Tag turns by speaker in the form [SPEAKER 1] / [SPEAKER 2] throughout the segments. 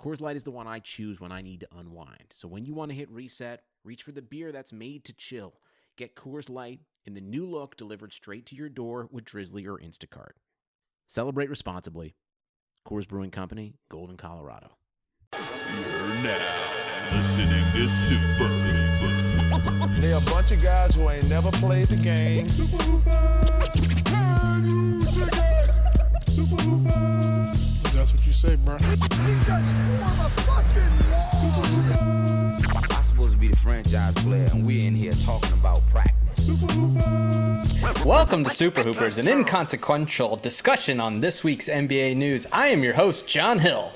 [SPEAKER 1] Coors Light is the one I choose when I need to unwind. So when you want to hit reset, reach for the beer that's made to chill. Get Coors Light in the new look delivered straight to your door with Drizly or Instacart. Celebrate responsibly. Coors Brewing Company, Golden, Colorado.
[SPEAKER 2] You're now listening to Super
[SPEAKER 3] They're a bunch of guys who ain't never played the game.
[SPEAKER 4] That's what you say, bro.
[SPEAKER 5] I'm supposed to be the franchise player, and we're in here talking about practice.
[SPEAKER 6] Welcome to Super Hoopers, an inconsequential discussion on this week's NBA news. I am your host, John Hill.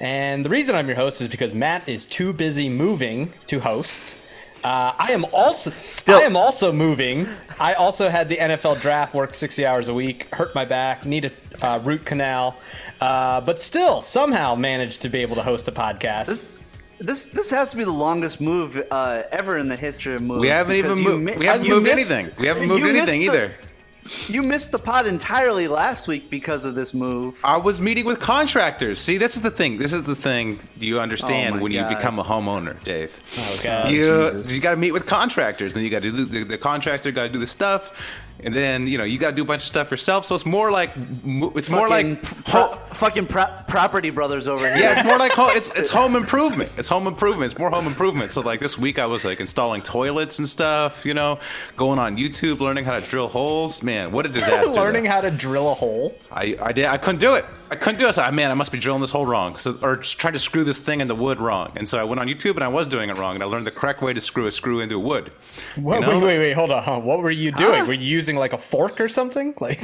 [SPEAKER 6] And the reason I'm your host is because Matt is too busy moving to host. Uh, I am also
[SPEAKER 7] Still-
[SPEAKER 6] I am also moving. I also had the NFL draft, work 60 hours a week, hurt my back, need a uh, root canal, uh, but still somehow managed to be able to host a podcast.
[SPEAKER 7] This this this has to be the longest move uh, ever in the history of moves.
[SPEAKER 8] We haven't even moved-
[SPEAKER 7] mi-
[SPEAKER 8] we haven't moved
[SPEAKER 7] missed-
[SPEAKER 8] anything. We haven't moved anything
[SPEAKER 7] the-
[SPEAKER 8] either.
[SPEAKER 7] You missed the pod entirely last week because of this move.
[SPEAKER 8] I was meeting with contractors. See, this is the thing. This is the thing you
[SPEAKER 7] Oh
[SPEAKER 8] understand
[SPEAKER 7] my
[SPEAKER 8] when you become a homeowner, Dave.
[SPEAKER 6] oh, God.
[SPEAKER 8] you
[SPEAKER 7] Jesus.
[SPEAKER 8] you got to meet with contractors. Then you got to do the, the contractor got to do the stuff, and then you know you got to do a bunch of stuff yourself. So it's more like mo- it's more like
[SPEAKER 7] pro-
[SPEAKER 8] ho-
[SPEAKER 7] fucking pro- property brothers over here.
[SPEAKER 8] yeah, it's more like ho- it's it's home improvement. It's home improvement. It's more home improvement. So like this week, I was like installing toilets and stuff. You know, going on YouTube, learning how to drill holes. Man, what a disaster!
[SPEAKER 6] Learning
[SPEAKER 8] though.
[SPEAKER 6] how to drill a hole.
[SPEAKER 8] I, I did I couldn't do it. I couldn't do it. I ah, man, I must be drilling this hole wrong. So or just trying to screw this thing in the wood wrong. And so I went on YouTube and I was doing it wrong. And I learned the correct way to screw a screw into wood.
[SPEAKER 6] What,
[SPEAKER 8] You know?
[SPEAKER 6] Wait, wait, wait, hold on. What were you doing? Ah. Were you using like a fork or something? Like,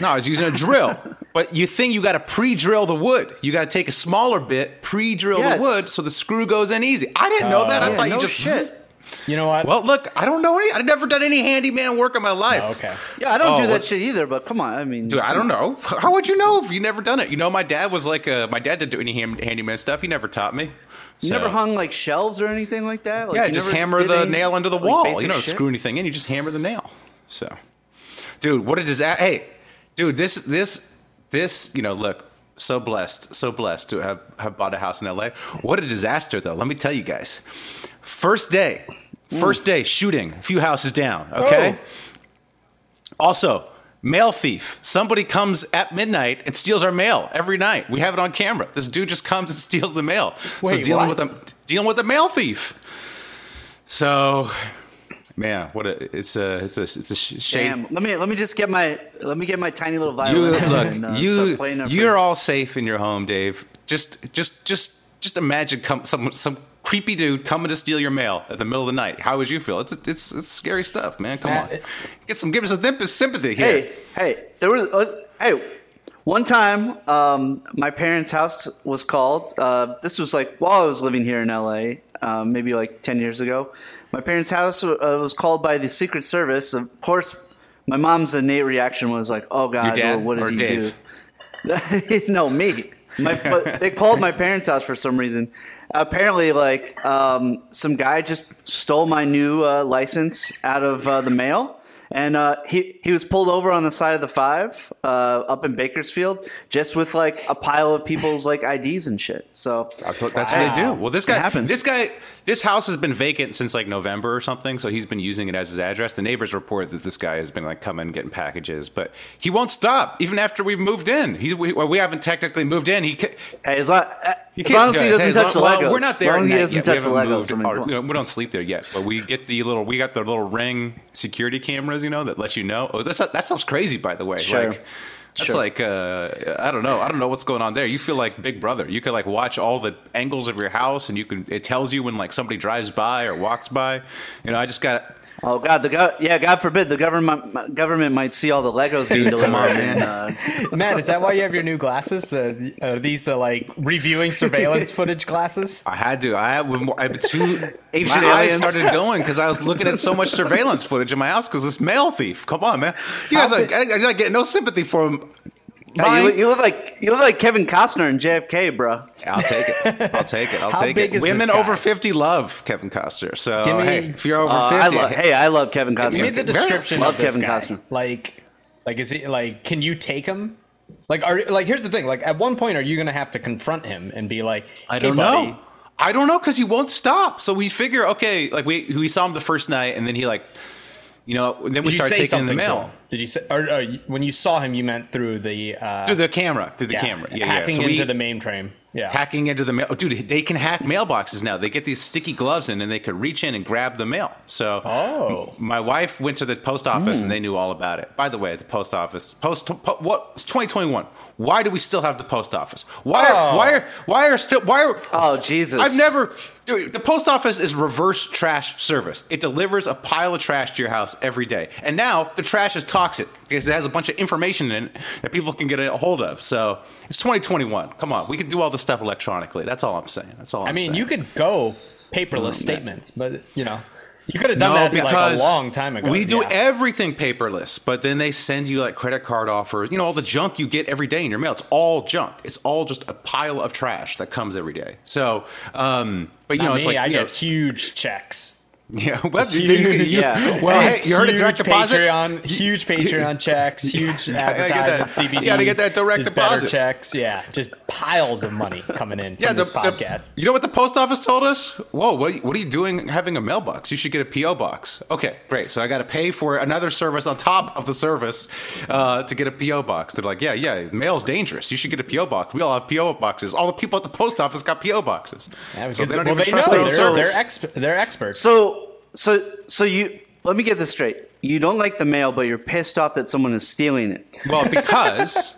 [SPEAKER 8] No, I was using a drill. but you think you got to pre-drill the wood. You got to take a smaller bit, pre-drill
[SPEAKER 7] Yes.
[SPEAKER 8] the wood, so the screw goes in easy. I didn't know uh, that. I
[SPEAKER 7] yeah,
[SPEAKER 8] thought
[SPEAKER 7] no
[SPEAKER 8] you just.
[SPEAKER 7] shit.
[SPEAKER 6] You know what?
[SPEAKER 8] Well, look, I don't know any. I've never done any handyman work in my life.
[SPEAKER 6] Oh, okay.
[SPEAKER 7] Yeah, I don't
[SPEAKER 8] Oh,
[SPEAKER 7] do that shit either. But come on, I mean,
[SPEAKER 8] Dude, I don't know. How would you know if you never done it? You know, my dad was like, uh, my dad didn't do any hand- handyman stuff. He never taught me.
[SPEAKER 7] You
[SPEAKER 8] So-
[SPEAKER 7] never hung like shelves or anything like that. Like,
[SPEAKER 8] yeah,
[SPEAKER 7] you
[SPEAKER 8] just
[SPEAKER 7] never
[SPEAKER 8] hammer the
[SPEAKER 7] any,
[SPEAKER 8] nail into the wall.
[SPEAKER 7] basic
[SPEAKER 8] You don't
[SPEAKER 7] shit?
[SPEAKER 8] screw anything in. You just hammer the nail. So, dude, what a disaster! Hey, dude, this this this you know, look, so blessed, so blessed to have have bought a house in L.A. What a disaster, though. Let me tell you guys. First day, first day shooting, a few houses down. Okay. Also, mail thief. Somebody comes at midnight and steals our mail every night. We have it on camera. This dude just comes and steals the mail. so dealing
[SPEAKER 6] what?
[SPEAKER 8] with a dealing with a mail thief. So, man, what a it's a it's a it's a shame.
[SPEAKER 7] Damn. Let me let me just get my let me get my tiny little
[SPEAKER 8] You look,
[SPEAKER 7] and, uh,
[SPEAKER 8] you
[SPEAKER 7] start playing it for-
[SPEAKER 8] you're all safe in your home, Dave. Just just just just imagine come, some some creepy dude coming to steal your mail at the middle of the night. How would you feel? It's it's it's scary stuff, man. Come
[SPEAKER 6] Matt,
[SPEAKER 8] on, get some give us a sympathy here.
[SPEAKER 7] Hey, hey, there was uh, hey, one time um, my parents' house was called. Uh, this was like while I was living here in LA, um, maybe like ten years ago. My parents' house uh, was called by the Secret Service. Of course, my mom's innate reaction was like, "Oh God, well, what did he
[SPEAKER 8] Dave?
[SPEAKER 7] do?" no, me. My, but they called my parents' house for some reason. Apparently, like um, some guy just stole my new uh, license out of uh, the mail, and uh, he he was pulled over on the side of the five uh, up in Bakersfield, just with like a pile of people's like IDs and shit. So
[SPEAKER 8] that's what they do. Well, this guy,
[SPEAKER 7] happens.
[SPEAKER 8] this guy, this house has been vacant since like November or something. So he's been using it as his address. The neighbors report that this guy has been like coming and getting packages, but he won't stop even after we've moved in. He's we, well, we haven't technically moved in. He ca-
[SPEAKER 7] Hey, as long, uh,
[SPEAKER 8] You
[SPEAKER 7] As long as he doesn't
[SPEAKER 8] hey,
[SPEAKER 7] touch the Legos.
[SPEAKER 8] well, we're not there
[SPEAKER 7] As long he
[SPEAKER 8] yet.
[SPEAKER 7] doesn't
[SPEAKER 8] We
[SPEAKER 7] touch the Legos,
[SPEAKER 8] moved
[SPEAKER 7] I mean,
[SPEAKER 8] our- you know, we don't sleep there yet, but we get the little. We got the little ring security cameras, you know, that lets you know. Oh, that's that sounds crazy, by the way.
[SPEAKER 7] Sure.
[SPEAKER 8] Like, that's
[SPEAKER 7] Sure.
[SPEAKER 8] like uh, I don't know. I don't know what's going on there. You feel like Big Brother. You can like watch all the angles of your house, and you can. It tells you when like somebody drives by or walks by. You know, I just got.
[SPEAKER 7] Oh God, the go- yeah, God forbid the government government might see all the Legos being delivered.
[SPEAKER 8] Come on, man.
[SPEAKER 7] uh,
[SPEAKER 6] Matt, is that why you have your new glasses? Uh, are these uh, like reviewing surveillance footage glasses?
[SPEAKER 8] I had to. I had, I had two.
[SPEAKER 7] Ancient
[SPEAKER 8] my eyes started going because I was looking at so much surveillance footage in my house because this mail thief. Come on, man. You guys,
[SPEAKER 6] How
[SPEAKER 8] are,
[SPEAKER 6] big-
[SPEAKER 8] I, I get no sympathy for him.
[SPEAKER 7] Yeah,
[SPEAKER 8] Mine-
[SPEAKER 7] you, you look like you look like Kevin Costner and JFK, bro.
[SPEAKER 8] I'll take it. I'll take it. I'll
[SPEAKER 6] How
[SPEAKER 8] take
[SPEAKER 6] big
[SPEAKER 8] it.
[SPEAKER 6] is
[SPEAKER 8] Women
[SPEAKER 6] this guy?
[SPEAKER 8] over fifty love Kevin Costner. So
[SPEAKER 6] Give me-
[SPEAKER 8] hey, if you're over
[SPEAKER 7] Uh, I
[SPEAKER 8] fifty,
[SPEAKER 7] love, hey, I love Kevin Costner.
[SPEAKER 6] Give me the description
[SPEAKER 7] Love
[SPEAKER 6] of this
[SPEAKER 7] Kevin
[SPEAKER 6] guy.
[SPEAKER 7] Costner.
[SPEAKER 6] Like, like is he like? Can you take him? Like, are like? Here's the thing. Like, at one point, are you gonna have to confront him and be like,
[SPEAKER 8] I don't
[SPEAKER 6] buddy,
[SPEAKER 8] know. I don't know because he won't stop. So we figure, okay, like we we saw him the first night, and then he like, you know, then we
[SPEAKER 6] Did you
[SPEAKER 8] started taking the
[SPEAKER 6] something to
[SPEAKER 8] mail?
[SPEAKER 6] Did you say, or uh, when you saw him, you meant through the uh,
[SPEAKER 8] through the camera, through the
[SPEAKER 6] yeah,
[SPEAKER 8] camera, yeah,
[SPEAKER 6] hacking
[SPEAKER 8] yeah. So
[SPEAKER 6] into
[SPEAKER 8] we,
[SPEAKER 6] the mainframe? Yeah.
[SPEAKER 8] hacking into the mail. Oh, dude, they can hack mailboxes now. They get these sticky gloves in, and they could reach in and grab the mail. So,
[SPEAKER 6] Oh. Hmm.
[SPEAKER 8] my wife went to the post office, and they knew all about it. By the way, the post office, post, po, what? It's 2021. Why do we still have the post office? Why?
[SPEAKER 6] Oh.
[SPEAKER 8] Are, why are? Why are still? Why are?
[SPEAKER 7] Oh Jesus!
[SPEAKER 8] I've never. Dude, the post office is reverse trash service. It delivers a pile of trash to your house every day. And now the trash is toxic because it has a bunch of information in it that people can get a hold of. So it's 2021. Come on, we can do all this stuff electronically. That's all I'm saying. That's all I'm
[SPEAKER 6] I mean,
[SPEAKER 8] saying.
[SPEAKER 6] you could go paperless statements, but you know, you could have done
[SPEAKER 8] no,
[SPEAKER 6] that like a long time ago.
[SPEAKER 8] We do
[SPEAKER 6] Yeah.
[SPEAKER 8] everything paperless, but then they send you like credit card offers. You know, all the junk you get every day in your mail. It's all junk. It's all just a pile of trash that comes every day. So, um, but you
[SPEAKER 6] Not
[SPEAKER 8] know,
[SPEAKER 6] me,
[SPEAKER 8] it's like
[SPEAKER 6] I
[SPEAKER 8] you know,
[SPEAKER 6] get huge checks.
[SPEAKER 8] Yeah, well,
[SPEAKER 6] Just
[SPEAKER 8] you- you- you-
[SPEAKER 7] yeah.
[SPEAKER 8] Well, hey, you heard of direct deposit?
[SPEAKER 6] Patreon, huge Patreon checks, huge
[SPEAKER 8] gotta
[SPEAKER 6] advertisement. CBD.
[SPEAKER 8] you gotta get that direct deposit.
[SPEAKER 6] checks. Yeah, just piles of money coming in
[SPEAKER 8] Yeah,
[SPEAKER 6] from
[SPEAKER 8] the,
[SPEAKER 6] this
[SPEAKER 8] the-
[SPEAKER 6] podcast.
[SPEAKER 8] you know what the post office told us? Whoa, what, what are you doing having a mailbox? You should get a PO box. Okay, great. So I got to pay for another service on top of the service uh, to get a PO box. They're like, yeah, yeah, mail's dangerous. You should get a PO box. We all have PO boxes. All the people at the post office got PO boxes.
[SPEAKER 6] Yeah,
[SPEAKER 8] so they don't
[SPEAKER 6] well,
[SPEAKER 8] even
[SPEAKER 6] they
[SPEAKER 8] trust
[SPEAKER 6] know.
[SPEAKER 8] their own
[SPEAKER 6] They're,
[SPEAKER 8] service.
[SPEAKER 6] they're, exp- they're experts.
[SPEAKER 7] So so so you let me get this straight. You don't like the mail, but you're pissed off that someone is stealing it.
[SPEAKER 8] well, because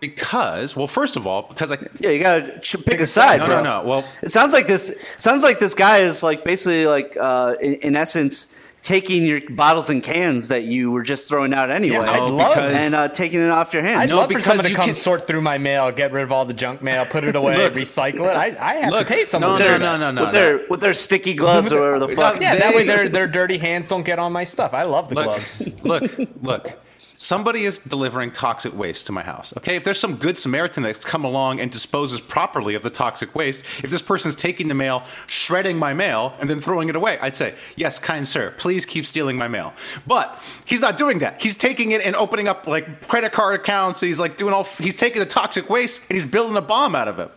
[SPEAKER 8] because well, first of all, because I
[SPEAKER 7] Yeah, you gotta ch- pick a side.
[SPEAKER 8] no
[SPEAKER 7] bro.
[SPEAKER 8] no no. Well,
[SPEAKER 7] It sounds like this. Sounds like this guy is like basically like uh, in, in essence taking your bottles and cans that you were just throwing out anyway,
[SPEAKER 6] Yeah, I'd love
[SPEAKER 7] and uh, taking it off your hands.
[SPEAKER 6] I'd
[SPEAKER 8] No,
[SPEAKER 6] love for
[SPEAKER 8] because
[SPEAKER 6] someone to
[SPEAKER 8] you
[SPEAKER 6] come
[SPEAKER 8] can-
[SPEAKER 6] sort through my mail, get rid of all the junk mail, put it away,
[SPEAKER 8] Look.
[SPEAKER 6] recycle it. I, I have
[SPEAKER 8] Look,
[SPEAKER 6] to pay someone
[SPEAKER 8] no,
[SPEAKER 6] to
[SPEAKER 8] no, no, no, no,
[SPEAKER 7] with their with their sticky gloves or whatever the fuck.
[SPEAKER 6] Yeah, that way their their dirty hands don't get on my stuff. I love the
[SPEAKER 8] look,
[SPEAKER 6] gloves.
[SPEAKER 8] look, look. Somebody is delivering toxic waste to my house. Okay, if there's some good Samaritan that's come along and disposes properly of the toxic waste, if this person's taking the mail, shredding my mail, and then throwing it away, I'd say, yes, kind sir, please keep stealing my mail. But he's not doing that. He's taking it and opening up like credit card accounts. He's like doing all. He's taking the toxic waste and he's building a bomb out of it.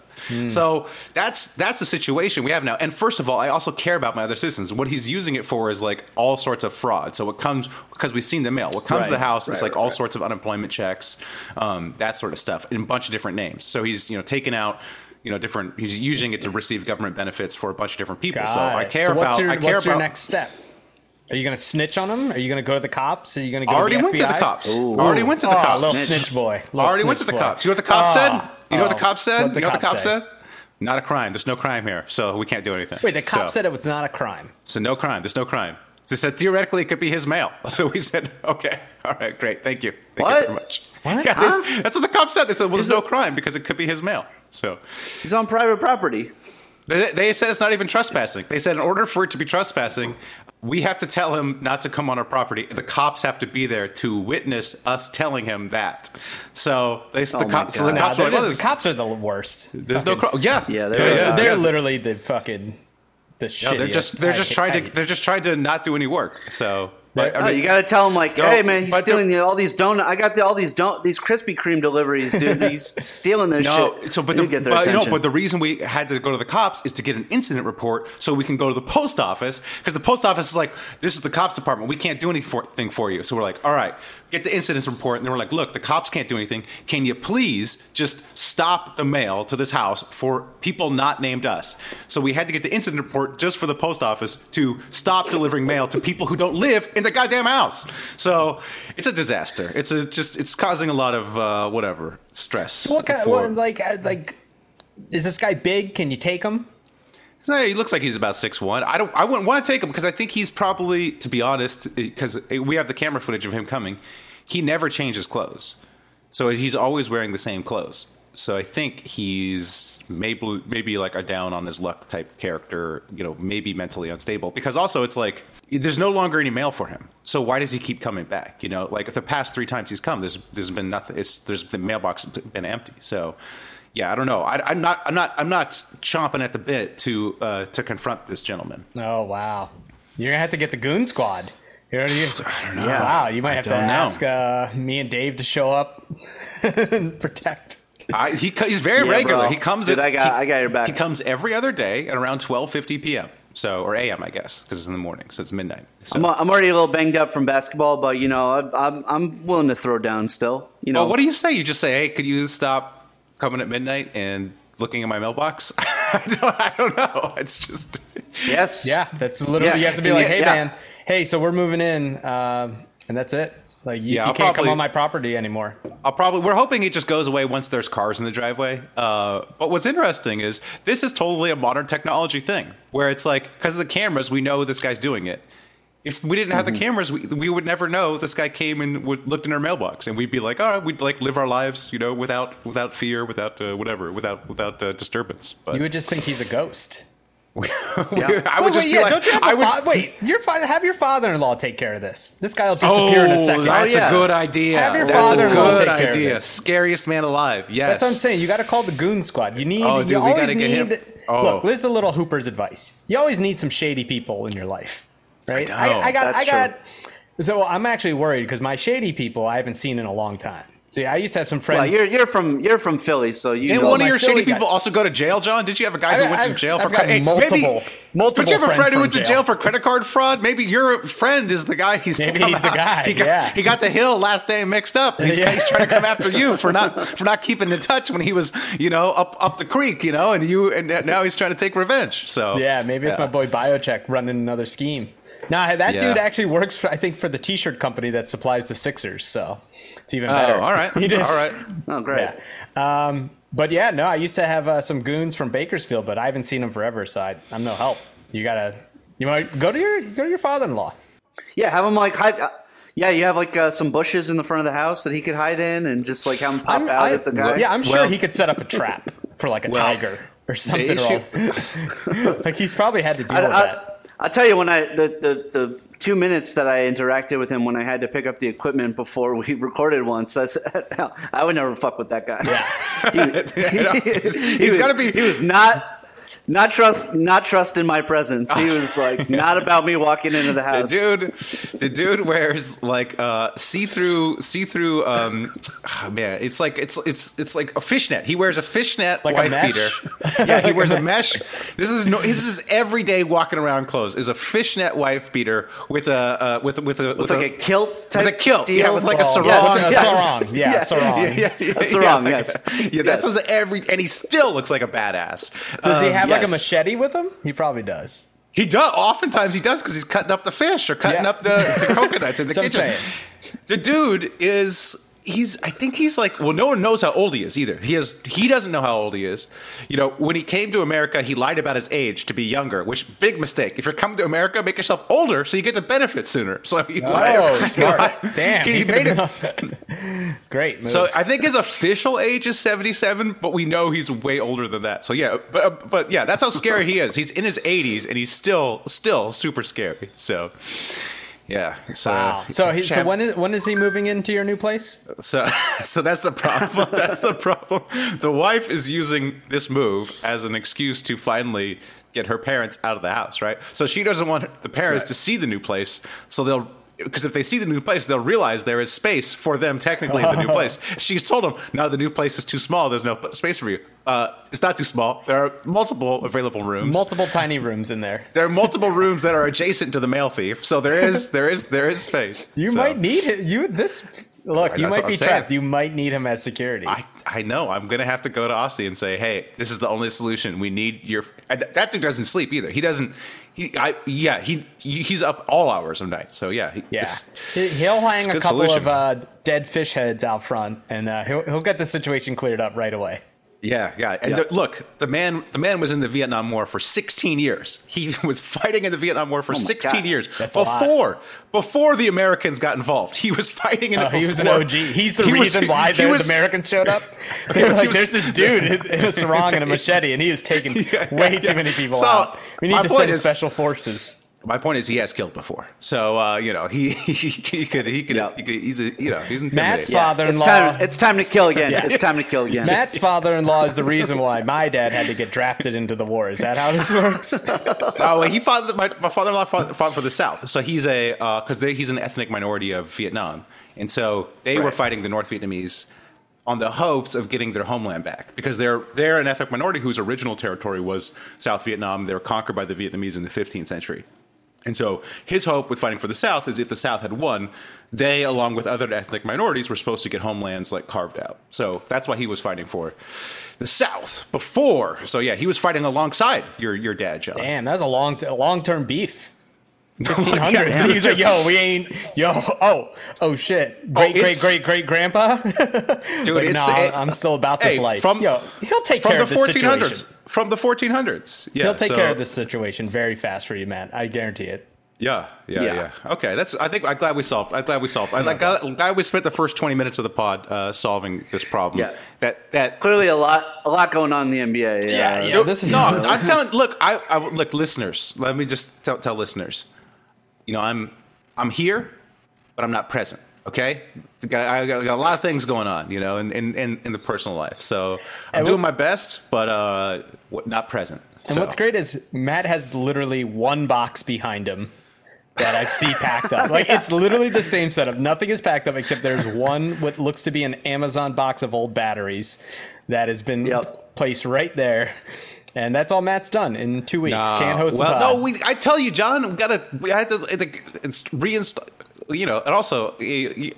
[SPEAKER 8] So that's that's the situation we have now. And first of all, I also care about my other citizens. What he's using it for is like all sorts of fraud. So what comes because we've seen the mail. What comes to the
[SPEAKER 7] Right,
[SPEAKER 8] house is like
[SPEAKER 7] right,
[SPEAKER 8] all
[SPEAKER 7] right.
[SPEAKER 8] sorts of unemployment checks, um, that sort of stuff, in a bunch of different names. So he's you know taking out. You know, different. He's using it to receive government benefits for a bunch of different people. so
[SPEAKER 6] Got
[SPEAKER 8] I care
[SPEAKER 6] so what's
[SPEAKER 8] about.
[SPEAKER 6] Your,
[SPEAKER 8] I care
[SPEAKER 6] what's
[SPEAKER 8] about.
[SPEAKER 6] your next step? Are you going to snitch on him? Are you going to go to the cops? Are you going to go
[SPEAKER 8] already
[SPEAKER 6] to the
[SPEAKER 8] went to the
[SPEAKER 6] FBI?
[SPEAKER 8] cops. Already went to the
[SPEAKER 6] Oh,
[SPEAKER 8] cops.
[SPEAKER 6] little snitch boy. Little
[SPEAKER 8] Already went to the
[SPEAKER 6] boy.
[SPEAKER 8] cops. You know what the cops said?
[SPEAKER 6] Ah.
[SPEAKER 8] You know what the
[SPEAKER 6] Oh,
[SPEAKER 8] cops said?
[SPEAKER 6] the
[SPEAKER 8] you know what the
[SPEAKER 6] cops
[SPEAKER 8] cops
[SPEAKER 6] say?
[SPEAKER 8] said? Not a crime. There's no crime here, so we can't do anything.
[SPEAKER 6] Wait, the cop
[SPEAKER 8] So-
[SPEAKER 6] said it was not a crime.
[SPEAKER 8] So no crime. There's no crime. They said theoretically it could be his mail. So we said, okay, all right, great, thank you, thank
[SPEAKER 7] What?
[SPEAKER 8] you very much.
[SPEAKER 7] What?
[SPEAKER 8] Yeah,
[SPEAKER 7] Huh?
[SPEAKER 8] this- that's what the cops said. They said, well, there's no crime because it could be his mail. So
[SPEAKER 7] He's on private property.
[SPEAKER 8] they, they said it's not even trespassing. They said in order for it to be trespassing, we have to tell him not to come on our property. The cops have to be there to witness us telling him that. So they
[SPEAKER 7] Oh
[SPEAKER 8] the
[SPEAKER 7] my
[SPEAKER 8] cops. So the
[SPEAKER 7] God.
[SPEAKER 6] Nah,
[SPEAKER 8] cops were like,
[SPEAKER 6] that
[SPEAKER 8] well,
[SPEAKER 6] is-
[SPEAKER 8] there's,
[SPEAKER 6] the cops are the worst.
[SPEAKER 8] there's no
[SPEAKER 6] Fucking-
[SPEAKER 8] crime. Yeah,
[SPEAKER 7] Yeah, they're-
[SPEAKER 6] They're,
[SPEAKER 7] Yeah,
[SPEAKER 6] they're
[SPEAKER 8] yeah.
[SPEAKER 6] literally the fucking the shit.
[SPEAKER 8] Yeah, they're just they're just trying
[SPEAKER 6] I,
[SPEAKER 8] to they're just trying to not do any work. So but,
[SPEAKER 7] Oh,
[SPEAKER 8] mean-
[SPEAKER 7] you gotta tell him like,
[SPEAKER 8] No,
[SPEAKER 7] hey man, he's stealing
[SPEAKER 8] the-
[SPEAKER 7] all these donut. I got the, all these don- these Krispy Kreme deliveries, dude. He's stealing this
[SPEAKER 8] No,
[SPEAKER 7] shit.
[SPEAKER 8] so but the,
[SPEAKER 7] get their
[SPEAKER 8] but,
[SPEAKER 7] attention.
[SPEAKER 8] but the reason we had to go to the cops is to get an incident report so we can go to the post office because the post office is like, this is the cops department. We can't do anything for you. So we're like, all right, get the incident report, and they were like, "Look, the cops can't do anything. Can you please just stop the mail to this house for people not named us?" So we had to get the incident report just for the post office to stop delivering mail to people who don't live in the goddamn house. So it's a disaster. It's a just it's causing a lot of uh, whatever stress.
[SPEAKER 6] What kind?
[SPEAKER 8] for-
[SPEAKER 6] What, like, uh, like, is this guy big? Can you take him?
[SPEAKER 8] So he looks like he's about six one. I don't. I wouldn't want to take him because I think he's probably, to be honest, eh, because eh, we have the camera footage of him coming. He never changes clothes, so he's always wearing the same clothes. So I think he's maybe maybe like a down on his luck type character. You know, maybe mentally unstable. Because also it's like there's no longer any mail for him. So why does he keep coming back? You know, like the past three times he's come, there's there's been nothing. It's there's the mailbox been empty. So yeah, I don't know. I, I'm not. I'm not. I'm not chomping at the bit to uh, to confront this gentleman.
[SPEAKER 6] Oh wow, you're gonna have to get the goon squad. You know, you, I
[SPEAKER 8] don't know.
[SPEAKER 6] Wow, you might have to
[SPEAKER 8] know.
[SPEAKER 6] ask uh, me and Dave to show up and protect.
[SPEAKER 8] I, he he's very
[SPEAKER 7] Yeah,
[SPEAKER 8] regular.
[SPEAKER 7] bro.
[SPEAKER 8] He comes.
[SPEAKER 7] Dude,
[SPEAKER 8] at-
[SPEAKER 7] I got-
[SPEAKER 8] he-
[SPEAKER 7] I got your back.
[SPEAKER 8] He comes every other day at around 12:50 p.m. So or a.m. I guess because it's in the morning, so it's midnight. So.
[SPEAKER 7] I'm, I'm already a little banged up from basketball, but you know, I, I'm I'm willing to throw down still. You know,
[SPEAKER 8] well, what do you say? You just say, "Hey, could you stop coming at midnight and looking in my mailbox?" I don't. I don't know. It's just.
[SPEAKER 7] yes,
[SPEAKER 6] Yeah, that's literally
[SPEAKER 7] Yeah,
[SPEAKER 6] you have to be
[SPEAKER 7] and
[SPEAKER 6] like, hey
[SPEAKER 7] yeah.
[SPEAKER 6] man, hey, so we're moving in, um, and that's it. Like you,
[SPEAKER 8] Yeah,
[SPEAKER 6] you
[SPEAKER 8] I'll
[SPEAKER 6] can't come on my property anymore.
[SPEAKER 8] I'll probably. We're hoping it just goes away once there's cars in the driveway. Uh, but what's interesting is this is totally a modern technology thing, where it's like because of the cameras, we know this guy's doing it. If we didn't have
[SPEAKER 7] Mm-hmm.
[SPEAKER 8] the cameras, we, we would never know this guy came and would, looked in our mailbox, and we'd be like, all right, we'd like live our lives, you know, without without fear, without uh, whatever, without without uh, disturbance. But
[SPEAKER 6] You would just think he's a ghost.
[SPEAKER 8] I would
[SPEAKER 6] Wait,
[SPEAKER 8] just
[SPEAKER 6] wait,
[SPEAKER 8] be
[SPEAKER 6] yeah,
[SPEAKER 8] like,
[SPEAKER 6] don't you have
[SPEAKER 8] I
[SPEAKER 6] a
[SPEAKER 8] would,
[SPEAKER 6] fa- wait? Your fa- have your father-in-law take care of this. This guy will disappear in a
[SPEAKER 8] Oh,
[SPEAKER 6] second.
[SPEAKER 8] that's
[SPEAKER 7] Oh, yeah.
[SPEAKER 8] a good idea.
[SPEAKER 6] Have your
[SPEAKER 8] that's
[SPEAKER 6] father-in-law
[SPEAKER 8] good
[SPEAKER 6] take care of
[SPEAKER 8] idea.
[SPEAKER 6] this.
[SPEAKER 8] Scariest man alive. Yes.
[SPEAKER 6] That's what I'm saying. You got to call the goon squad. You need.
[SPEAKER 8] Oh, dude,
[SPEAKER 6] you
[SPEAKER 8] we
[SPEAKER 6] always
[SPEAKER 8] gotta him-
[SPEAKER 6] need.
[SPEAKER 8] Oh.
[SPEAKER 6] Look, this is a little Hooper's advice. You always need some shady people in your life, right?
[SPEAKER 8] know.
[SPEAKER 6] I, got.
[SPEAKER 7] That's
[SPEAKER 6] I got. So I'm actually worried because my shady people I haven't seen in a long time. See, I used to have some friends.
[SPEAKER 7] Well, you're you're from you're from Philly, so you
[SPEAKER 8] Didn't
[SPEAKER 7] know.
[SPEAKER 8] one of your
[SPEAKER 6] Philly
[SPEAKER 8] shady
[SPEAKER 6] guy-
[SPEAKER 8] people also go to jail, John? Did you have a guy who
[SPEAKER 6] I-
[SPEAKER 8] went to
[SPEAKER 6] I've-
[SPEAKER 8] jail for
[SPEAKER 6] I've got
[SPEAKER 8] credit?
[SPEAKER 6] multiple- multiple
[SPEAKER 8] Did you have a friend who
[SPEAKER 6] from
[SPEAKER 8] went to
[SPEAKER 6] jail.
[SPEAKER 8] jail for credit card fraud? Maybe your friend is the guy. He's
[SPEAKER 6] Maybe
[SPEAKER 8] come
[SPEAKER 6] he's the guy,
[SPEAKER 8] He got,
[SPEAKER 6] yeah.
[SPEAKER 8] he got the hill last day mixed up. And he's,
[SPEAKER 6] Yeah.
[SPEAKER 8] he's trying to come after you for not for not keeping in touch when he was you know up up the creek, you know, and you and now he's trying to take revenge. So
[SPEAKER 6] Yeah, maybe it's my boy Biocheck running another scheme. Nah, that
[SPEAKER 8] Yeah.
[SPEAKER 6] dude actually works for I think for the T-shirt company that supplies the Sixers, so it's even
[SPEAKER 8] Oh,
[SPEAKER 6] better.
[SPEAKER 8] all right,
[SPEAKER 6] He just-
[SPEAKER 8] all right.
[SPEAKER 7] Oh, great.
[SPEAKER 6] Yeah. Um, but yeah, no, I used to have uh, some goons from Bakersfield, but I haven't seen them forever, so I, I'm no help. You gotta, you might go to your go to your father-in-law.
[SPEAKER 7] Yeah, have him like hide. Uh, yeah, you have like uh, some bushes in the front of the house that he could hide in, and just like have him pop
[SPEAKER 6] I'm,
[SPEAKER 7] out
[SPEAKER 6] I-
[SPEAKER 7] at the guy.
[SPEAKER 6] Yeah, I'm sure
[SPEAKER 8] Well-
[SPEAKER 6] he could set up a trap for like a
[SPEAKER 8] Well,
[SPEAKER 6] tiger or something.
[SPEAKER 8] issue-
[SPEAKER 6] wrong. like he's probably had to deal
[SPEAKER 7] I,
[SPEAKER 6] with
[SPEAKER 7] I,
[SPEAKER 6] that.
[SPEAKER 7] I'll tell you when I the, the the two minutes that I interacted with him when I had to pick up the equipment before we recorded once. I said, I would never fuck with that guy. Yeah, he,
[SPEAKER 8] He's
[SPEAKER 7] was-
[SPEAKER 8] gotta be-
[SPEAKER 7] He was not. Not trust, not trust in my presence. He was like, not about me walking into the house.
[SPEAKER 8] The dude, the dude wears like uh, see-through, see-through. Um, oh, man, it's like it's it's it's like a fishnet. He wears a fishnet
[SPEAKER 6] Like a
[SPEAKER 8] wife
[SPEAKER 6] mesh?
[SPEAKER 8] beater. Yeah, he wears a mesh. This is no. This is everyday walking around clothes. Is a fishnet wife beater with a uh, with with a
[SPEAKER 7] with like a kilt type
[SPEAKER 8] with a kilt.
[SPEAKER 7] deal.
[SPEAKER 8] Yeah, with like a sarong.
[SPEAKER 6] yes,
[SPEAKER 7] Yeah.
[SPEAKER 6] a sarong. Yeah,
[SPEAKER 7] Yeah.
[SPEAKER 6] sarong.
[SPEAKER 8] Yeah, yeah, yeah,
[SPEAKER 7] A sarong,
[SPEAKER 8] yeah,
[SPEAKER 7] yes.
[SPEAKER 8] Yeah, that's
[SPEAKER 7] Yes.
[SPEAKER 8] his every, and he still looks like a badass.
[SPEAKER 6] Does he
[SPEAKER 8] Um,
[SPEAKER 6] have like a machete with him? He probably does.
[SPEAKER 8] He does. Oftentimes he does because he's cutting up the fish or cutting
[SPEAKER 6] Yeah.
[SPEAKER 8] up the, the coconuts in the
[SPEAKER 6] That's what I'm
[SPEAKER 8] kitchen. The dude is. He's. I think he's like. Well, no one knows how old he is either. He has. He doesn't know how old he is. You know, when he came to America, he lied about his age to be younger, which big mistake. If you're coming to America, make yourself older so you get the benefits sooner. So he oh, lied.
[SPEAKER 6] Oh,
[SPEAKER 8] he
[SPEAKER 6] smart.
[SPEAKER 8] lied-
[SPEAKER 6] Damn.
[SPEAKER 8] He, made it.
[SPEAKER 6] Great. Move.
[SPEAKER 8] So I think his official age is 77, but we know he's way older than that. So yeah, but uh, but yeah, that's how scary he is. He's in his 80s and he's still still super scary. So yeah. So
[SPEAKER 6] wow. So, he, so when is when is he moving into your new place?
[SPEAKER 8] so so that's the problem. That's the problem. The wife is using this move as an excuse to finally get her parents out of the house, right? So she doesn't want the parents to see the new place, so they'll because if they see the new place, they'll realize there is space for them technically in the new place. She's told them, no, the new place is too small. There's no space for you. Uh, it's not too small. There are multiple available rooms.
[SPEAKER 6] Multiple tiny rooms in there.
[SPEAKER 8] there are multiple rooms that are adjacent to the mail thief. So there is there is there is space.
[SPEAKER 6] You
[SPEAKER 8] So-
[SPEAKER 6] might need it. You this look. You might be trapped. You might need him as security.
[SPEAKER 8] I, I know. I'm gonna have to go to Aussie and say, "Hey, this is the only solution. We need your." Th- that thing doesn't sleep either. He doesn't. He, I, yeah, he, he's up all hours of night. So yeah, he,
[SPEAKER 6] yeah, he'll hang a couple
[SPEAKER 8] solution.
[SPEAKER 6] of uh, dead fish heads out front, and uh, he'll he'll get the situation cleared up right away.
[SPEAKER 8] Yeah, yeah. And
[SPEAKER 7] Yeah.
[SPEAKER 8] look, the man, the man was in the Vietnam War for 16 years. He was fighting in the Vietnam War for
[SPEAKER 7] Oh
[SPEAKER 8] 16
[SPEAKER 7] God.
[SPEAKER 8] years
[SPEAKER 6] That's
[SPEAKER 8] before before the Americans got involved. He was fighting in
[SPEAKER 6] oh,
[SPEAKER 8] it.
[SPEAKER 6] he was an OG. He's the
[SPEAKER 8] He was-
[SPEAKER 6] reason why
[SPEAKER 8] he
[SPEAKER 6] the,
[SPEAKER 8] was-
[SPEAKER 6] Americans showed up. They were like,
[SPEAKER 8] was-
[SPEAKER 6] "There's this dude in, in a sarong and a machete, and he is taking
[SPEAKER 8] Yeah,
[SPEAKER 6] way
[SPEAKER 8] yeah,
[SPEAKER 6] too many people
[SPEAKER 8] So,
[SPEAKER 6] out. We need to send
[SPEAKER 8] is-
[SPEAKER 6] special forces."
[SPEAKER 8] My point is, he has killed before, so uh, you know he he, he could he could,
[SPEAKER 7] Yeah.
[SPEAKER 8] he could he's a you know he's
[SPEAKER 6] Matt's
[SPEAKER 8] father-in-law.
[SPEAKER 7] It's time. It's time to kill again. It's time to kill again.
[SPEAKER 6] Matt's father-in-law is the reason why my dad had to get drafted into the war. Is that how this works?
[SPEAKER 8] Oh, well, he fought. My, my father-in-law fought, fought for the South, so he's a because he's an ethnic minority of Vietnam, and so they were fighting the North Vietnamese on the hopes of getting their homeland back because they're they're an ethnic minority whose original territory was South Vietnam. They were conquered by the Vietnamese in the 15th century. And so his hope with fighting for the South is if the South had won, they, along with other ethnic minorities, were supposed to get homelands like carved out. So that's why he was fighting for the South before. So yeah, he was fighting alongside your your dad, John.
[SPEAKER 6] Damn, that's a long, a long-term beef.
[SPEAKER 8] Yeah,
[SPEAKER 6] 1500s.
[SPEAKER 8] yeah.
[SPEAKER 6] He's like, yo, we ain't, yo, oh, oh shit, oh, great,
[SPEAKER 8] great,
[SPEAKER 6] great, great grandpa.
[SPEAKER 8] Dude,
[SPEAKER 6] like,
[SPEAKER 8] it's-
[SPEAKER 6] nah,
[SPEAKER 8] it-
[SPEAKER 6] I'm still about this
[SPEAKER 8] Hey,
[SPEAKER 6] life.
[SPEAKER 8] from-
[SPEAKER 6] yo, he'll take
[SPEAKER 8] from
[SPEAKER 6] care
[SPEAKER 8] the
[SPEAKER 6] of this
[SPEAKER 8] 1400s.
[SPEAKER 6] situation.
[SPEAKER 8] From the 1400s. Yeah,
[SPEAKER 6] He'll take
[SPEAKER 8] so-
[SPEAKER 6] care of this situation very fast for you, man. I guarantee it.
[SPEAKER 8] Yeah, yeah, yeah,
[SPEAKER 7] Yeah.
[SPEAKER 8] Okay, that's. I think I'm glad we solved. I'm glad we solved. I'm glad, glad we spent the first 20 minutes of the pod uh, solving this problem.
[SPEAKER 7] Yeah.
[SPEAKER 8] That that
[SPEAKER 7] Clearly, a lot, a lot going on in the NBA.
[SPEAKER 6] Yeah,
[SPEAKER 7] uh,
[SPEAKER 6] yeah.
[SPEAKER 8] Dude,
[SPEAKER 6] this is-
[SPEAKER 8] no, I'm, I'm telling. Look, I, I look, listeners. Let me just tell, tell listeners. You know, I'm I'm here, but I'm not present. Okay, I got, I got, a lot of things going on. You know, in in, in, in the personal life. So I'm
[SPEAKER 6] And
[SPEAKER 8] doing my best, but uh, not present.
[SPEAKER 6] And
[SPEAKER 8] So-
[SPEAKER 6] what's great is Matt has literally one box behind him that I see packed up. Like it's literally the same setup. Nothing is packed up except there's one what looks to be an Amazon box of old batteries that has been
[SPEAKER 7] Yep.
[SPEAKER 6] placed right there. And that's all Matt's done in two weeks.
[SPEAKER 8] No.
[SPEAKER 6] Can't host
[SPEAKER 8] well, no, we. I tell you, John, we gotta. We had to it's, it's reinstall. You know, and also, you-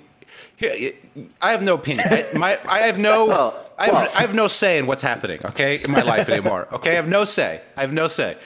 [SPEAKER 8] I have no opinion. I, my, I have no.
[SPEAKER 7] Well,
[SPEAKER 8] I, have,
[SPEAKER 7] well.
[SPEAKER 8] I have no say in what's happening. Okay, in my life anymore. Okay, I have no say. I have no say.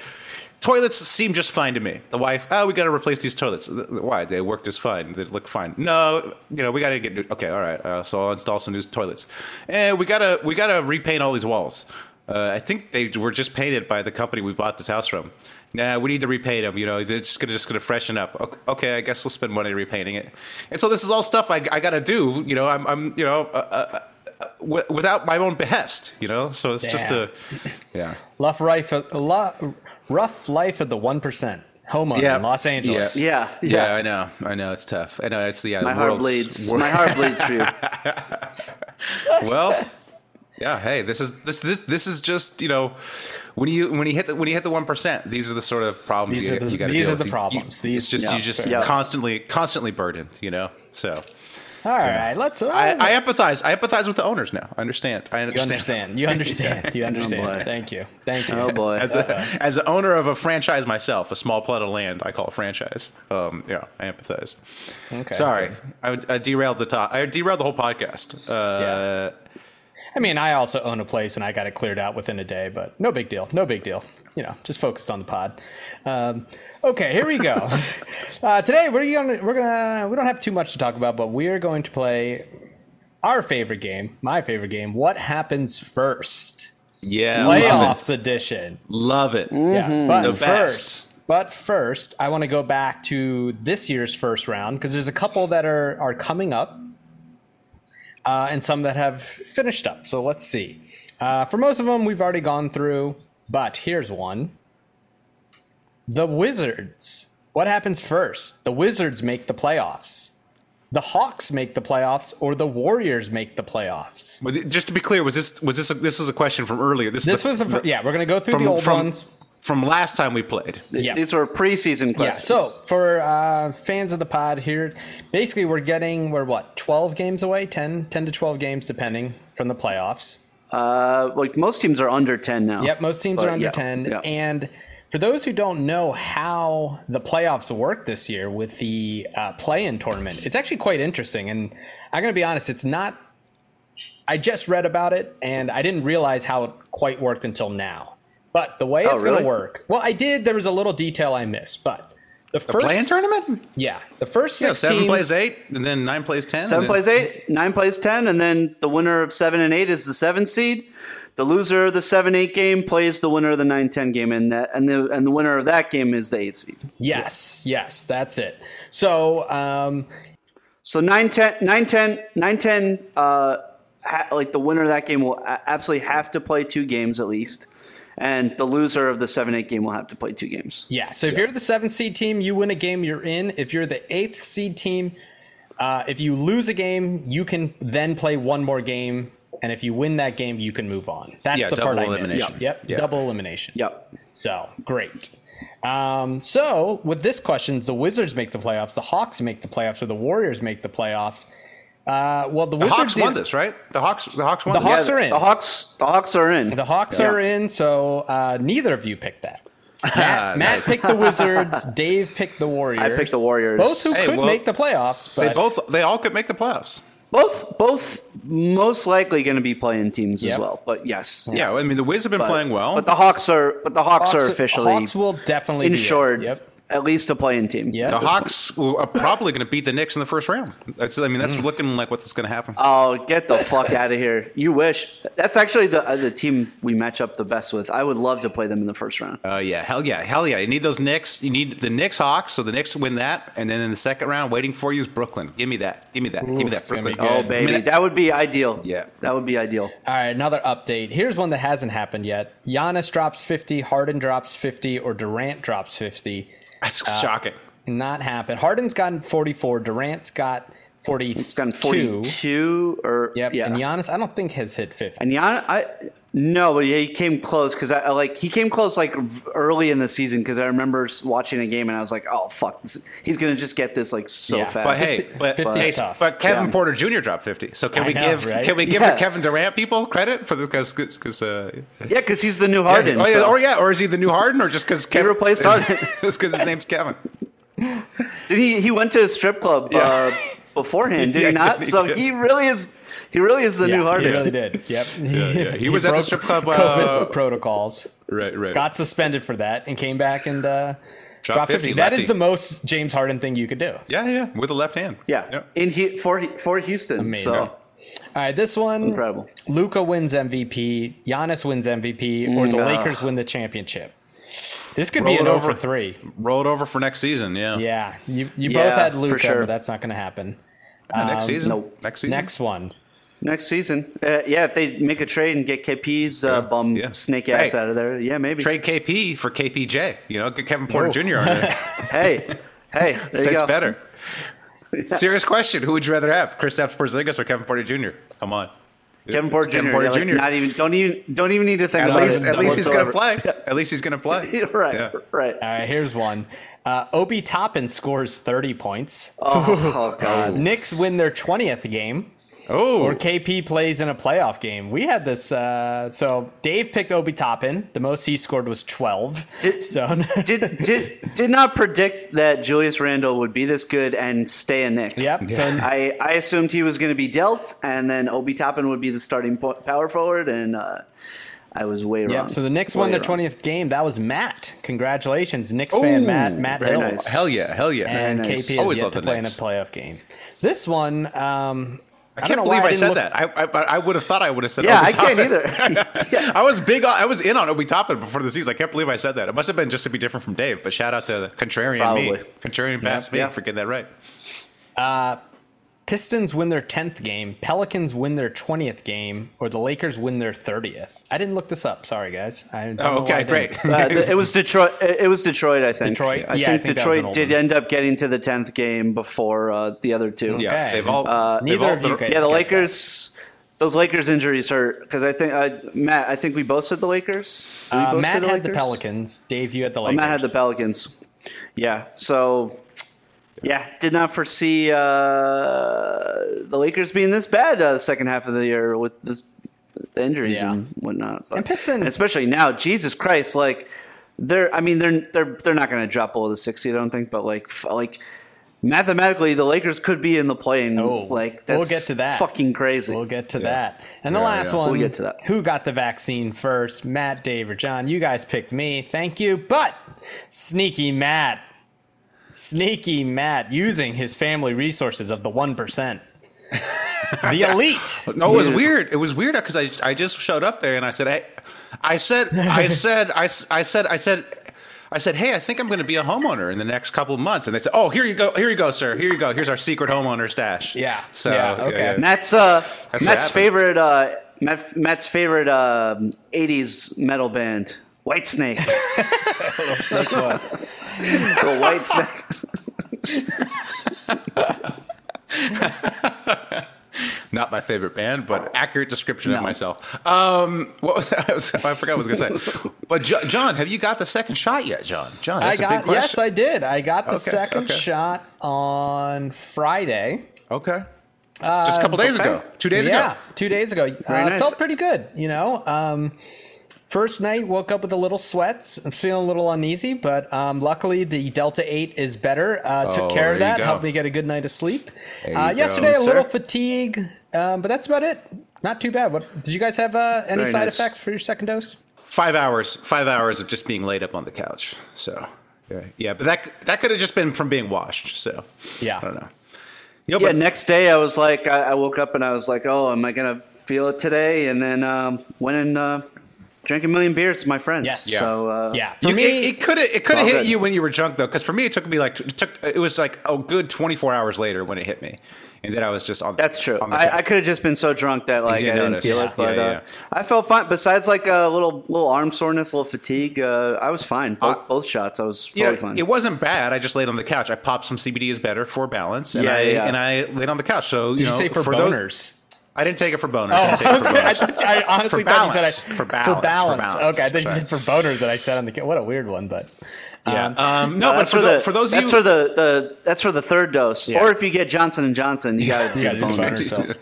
[SPEAKER 8] Toilets seem just fine to me. The wife, oh, we got to replace these toilets. Why? They work just fine. They look fine. No, you know, we got to get new. Okay, all right. Uh, so I'll install some new toilets. And we gotta we gotta repaint all these walls. Uh, I think they were just painted by the company we bought this house from. Nah, we need to repaint them. You know, they're just gonna just gonna freshen up. Ok- Okay, I guess we'll spend money repainting it. And so this is all stuff I, I got to do. You know, I'm, I'm you know, uh, uh, uh, w- without my own behest. You know, so it's just a yeah.
[SPEAKER 6] rough life, a lot, rough life of the one percent homeowner in Los Angeles.
[SPEAKER 7] Yeah,
[SPEAKER 8] Yeah,
[SPEAKER 7] yeah.
[SPEAKER 8] I know. I know. It's tough. I know. It's the yeah,
[SPEAKER 7] My
[SPEAKER 8] the
[SPEAKER 7] heart bleeds.
[SPEAKER 8] wor-
[SPEAKER 7] My heart bleeds for you.
[SPEAKER 8] well, yeah. Hey, this is this this this is just you know when you when you hit the when you hit the one percent, these are the sort of problems
[SPEAKER 6] These
[SPEAKER 8] you,
[SPEAKER 6] are the-
[SPEAKER 8] you got to
[SPEAKER 6] these
[SPEAKER 8] deal
[SPEAKER 6] are the
[SPEAKER 8] with. You-
[SPEAKER 6] problems.
[SPEAKER 8] You,
[SPEAKER 6] These-
[SPEAKER 8] it's just
[SPEAKER 7] Yeah.
[SPEAKER 8] you just
[SPEAKER 7] Yeah.
[SPEAKER 8] constantly constantly burdened. You know. So
[SPEAKER 6] All right, let's. Uh,
[SPEAKER 8] I, I empathize. I empathize with the owners now. I understand. I understand.
[SPEAKER 6] you understand. You understand. You understand.
[SPEAKER 7] boy.
[SPEAKER 6] Thank you. Thank you.
[SPEAKER 7] Oh boy.
[SPEAKER 8] As a, as an owner of a franchise myself, a small plot of land, I call a franchise. Um, yeah, I empathize.
[SPEAKER 6] Okay.
[SPEAKER 8] Sorry, I, I derailed the top. I derailed the whole podcast. Uh,
[SPEAKER 6] I mean, I also own a place and I got it cleared out within a day, but no big deal. No big deal. You know, just focused on the pod. Um, okay, here we go. uh, today we're gonna we're gonna we don't have too much to talk about, but we're going to play our favorite game, my favorite game. What happens first?
[SPEAKER 8] Yeah,
[SPEAKER 6] Playoffs
[SPEAKER 8] it.
[SPEAKER 6] edition.
[SPEAKER 8] Love it.
[SPEAKER 6] Yeah, but
[SPEAKER 8] The best.
[SPEAKER 6] first, but first, I want to go back to this year's first round because there's a couple that are are coming up, uh, and some that have finished up. So let's see. Uh, for most of them, we've already gone through, but here's one: the Wizards. What happens first? The Wizards make the playoffs. The Hawks make the playoffs, or the Warriors make the playoffs.
[SPEAKER 8] Just to be clear, was this was this a, this was a question from earlier? This,
[SPEAKER 6] This
[SPEAKER 8] the,
[SPEAKER 6] was a,
[SPEAKER 8] the-
[SPEAKER 6] yeah. We're gonna go through
[SPEAKER 8] from-
[SPEAKER 6] the old
[SPEAKER 8] from-
[SPEAKER 6] ones.
[SPEAKER 8] From last time we played.
[SPEAKER 6] Yeah.
[SPEAKER 7] These were preseason questions.
[SPEAKER 6] Yeah.
[SPEAKER 7] questions.
[SPEAKER 6] So for uh, fans of the pod here, basically we're getting we're what twelve games away, 10, 10 to twelve games depending from the playoffs.
[SPEAKER 7] uh, like most teams are under ten now.
[SPEAKER 6] Yep, most teams
[SPEAKER 7] But
[SPEAKER 6] are under
[SPEAKER 7] yeah,
[SPEAKER 6] 10.
[SPEAKER 7] yeah.
[SPEAKER 6] And for those who don't know how the playoffs work this year with the uh, play in tournament, it's actually quite interesting. And I'm going to be honest, it's not. I just read about it and I didn't realize how it quite worked until now. But the way
[SPEAKER 7] Oh,
[SPEAKER 6] it's going to work, well, I did. There was a little detail I missed, but the,
[SPEAKER 8] The
[SPEAKER 6] first
[SPEAKER 8] play-in tournament?
[SPEAKER 6] yeah, the first six Yeah,
[SPEAKER 8] seven
[SPEAKER 6] teams,
[SPEAKER 8] plays eight, and then nine plays ten.
[SPEAKER 7] Seven
[SPEAKER 8] and then-
[SPEAKER 7] plays eight, nine plays ten, and then the winner of seven and eight is the seven seed. The loser of the seven eight game plays the winner of the nine ten game, and that and the and the winner of that game is the eight seed.
[SPEAKER 6] Yes, yes, that's it. So, um,
[SPEAKER 7] So 9 10, 9 10, 9 10 uh, ha- like the winner of that game will absolutely have to play two games at least, and the loser of the seven eight game will have to play two games.
[SPEAKER 6] Yeah. So if you're the seventh seed team, you win a game, you're in. If you're the eighth seed team, uh, if you lose a game, you can then play one more game. And if you win that game, you can move on. That's
[SPEAKER 8] Yeah,
[SPEAKER 6] the part I
[SPEAKER 8] double
[SPEAKER 6] missed.
[SPEAKER 8] elimination.
[SPEAKER 6] Yep.
[SPEAKER 8] Yeah.
[SPEAKER 6] Double elimination.
[SPEAKER 7] Yep.
[SPEAKER 6] So great. Um, so with this question, the Wizards make the playoffs, the Hawks make the playoffs, or the Warriors make the playoffs. Uh, well, the,
[SPEAKER 8] The
[SPEAKER 6] Wizards
[SPEAKER 8] Hawks
[SPEAKER 6] did-
[SPEAKER 8] won this, right? The Hawks. The Hawks won.
[SPEAKER 6] The
[SPEAKER 8] this.
[SPEAKER 6] Hawks are in.
[SPEAKER 7] The Hawks, the Hawks are in.
[SPEAKER 6] The Hawks
[SPEAKER 7] Yeah.
[SPEAKER 6] are in, so uh, neither of you picked that. Matt, Matt
[SPEAKER 8] Nice.
[SPEAKER 6] picked the Wizards. Dave picked the Warriors.
[SPEAKER 7] I picked the Warriors.
[SPEAKER 6] Both who
[SPEAKER 8] Hey,
[SPEAKER 6] could
[SPEAKER 8] well,
[SPEAKER 6] make the playoffs, but
[SPEAKER 8] They both. They all could make the playoffs.
[SPEAKER 7] Both, both most likely going to be playing teams
[SPEAKER 6] Yep.
[SPEAKER 7] as well. But yes,
[SPEAKER 8] Yeah, I mean the Wiz have been
[SPEAKER 7] But-
[SPEAKER 8] playing well.
[SPEAKER 7] But the Hawks are, but the Hawks,
[SPEAKER 6] Hawks,
[SPEAKER 7] are officially
[SPEAKER 6] Hawks will definitely be in.
[SPEAKER 7] insured.
[SPEAKER 6] Yep.
[SPEAKER 7] At least a play-in team.
[SPEAKER 6] Yep.
[SPEAKER 8] the Hawks are probably going to beat the Knicks in the first round. That's. I mean, that's
[SPEAKER 6] Mm.
[SPEAKER 8] looking like what's going to happen.
[SPEAKER 7] Oh, get the fuck out of here! You wish. That's actually the uh, the team we match up the best with. I would love to play them in the first round.
[SPEAKER 8] Uh, yeah, hell yeah, hell yeah. You need those Knicks. You need the Knicks Hawks, so the Knicks win that, and then in the second round, waiting for you is Brooklyn. Give me that. Give me that. Give me that. Brooklyn.
[SPEAKER 7] Oh baby,
[SPEAKER 8] that-
[SPEAKER 7] that would be ideal.
[SPEAKER 8] Yeah.
[SPEAKER 7] that would be ideal.
[SPEAKER 6] All right, another update. Here's one that hasn't happened yet. Giannis drops 50, Harden drops 50, or Durant drops 50.
[SPEAKER 8] That's
[SPEAKER 6] Uh,
[SPEAKER 8] shocking.
[SPEAKER 6] Not happen. Harden's gotten 44. Durant's got 42.
[SPEAKER 7] It's gone forty-two or
[SPEAKER 6] Yep.
[SPEAKER 7] yeah.
[SPEAKER 6] And Giannis, I don't think has hit 50.
[SPEAKER 7] And Jan, I no, but yeah, he came close because I I, like he came close like early in the season because I remember watching a game and I was like, oh fuck, this, he's gonna just get this like so
[SPEAKER 6] Yeah.
[SPEAKER 7] fast.
[SPEAKER 8] But hey,
[SPEAKER 6] 50
[SPEAKER 8] but, hey, but Kevin
[SPEAKER 7] Yeah.
[SPEAKER 8] Porter Jr. dropped fifty. So can
[SPEAKER 6] I
[SPEAKER 8] we
[SPEAKER 6] know,
[SPEAKER 8] give
[SPEAKER 6] right?
[SPEAKER 8] can we give
[SPEAKER 7] Yeah.
[SPEAKER 8] the Kevin Durant people credit for the because because uh,
[SPEAKER 7] yeah, because he's the new Harden.
[SPEAKER 8] yeah, oh, yeah,
[SPEAKER 7] so-
[SPEAKER 8] or yeah, or is he the new Harden, or just because Kevin
[SPEAKER 7] replaced Harden.
[SPEAKER 8] Just because his name's Kevin.
[SPEAKER 7] Did he? He went to a strip club uh, beforehand, did
[SPEAKER 8] Yeah,
[SPEAKER 7] he not?
[SPEAKER 8] he
[SPEAKER 7] so
[SPEAKER 8] did.
[SPEAKER 7] he really is. He really is the
[SPEAKER 6] yeah,
[SPEAKER 7] new Harden.
[SPEAKER 6] He really did. Yep.
[SPEAKER 8] yeah. He was at the strip club, uh,
[SPEAKER 6] COVID protocols.
[SPEAKER 8] Right, right.
[SPEAKER 6] Got suspended for that and came back and uh,
[SPEAKER 8] Dropped
[SPEAKER 6] dropped 50.
[SPEAKER 8] 50,
[SPEAKER 6] That is
[SPEAKER 8] lefty.
[SPEAKER 6] the most James Harden thing you could do.
[SPEAKER 8] Yeah, yeah, with the left hand.
[SPEAKER 7] Yeah, in he, for for Houston.
[SPEAKER 6] Amazing.
[SPEAKER 7] So
[SPEAKER 6] All right, this one.
[SPEAKER 7] Incredible.
[SPEAKER 6] Luka wins MVP. Giannis wins MVP, or the
[SPEAKER 7] Mm,
[SPEAKER 6] Lakers win the championship. This could
[SPEAKER 8] Roll
[SPEAKER 6] be an
[SPEAKER 8] it
[SPEAKER 6] 0
[SPEAKER 8] over.
[SPEAKER 6] for 3.
[SPEAKER 8] Roll it over for next season. Yeah.
[SPEAKER 6] Yeah, you, you
[SPEAKER 7] Yeah,
[SPEAKER 6] both had
[SPEAKER 7] for
[SPEAKER 6] Luka,
[SPEAKER 7] sure.
[SPEAKER 6] but that's not going to happen.
[SPEAKER 8] Uh, next
[SPEAKER 6] Um,
[SPEAKER 8] season.
[SPEAKER 7] nope.
[SPEAKER 8] Next season.
[SPEAKER 6] Next one.
[SPEAKER 7] next season, uh, yeah, if they make a trade and get KP's uh, bum
[SPEAKER 8] yeah.
[SPEAKER 7] snake ass
[SPEAKER 8] Hey.
[SPEAKER 7] out of there, yeah, maybe.
[SPEAKER 8] Trade KP for KPJ. You know, get Kevin Porter
[SPEAKER 6] Oh.
[SPEAKER 8] Jr. on there.
[SPEAKER 7] Hey, hey, that's you
[SPEAKER 8] Fits
[SPEAKER 7] go.
[SPEAKER 8] better. Serious question: Who would you rather have, Kristaps Porzingis or Kevin Porter Jr.? Come on,
[SPEAKER 7] Kevin Porter Jr.
[SPEAKER 8] Kevin Porter
[SPEAKER 7] yeah, like, Not even. Don't even. Don't even need to think
[SPEAKER 8] At
[SPEAKER 7] about
[SPEAKER 8] least,
[SPEAKER 7] it.
[SPEAKER 8] at least he's going to play. At least he's going to play.
[SPEAKER 7] right.
[SPEAKER 8] Yeah.
[SPEAKER 7] Right.
[SPEAKER 6] All right, here's one. Uh, Obi Toppin scores 30 points.
[SPEAKER 7] Oh, oh God.
[SPEAKER 6] Knicks win their 20th game.
[SPEAKER 8] Oh,
[SPEAKER 6] or KP plays in a playoff game. We had this. Uh, so Dave picked Obi Toppin. The most he scored was 12.
[SPEAKER 7] Did-
[SPEAKER 6] so
[SPEAKER 7] did did did not predict that Julius Randle would be this good and stay a Knick.
[SPEAKER 6] Yep. So
[SPEAKER 7] I, I assumed he was going to be dealt, and then Obi Toppin would be the starting po- power forward, and uh, I was way wrong.
[SPEAKER 6] yeah. So the Knicks won their 20th game. That was Matt. Congratulations, Knicks fan Matt. Matt Hill.
[SPEAKER 7] nice.
[SPEAKER 8] hell yeah, hell yeah.
[SPEAKER 6] And
[SPEAKER 7] nice.
[SPEAKER 6] KP has
[SPEAKER 8] Always
[SPEAKER 6] yet to
[SPEAKER 8] the
[SPEAKER 6] play in a playoff game. This one, um,
[SPEAKER 8] I
[SPEAKER 6] don't
[SPEAKER 8] can't believe
[SPEAKER 6] why
[SPEAKER 8] I, said
[SPEAKER 6] look-
[SPEAKER 8] that. I, I I would have thought I would have said.
[SPEAKER 7] Yeah,
[SPEAKER 8] Obi
[SPEAKER 7] I can't either. Yeah.
[SPEAKER 8] I was big. On, I was in on Obi Toppin before the season. I can't believe I said that. It must have been just to be different from Dave. But shout out to the contrarian me,
[SPEAKER 7] Probably.
[SPEAKER 8] contrarian Pat Speed
[SPEAKER 7] yeah.
[SPEAKER 8] for getting that right.
[SPEAKER 6] Uh, Pistons win their 10th game, Pelicans win their 20th game, or the Lakers win their 30th. I didn't look this up. Sorry, guys. I don't know
[SPEAKER 8] Oh,
[SPEAKER 6] why I
[SPEAKER 8] okay, great.
[SPEAKER 7] Uh, th- it was Detroit. It was Detroit, I think.
[SPEAKER 6] Detroit?
[SPEAKER 7] I
[SPEAKER 6] Yeah, I
[SPEAKER 7] think,
[SPEAKER 6] think that was an
[SPEAKER 7] Detroit did
[SPEAKER 6] one.
[SPEAKER 7] end up getting to the tenth game before uh, the other two.
[SPEAKER 8] Yeah, they've all.
[SPEAKER 7] Uh,
[SPEAKER 8] they've
[SPEAKER 6] Neither
[SPEAKER 8] all
[SPEAKER 6] of you
[SPEAKER 8] thro-
[SPEAKER 7] Yeah, the
[SPEAKER 6] guessed that.
[SPEAKER 7] Lakers. those Lakers injuries hurt because I think uh, Matt. I think we both said the Lakers. Did we
[SPEAKER 6] Uh, Matt
[SPEAKER 7] say
[SPEAKER 6] had the Pelicans. Dave, you had the
[SPEAKER 7] Oh,
[SPEAKER 6] Lakers.
[SPEAKER 7] Matt had the Pelicans. Yeah. So, yeah, did not foresee uh, the Lakers being this bad uh, the second half of the year with this, the injuries
[SPEAKER 6] Yeah.
[SPEAKER 7] and whatnot. But,
[SPEAKER 6] And Pistons-
[SPEAKER 7] especially now, Jesus Christ! Like, they're. I mean, they're they're they're not going to drop below the sixty. I don't think, but like, like. Mathematically, the Lakers could be in the play-in.
[SPEAKER 6] Oh,
[SPEAKER 7] like
[SPEAKER 6] we'll
[SPEAKER 7] that's
[SPEAKER 6] get to that.
[SPEAKER 7] Fucking crazy.
[SPEAKER 6] We'll get to that. And the
[SPEAKER 8] Yeah,
[SPEAKER 6] last
[SPEAKER 8] yeah.
[SPEAKER 6] one,
[SPEAKER 7] We'll get to that.
[SPEAKER 6] who got the vaccine first? Matt, Dave, or John? You guys picked me. Thank you. But sneaky Matt, sneaky Matt, using his family resources of the one percent, the elite.
[SPEAKER 8] No, it was weird. It was weird because I, I just showed up there and I said, hey, I said, I said, I, s- I said, I said, I said, hey, I think I'm going to be a homeowner in the next couple of months. And they said, oh, here you go, here you go, sir, here you go. Here's our secret homeowner stash.
[SPEAKER 6] Yeah.
[SPEAKER 8] So
[SPEAKER 6] Yeah, okay.
[SPEAKER 7] Matt's uh,
[SPEAKER 8] That's
[SPEAKER 7] Matt's favorite uh, Matt, Matt's favorite um '80s metal band, White Snake. the White Snake.
[SPEAKER 8] Not my favorite band, but accurate description of myself. Um, what was that? I, was, I forgot what I was going to say. But Jo- John, have you got the second shot yet, John? John,
[SPEAKER 6] I
[SPEAKER 8] that's a big
[SPEAKER 6] got yes. I did. I got the
[SPEAKER 8] Okay,
[SPEAKER 6] second
[SPEAKER 8] okay.
[SPEAKER 6] shot on Friday.
[SPEAKER 8] Okay. Just a couple days
[SPEAKER 7] okay.
[SPEAKER 8] ago, two days
[SPEAKER 6] yeah,
[SPEAKER 8] ago.
[SPEAKER 6] two days ago.
[SPEAKER 7] Very
[SPEAKER 6] Uh,
[SPEAKER 7] nice.
[SPEAKER 6] Felt pretty good, you know. Um, first night, woke up with a little sweats I'm feeling a little uneasy, but um, luckily the Delta 8 is better. Uh,
[SPEAKER 8] Oh,
[SPEAKER 6] took care of that, helped me get a good night of sleep. Uh,
[SPEAKER 8] you go.
[SPEAKER 6] yesterday,
[SPEAKER 8] Yes,
[SPEAKER 6] a little fatigue, um, but that's about it. Not too bad. What did you guys have uh, any
[SPEAKER 7] Very
[SPEAKER 6] side
[SPEAKER 7] nice.
[SPEAKER 6] effects for your second dose?
[SPEAKER 8] Five hours, five hours of just being laid up on the couch. So, yeah, yeah but that that could have just been from being washed. So,
[SPEAKER 6] Yeah.
[SPEAKER 8] I don't know. You know,
[SPEAKER 7] Yeah.
[SPEAKER 8] but-
[SPEAKER 7] Next day, I was like, I, I woke up and I was like, oh, am I gonna feel it today? And then um, went and uh, drank a million beers with my friends.
[SPEAKER 6] Yes.
[SPEAKER 7] So uh,
[SPEAKER 6] yeah. For
[SPEAKER 8] You,
[SPEAKER 6] me,
[SPEAKER 8] it, it could have it could have hit
[SPEAKER 7] good.
[SPEAKER 8] you when you were drunk though, because for me it took me like it took it was like a good twenty four hours later when it hit me, and then I was just on.
[SPEAKER 7] That's true.
[SPEAKER 8] on the
[SPEAKER 7] I. I could have just been so drunk that like I
[SPEAKER 8] didn't
[SPEAKER 7] didn't
[SPEAKER 8] notice.
[SPEAKER 7] feel it, but
[SPEAKER 8] Yeah,
[SPEAKER 7] uh. I felt fine. Besides like a little little arm soreness, a little fatigue, uh, I was fine. Both,
[SPEAKER 8] Uh,
[SPEAKER 7] both shots, I was
[SPEAKER 8] You
[SPEAKER 7] totally
[SPEAKER 8] know,
[SPEAKER 7] fine.
[SPEAKER 8] it wasn't bad. I just laid on the couch. I popped some CBD is better for balance, and
[SPEAKER 7] Yeah,
[SPEAKER 8] I
[SPEAKER 7] yeah, yeah.
[SPEAKER 8] and I laid on the couch. So
[SPEAKER 6] did you
[SPEAKER 8] know,
[SPEAKER 6] say for,
[SPEAKER 8] those-
[SPEAKER 6] boners?
[SPEAKER 8] I didn't take it for boners.
[SPEAKER 6] Oh,
[SPEAKER 8] I, didn't take
[SPEAKER 6] I,
[SPEAKER 8] it
[SPEAKER 6] was
[SPEAKER 8] for
[SPEAKER 6] gonna, I,
[SPEAKER 8] boners.
[SPEAKER 6] thought- I honestly
[SPEAKER 8] For
[SPEAKER 6] thought you said. I,
[SPEAKER 8] For balance. For balance.
[SPEAKER 6] Okay, I thought you said for boners that I said on the. What a weird one, but
[SPEAKER 8] yeah.
[SPEAKER 6] um,
[SPEAKER 8] Um, no, but for,
[SPEAKER 7] for
[SPEAKER 8] tho-
[SPEAKER 7] the
[SPEAKER 8] for those of
[SPEAKER 7] that's
[SPEAKER 8] you,
[SPEAKER 7] for the, the that's for the third dose.
[SPEAKER 8] Yeah.
[SPEAKER 7] Or if you get Johnson and Johnson, you got to
[SPEAKER 6] you
[SPEAKER 7] do
[SPEAKER 6] gotta do
[SPEAKER 7] boner.
[SPEAKER 6] boners. cells.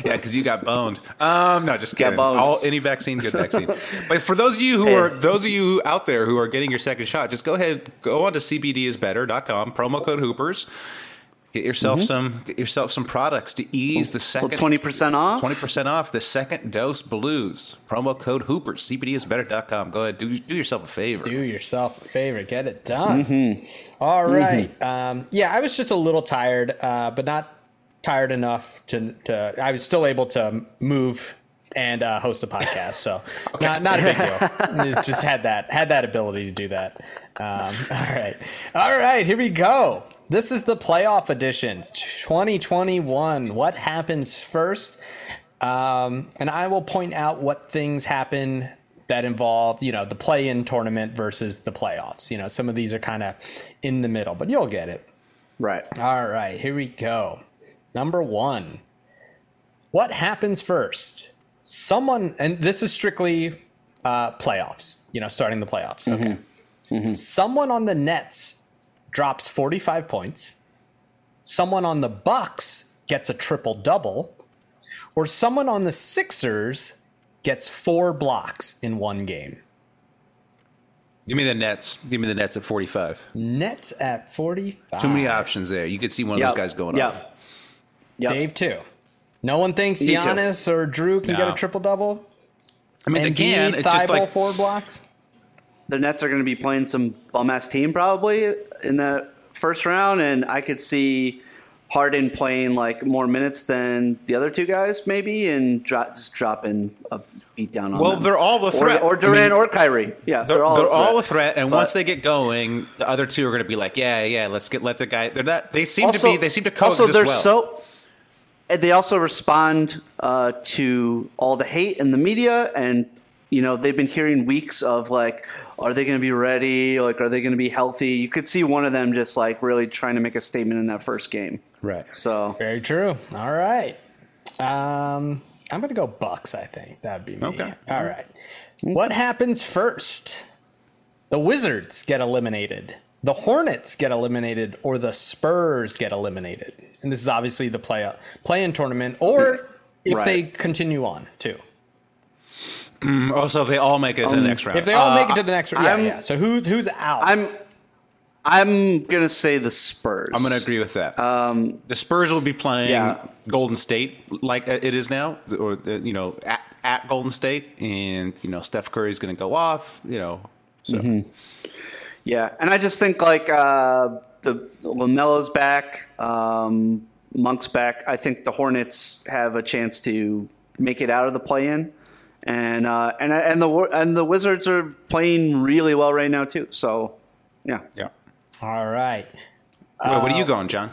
[SPEAKER 8] yeah, because you got boned. Um, no, just kidding.
[SPEAKER 7] boned.
[SPEAKER 8] All any vaccine, good vaccine. but for those of you who
[SPEAKER 7] Hey.
[SPEAKER 8] are those of you out there who are getting your second shot, just go ahead, go on to cbdisbetter.com, promo code Hoopers. Get yourself some get yourself some products to ease the second
[SPEAKER 7] 20% off?
[SPEAKER 8] Twenty percent off the second dose blues. Promo code Hoopers. cbdisbetter.com. Go ahead, do do yourself a favor.
[SPEAKER 6] do yourself a favor, get it done. All right. Um, yeah, I was just a little tired, uh, but not tired enough to, to. I was still able to move and uh, host a podcast, so not not a big deal. Just had that had that ability to do that. Um, all right, all right. Here we go. This is the playoff editions, 2021. What happens first? Um, and I will point out what things happen that involve, you know, the play-in tournament versus the playoffs. You know, some of these are kind of in the middle, but you'll get it.
[SPEAKER 7] Right.
[SPEAKER 6] All right, here we go. Number one. What happens first? Someone, and this is strictly uh, playoffs, you know, starting the playoffs. Okay. Someone on the Nets drops 45 points. Someone on the Bucks gets a triple double. Or someone on the Sixers gets four blocks in one game.
[SPEAKER 8] Give me the Nets. Give me the Nets at forty five.
[SPEAKER 6] Nets at 45.
[SPEAKER 8] Too many options there. You could see one of
[SPEAKER 7] Yep.
[SPEAKER 8] those guys going
[SPEAKER 7] Yep.
[SPEAKER 8] off.
[SPEAKER 7] Yep.
[SPEAKER 6] Dave, too. No one thinks
[SPEAKER 7] Me too.
[SPEAKER 6] Giannis or Jrue can get a triple double.
[SPEAKER 8] I mean, they
[SPEAKER 6] Embiid,
[SPEAKER 8] can. It's just like
[SPEAKER 6] four blocks.
[SPEAKER 7] The Nets are going to be playing some bum ass team probably in the first round, and I could see Harden playing like more minutes than the other two guys, maybe, and just dropping a beat down on
[SPEAKER 8] Well,
[SPEAKER 7] them.
[SPEAKER 8] they're all a threat.
[SPEAKER 7] or,
[SPEAKER 8] I
[SPEAKER 7] Durant
[SPEAKER 8] mean,
[SPEAKER 7] or Kyrie. Yeah,
[SPEAKER 8] They're,
[SPEAKER 7] they're, all
[SPEAKER 8] they're
[SPEAKER 7] a threat.
[SPEAKER 8] all a threat, and
[SPEAKER 7] But-
[SPEAKER 8] once they get going, the other two are going to be like, "Yeah, yeah, let's get let the guy." They're not. They seem
[SPEAKER 7] also,
[SPEAKER 8] to be. They seem to coexist
[SPEAKER 7] also they're
[SPEAKER 8] well.
[SPEAKER 7] so they also respond uh, to all the hate in the media and you know they've been hearing weeks of like are they going to be ready like are they going to be healthy you could see one of them just like really trying to make a statement in that first game
[SPEAKER 8] right.
[SPEAKER 7] so
[SPEAKER 6] Very true. All right. Um, I'm gonna go Bucks. I think that'd be me.
[SPEAKER 8] Okay.
[SPEAKER 6] All right. What happens first? The Wizards get eliminated. The Hornets get eliminated, or the Spurs get eliminated. And this is obviously the play play-in tournament, or if
[SPEAKER 7] Right.
[SPEAKER 6] they continue on too.
[SPEAKER 8] Also, if they all make it to the next round.
[SPEAKER 6] If they all
[SPEAKER 8] Uh,
[SPEAKER 6] make it to the next round, yeah, yeah. So who who's out?
[SPEAKER 7] I'm I'm gonna say the Spurs.
[SPEAKER 8] I'm going to agree with that. Um, the Spurs will be playing
[SPEAKER 7] Yeah.
[SPEAKER 8] Golden State like it is now, or uh, you know, at, at Golden State, and you know, Steph Curry's going to go off. You know, so
[SPEAKER 7] Mm-hmm. Yeah, and I just think like uh, the LaMelo's back, um, Monk's back. I think the Hornets have a chance to make it out of the play-in, and uh, and and the and the Wizards are playing really well right now too. So, yeah,
[SPEAKER 8] yeah.
[SPEAKER 6] all right.
[SPEAKER 8] Wait, what are you going, John?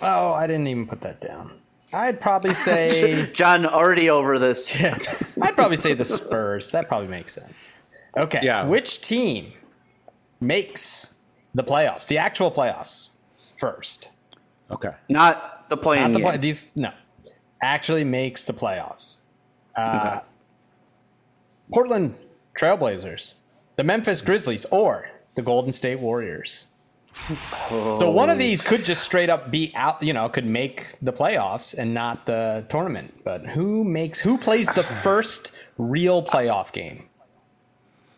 [SPEAKER 6] Oh, I didn't even put that down. I'd probably say
[SPEAKER 7] John already over this.
[SPEAKER 6] Yeah, I'd probably say the Spurs. That probably makes sense. Okay.
[SPEAKER 8] Yeah.
[SPEAKER 6] Which team makes the playoffs, the actual playoffs, first?
[SPEAKER 8] Okay.
[SPEAKER 7] Not the play-in
[SPEAKER 6] Not the play. These no, actually makes the playoffs. Uh, Portland Trailblazers, the Memphis Grizzlies, or the Golden State Warriors. So one of these could just straight up be out, you know, could make the playoffs and not the tournament. But who makes who plays the first real playoff game?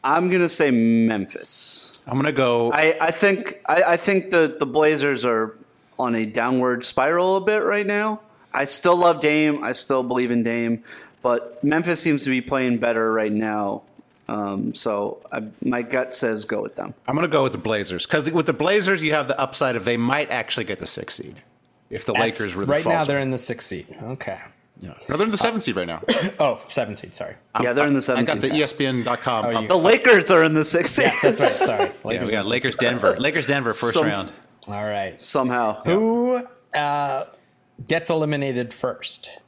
[SPEAKER 7] I'm gonna say Memphis.
[SPEAKER 8] I'm going to go.
[SPEAKER 7] I, I think I, I think the, the Blazers are on a downward spiral a bit right now. I still love Dame. I still believe in Dame, but Memphis seems to be playing better right now. Um, so I, my gut says go with them.
[SPEAKER 8] I'm going to go with the Blazers because with the Blazers, you have the upside of they might actually get the sixth seed if the
[SPEAKER 6] That's-
[SPEAKER 8] Lakers really
[SPEAKER 6] right now
[SPEAKER 8] falter.
[SPEAKER 6] they're in the sixth seed. Okay.
[SPEAKER 8] Yeah.
[SPEAKER 4] No, they're in the seventh seed right now.
[SPEAKER 6] Oh, seventh seed. Sorry.
[SPEAKER 7] yeah, they're in the
[SPEAKER 4] I
[SPEAKER 7] seventh.
[SPEAKER 4] got the ESPN.com.
[SPEAKER 6] Oh, you-
[SPEAKER 7] the Lakers are in the sixth
[SPEAKER 6] Yes, that's right. Sorry.
[SPEAKER 8] Yeah,
[SPEAKER 6] Lakers
[SPEAKER 8] we got Lakers Denver. Lakers Denver first
[SPEAKER 7] Some-
[SPEAKER 8] round.
[SPEAKER 6] All right.
[SPEAKER 7] somehow.
[SPEAKER 6] Who uh, gets eliminated first?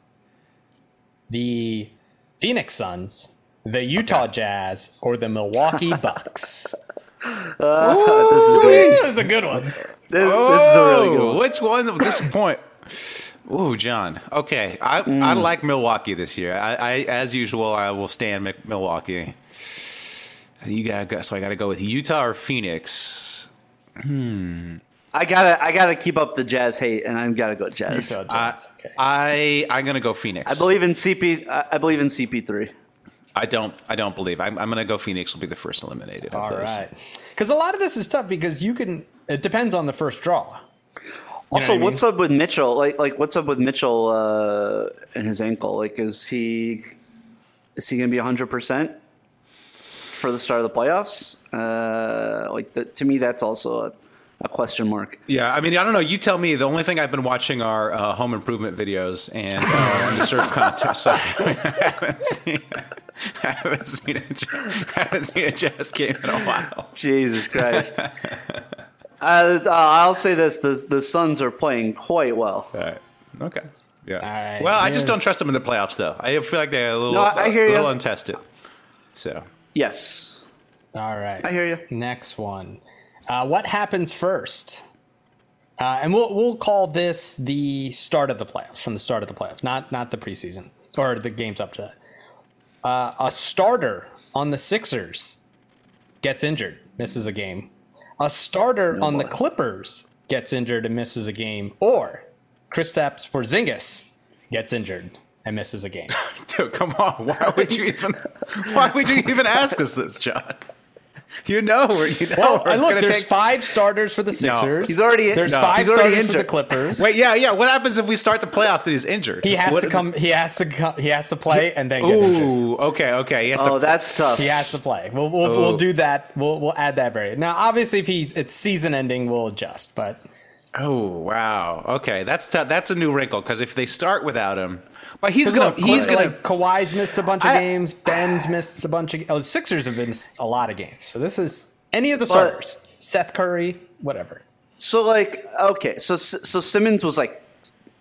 [SPEAKER 6] The Phoenix Suns, the Utah Jazz, or the Milwaukee Bucks?
[SPEAKER 7] this is great.
[SPEAKER 6] this is a good one.
[SPEAKER 7] This, this is a really good
[SPEAKER 8] Oh,
[SPEAKER 7] one.
[SPEAKER 8] Which one at this point? Ooh, John. Okay, I I
[SPEAKER 7] Mm.
[SPEAKER 8] like Milwaukee this year. I, I as usual, I will stand Mc- Milwaukee. You got to so I got to go with Utah or Phoenix.
[SPEAKER 7] I gotta I gotta keep up the Jazz hate, and I'm gotta go Jazz.
[SPEAKER 6] Utah
[SPEAKER 8] I,
[SPEAKER 6] okay.
[SPEAKER 8] I I'm gonna go Phoenix.
[SPEAKER 7] I believe in CP. I I believe in CP3.
[SPEAKER 8] I don't. I don't believe. I'm, I'm gonna go Phoenix will be the first eliminated. Of those.
[SPEAKER 6] right. Because a lot of this is tough because you can. It depends on the first draw.
[SPEAKER 7] Also,
[SPEAKER 6] what I mean?
[SPEAKER 7] what's up with Mitchell? Like, like what's up with Mitchell uh, and his ankle? Like, is he is he going to be hundred percent for the start of the playoffs? Uh, like, the, to me, that's also a, a question mark.
[SPEAKER 8] Yeah, I mean, I don't know. You tell me. The only thing I've been watching are uh, home improvement videos and uh, the surf contest. So I haven't seen. I haven't seen a, I haven't seen a jazz game in a while.
[SPEAKER 7] Jesus Christ. uh, uh, I'll say this: the the Suns are playing quite well.
[SPEAKER 8] All right. Okay. Yeah.
[SPEAKER 6] right,
[SPEAKER 8] Well, I just don't trust them in the playoffs, though. I feel like they're a little,
[SPEAKER 7] No, I- I hear
[SPEAKER 8] a little
[SPEAKER 7] ya.
[SPEAKER 8] untested. So
[SPEAKER 7] Yes,
[SPEAKER 6] All right.
[SPEAKER 7] I hear you.
[SPEAKER 6] Next one. Uh, what happens first? Uh, and we'll we'll call this the start of the playoffs, from the start of the playoffs, not not the preseason or the games up to that. Uh, a starter on the Sixers gets injured, misses a game. A starter on the. Clippers gets injured and misses a game, or Kristaps Porzingis gets injured and misses a game.
[SPEAKER 8] Dude, come on. Why would you even? Why would you even ask us this, John? You know, we're, you know,
[SPEAKER 6] Well,
[SPEAKER 8] we're
[SPEAKER 6] and look, there's
[SPEAKER 8] take.
[SPEAKER 6] five starters for the Sixers.
[SPEAKER 7] He's already-
[SPEAKER 6] there's
[SPEAKER 7] no,
[SPEAKER 6] five
[SPEAKER 7] he's already
[SPEAKER 6] starters for the. Clippers.
[SPEAKER 8] Wait, yeah, yeah. What happens if we start the playoffs and he's injured?
[SPEAKER 6] He has
[SPEAKER 8] What-
[SPEAKER 6] to come. He has to. co- He has to play and then get injured.
[SPEAKER 8] Ooh, okay, okay. He has
[SPEAKER 7] Oh,
[SPEAKER 8] to,
[SPEAKER 7] that's tough.
[SPEAKER 6] He has to play. We'll we'll, we'll do that. We'll we'll add that variant. Now, obviously, if he's it's season ending, we'll adjust. But
[SPEAKER 8] Oh wow. Okay, that's t- that's a new wrinkle because if they start without him, but he's gonna
[SPEAKER 6] look,
[SPEAKER 8] he's gonna
[SPEAKER 6] like Kawhi's missed a bunch of
[SPEAKER 7] I-
[SPEAKER 6] games. Ben's missed a bunch of. Oh, the Sixers have missed a lot of games. So this is any of the
[SPEAKER 7] But-
[SPEAKER 6] starters. Seth Curry, whatever.
[SPEAKER 7] So like okay, so so Simmons was like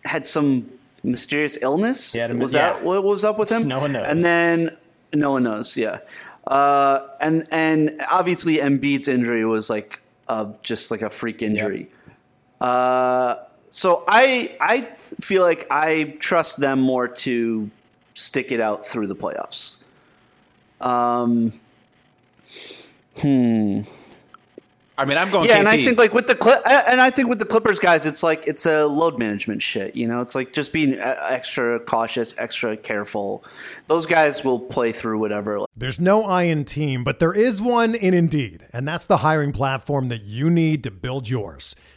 [SPEAKER 7] had some mysterious illness.
[SPEAKER 6] He had a-
[SPEAKER 7] was
[SPEAKER 6] yeah.
[SPEAKER 7] that what was up with him?
[SPEAKER 6] No one knows.
[SPEAKER 7] And then no one knows. Yeah, uh, and and obviously Embiid's injury was like uh, just like a freak injury. Uh, so I I feel like I trust them more to stick it out through the playoffs. Um, hmm.
[SPEAKER 8] I mean, I'm going
[SPEAKER 7] Yeah,
[SPEAKER 8] KP.
[SPEAKER 7] and I think like with the Cli- and I think with the Clippers guys, it's like it's a load management shit. You know, it's like just being uh, extra cautious, extra careful. Those guys will play through whatever.
[SPEAKER 9] There's no I in team, but there is one in Indeed, and that's the hiring platform that you need to build yours.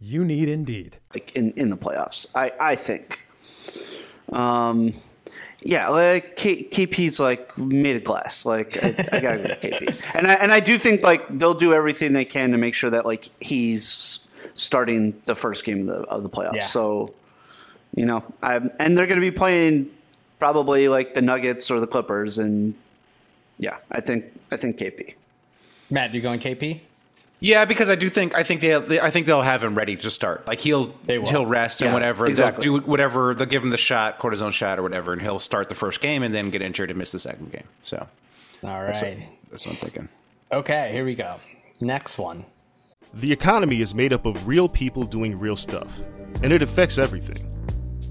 [SPEAKER 9] You need Indeed.
[SPEAKER 7] like in, in the playoffs. I, I think. Um, yeah, like K, KP's like made of glass. Like I, I gotta go with KP, and I and I do think like they'll do everything they can to make sure that like he's starting the first game of the of the playoffs.
[SPEAKER 6] Yeah.
[SPEAKER 7] So, you know, I and they're gonna be playing probably like the Nuggets or the Clippers, and yeah, I think I think KP.
[SPEAKER 6] Matt, you going KP?
[SPEAKER 8] Yeah, because I do think I think they, they I think they'll have him ready to start. Like he'll
[SPEAKER 6] They will.
[SPEAKER 8] he'll rest and whatever.
[SPEAKER 7] exactly.
[SPEAKER 8] They'll do whatever. They'll give him the shot, cortisone shot or whatever, and he'll start the first game and then get injured and miss the second game. So
[SPEAKER 6] All
[SPEAKER 8] that's, what, that's what I'm thinking.
[SPEAKER 6] Okay, here we go. Next one.
[SPEAKER 10] The economy is made up of real people doing real stuff, and it affects everything.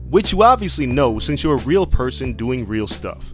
[SPEAKER 10] Which you obviously know since you're a real person doing real stuff.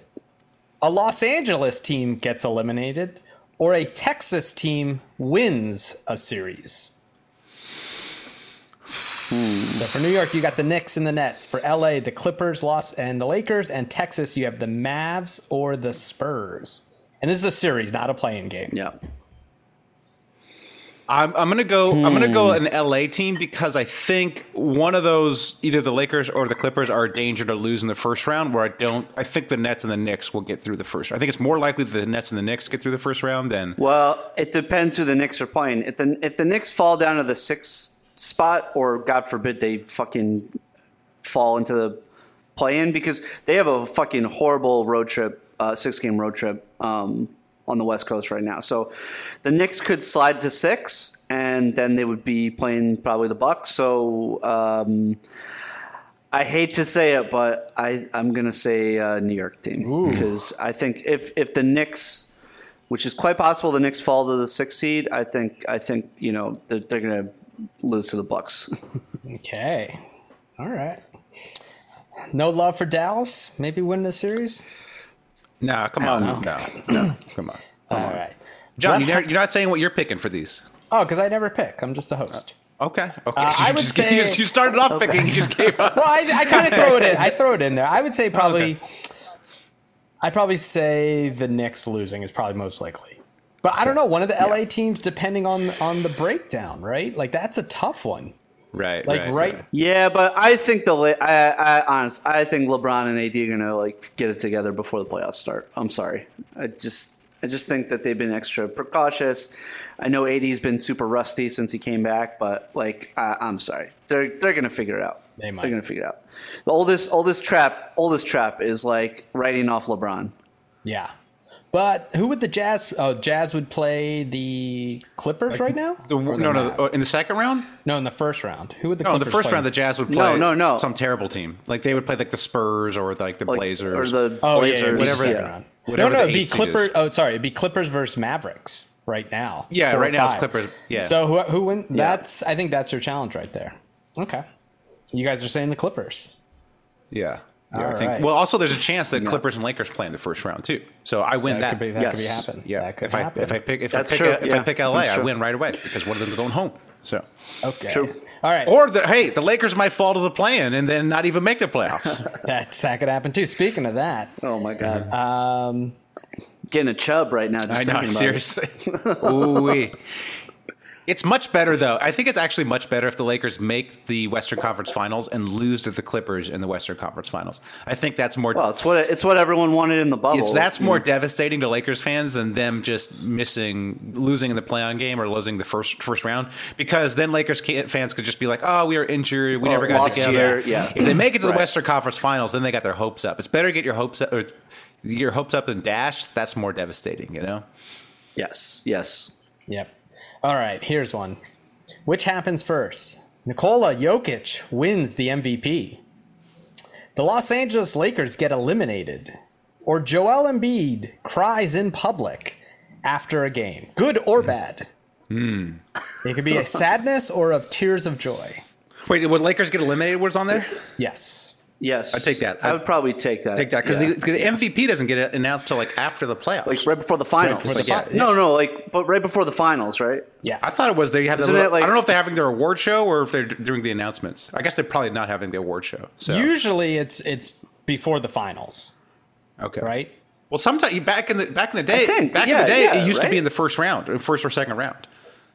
[SPEAKER 6] a Los Angeles team gets eliminated, or a Texas team wins a series. Hmm. So for New York, you got the Knicks and the Nets. For LA, the Clippers, Los and the Lakers, and Texas, you have the Mavs or the Spurs. And this is a series, not a play-in game.
[SPEAKER 7] Yeah.
[SPEAKER 8] I'm, I'm gonna go. I'm gonna go
[SPEAKER 6] Hmm.
[SPEAKER 8] an LA team because I think one of those, either the Lakers or the Clippers, are a danger to lose in the first round. Where I don't. I think the Nets and the Knicks will get through the first. I think it's more likely that the Nets and the Knicks get through the first round than.
[SPEAKER 7] Well, it depends who the Knicks are playing. If the if the Knicks fall down to the sixth spot, or God forbid they fucking fall into the play-in, because they have a fucking horrible road trip, uh, six game road trip um, on the West Coast right now. So the Knicks could slide to six, and then they would be playing probably the Bucks. So. Um, I hate to say it, but I, I'm going to say uh, New York team because I think if, if the Knicks, which is quite possible, the Knicks fall to the sixth seed, I think I think you know they're, they're going to lose to the Bucks.
[SPEAKER 6] Okay. All right. No love for Dallas? Maybe win the series?
[SPEAKER 8] Nah, come on, no, no, come on,
[SPEAKER 6] All right.
[SPEAKER 8] John. You never, you're not saying what you're picking for these.
[SPEAKER 6] Oh, because I never pick. I'm just the host.
[SPEAKER 8] Okay, okay.
[SPEAKER 6] Uh, I would
[SPEAKER 8] just-
[SPEAKER 6] say-
[SPEAKER 8] you, you started off picking. You just gave up.
[SPEAKER 6] Well, I, I kind of throw it in. I throw it in there. I would say probably. I'd probably say the Knicks losing is probably most likely. But I don't know. One of the LA teams, depending on on the breakdown, right? Like that's a tough one.
[SPEAKER 8] Right,
[SPEAKER 6] Like right.
[SPEAKER 7] yeah, but I think the I, I honest I think LeBron and AD are going to like get it together before the playoffs start. I'm sorry. I just I just think that they've been extra precautious. I know AD's been super rusty since he came back, but like I, I'm sorry, they're they're going to figure it out.
[SPEAKER 6] They might.
[SPEAKER 7] They're going to figure it out. The oldest oldest trap oldest trap is like writing off LeBron.
[SPEAKER 6] Yeah. But who would the Jazz? Oh, Jazz would play the Clippers right now.
[SPEAKER 8] The, no, no,
[SPEAKER 6] Mavs?
[SPEAKER 8] oh, in the second round.
[SPEAKER 6] no, in the first round. Who would the
[SPEAKER 8] No, in
[SPEAKER 6] Clippers
[SPEAKER 8] the first
[SPEAKER 6] play?
[SPEAKER 8] round, the Jazz would
[SPEAKER 7] No,
[SPEAKER 8] play
[SPEAKER 7] no, no. no.
[SPEAKER 8] some terrible team. Like they would play like the Spurs or like the
[SPEAKER 7] Like,
[SPEAKER 8] Blazers
[SPEAKER 7] or the
[SPEAKER 6] Oh yeah,
[SPEAKER 7] Blazers.
[SPEAKER 6] yeah, it'd the
[SPEAKER 8] whatever-
[SPEAKER 7] yeah.
[SPEAKER 6] round.
[SPEAKER 8] whatever
[SPEAKER 6] no, no, it'd be Clippers. Oh, sorry, it'd be Clippers versus Mavericks right now.
[SPEAKER 8] Yeah,
[SPEAKER 6] Four
[SPEAKER 8] right now it's. Clippers. Yeah.
[SPEAKER 6] So who who win? That's I think that's your challenge right there. Okay, you guys are saying the Clippers.
[SPEAKER 8] Yeah. Yeah, I think.
[SPEAKER 6] right.
[SPEAKER 8] Well, also there's a chance that Clippers and Lakers play in the first round too. So I win
[SPEAKER 6] That
[SPEAKER 8] that.
[SPEAKER 6] could be that could be
[SPEAKER 7] Yes.
[SPEAKER 6] happen.
[SPEAKER 8] yeah.
[SPEAKER 6] that could
[SPEAKER 8] if I
[SPEAKER 6] happen.
[SPEAKER 8] if I pick if
[SPEAKER 7] That's
[SPEAKER 8] I pick
[SPEAKER 7] true,
[SPEAKER 8] if
[SPEAKER 7] yeah.
[SPEAKER 8] I pick LA, I win right away because one of them is going home. So
[SPEAKER 6] okay,
[SPEAKER 7] True.
[SPEAKER 6] All right,
[SPEAKER 8] or the hey, the Lakers might fall to the play-in and then not even make the playoffs.
[SPEAKER 6] that's that could happen too. Speaking of that,
[SPEAKER 7] Oh my god,
[SPEAKER 6] um,
[SPEAKER 7] getting a chub right now. Just
[SPEAKER 8] I know,
[SPEAKER 7] thinking
[SPEAKER 8] seriously. Ooh. It's much better though. I think it's actually much better if the Lakers make the Western Conference Finals and lose to the Clippers in the Western Conference Finals. I think that's more
[SPEAKER 7] Well, it's what it's what everyone wanted in the bubble.
[SPEAKER 8] It's that's more devastating to Lakers fans than them just missing, losing in the play-in game or losing the first first round. Because then Lakers fans could just be like, "Oh, we were injured. We
[SPEAKER 7] Oh,
[SPEAKER 8] never got
[SPEAKER 7] lost
[SPEAKER 8] together."
[SPEAKER 7] year, yeah.
[SPEAKER 8] If they make it to the
[SPEAKER 7] Right.
[SPEAKER 8] Western Conference Finals, then they got their hopes up. It's better to get your hopes up or get your hopes up and dashed. That's more devastating, you know.
[SPEAKER 7] Yes, yes.
[SPEAKER 6] Yep. All right, here's one. Which happens first? Nikola Jokic wins the MVP. The Los Angeles Lakers get eliminated. Or Joel Embiid cries in public after a game. Good or hmm. bad. Hmm. It could be a sadness or of tears of joy.
[SPEAKER 8] Wait, would Lakers get eliminated? What's on there?
[SPEAKER 6] Yes.
[SPEAKER 7] Yes,
[SPEAKER 8] I take that.
[SPEAKER 7] I would probably take that.
[SPEAKER 8] Take that because
[SPEAKER 7] yeah.
[SPEAKER 8] the, the MVP doesn't get announced till like after the playoffs.
[SPEAKER 7] like right before the finals.
[SPEAKER 6] before the
[SPEAKER 7] Like,
[SPEAKER 6] fi-
[SPEAKER 7] No, no, like but right before the finals, right?
[SPEAKER 6] Yeah.
[SPEAKER 8] I thought it was they have. The,
[SPEAKER 7] Isn't
[SPEAKER 8] little-
[SPEAKER 7] like-
[SPEAKER 8] I don't know if they're having their award show or if they're doing the announcements. I guess they're probably not having the award show. So
[SPEAKER 6] Usually it's it's before the finals,
[SPEAKER 8] okay,
[SPEAKER 6] right?
[SPEAKER 8] Well, sometimes back in the back in the day,
[SPEAKER 7] think,
[SPEAKER 8] back in the day,
[SPEAKER 7] yeah,
[SPEAKER 8] it used to be in the first round, first or second round.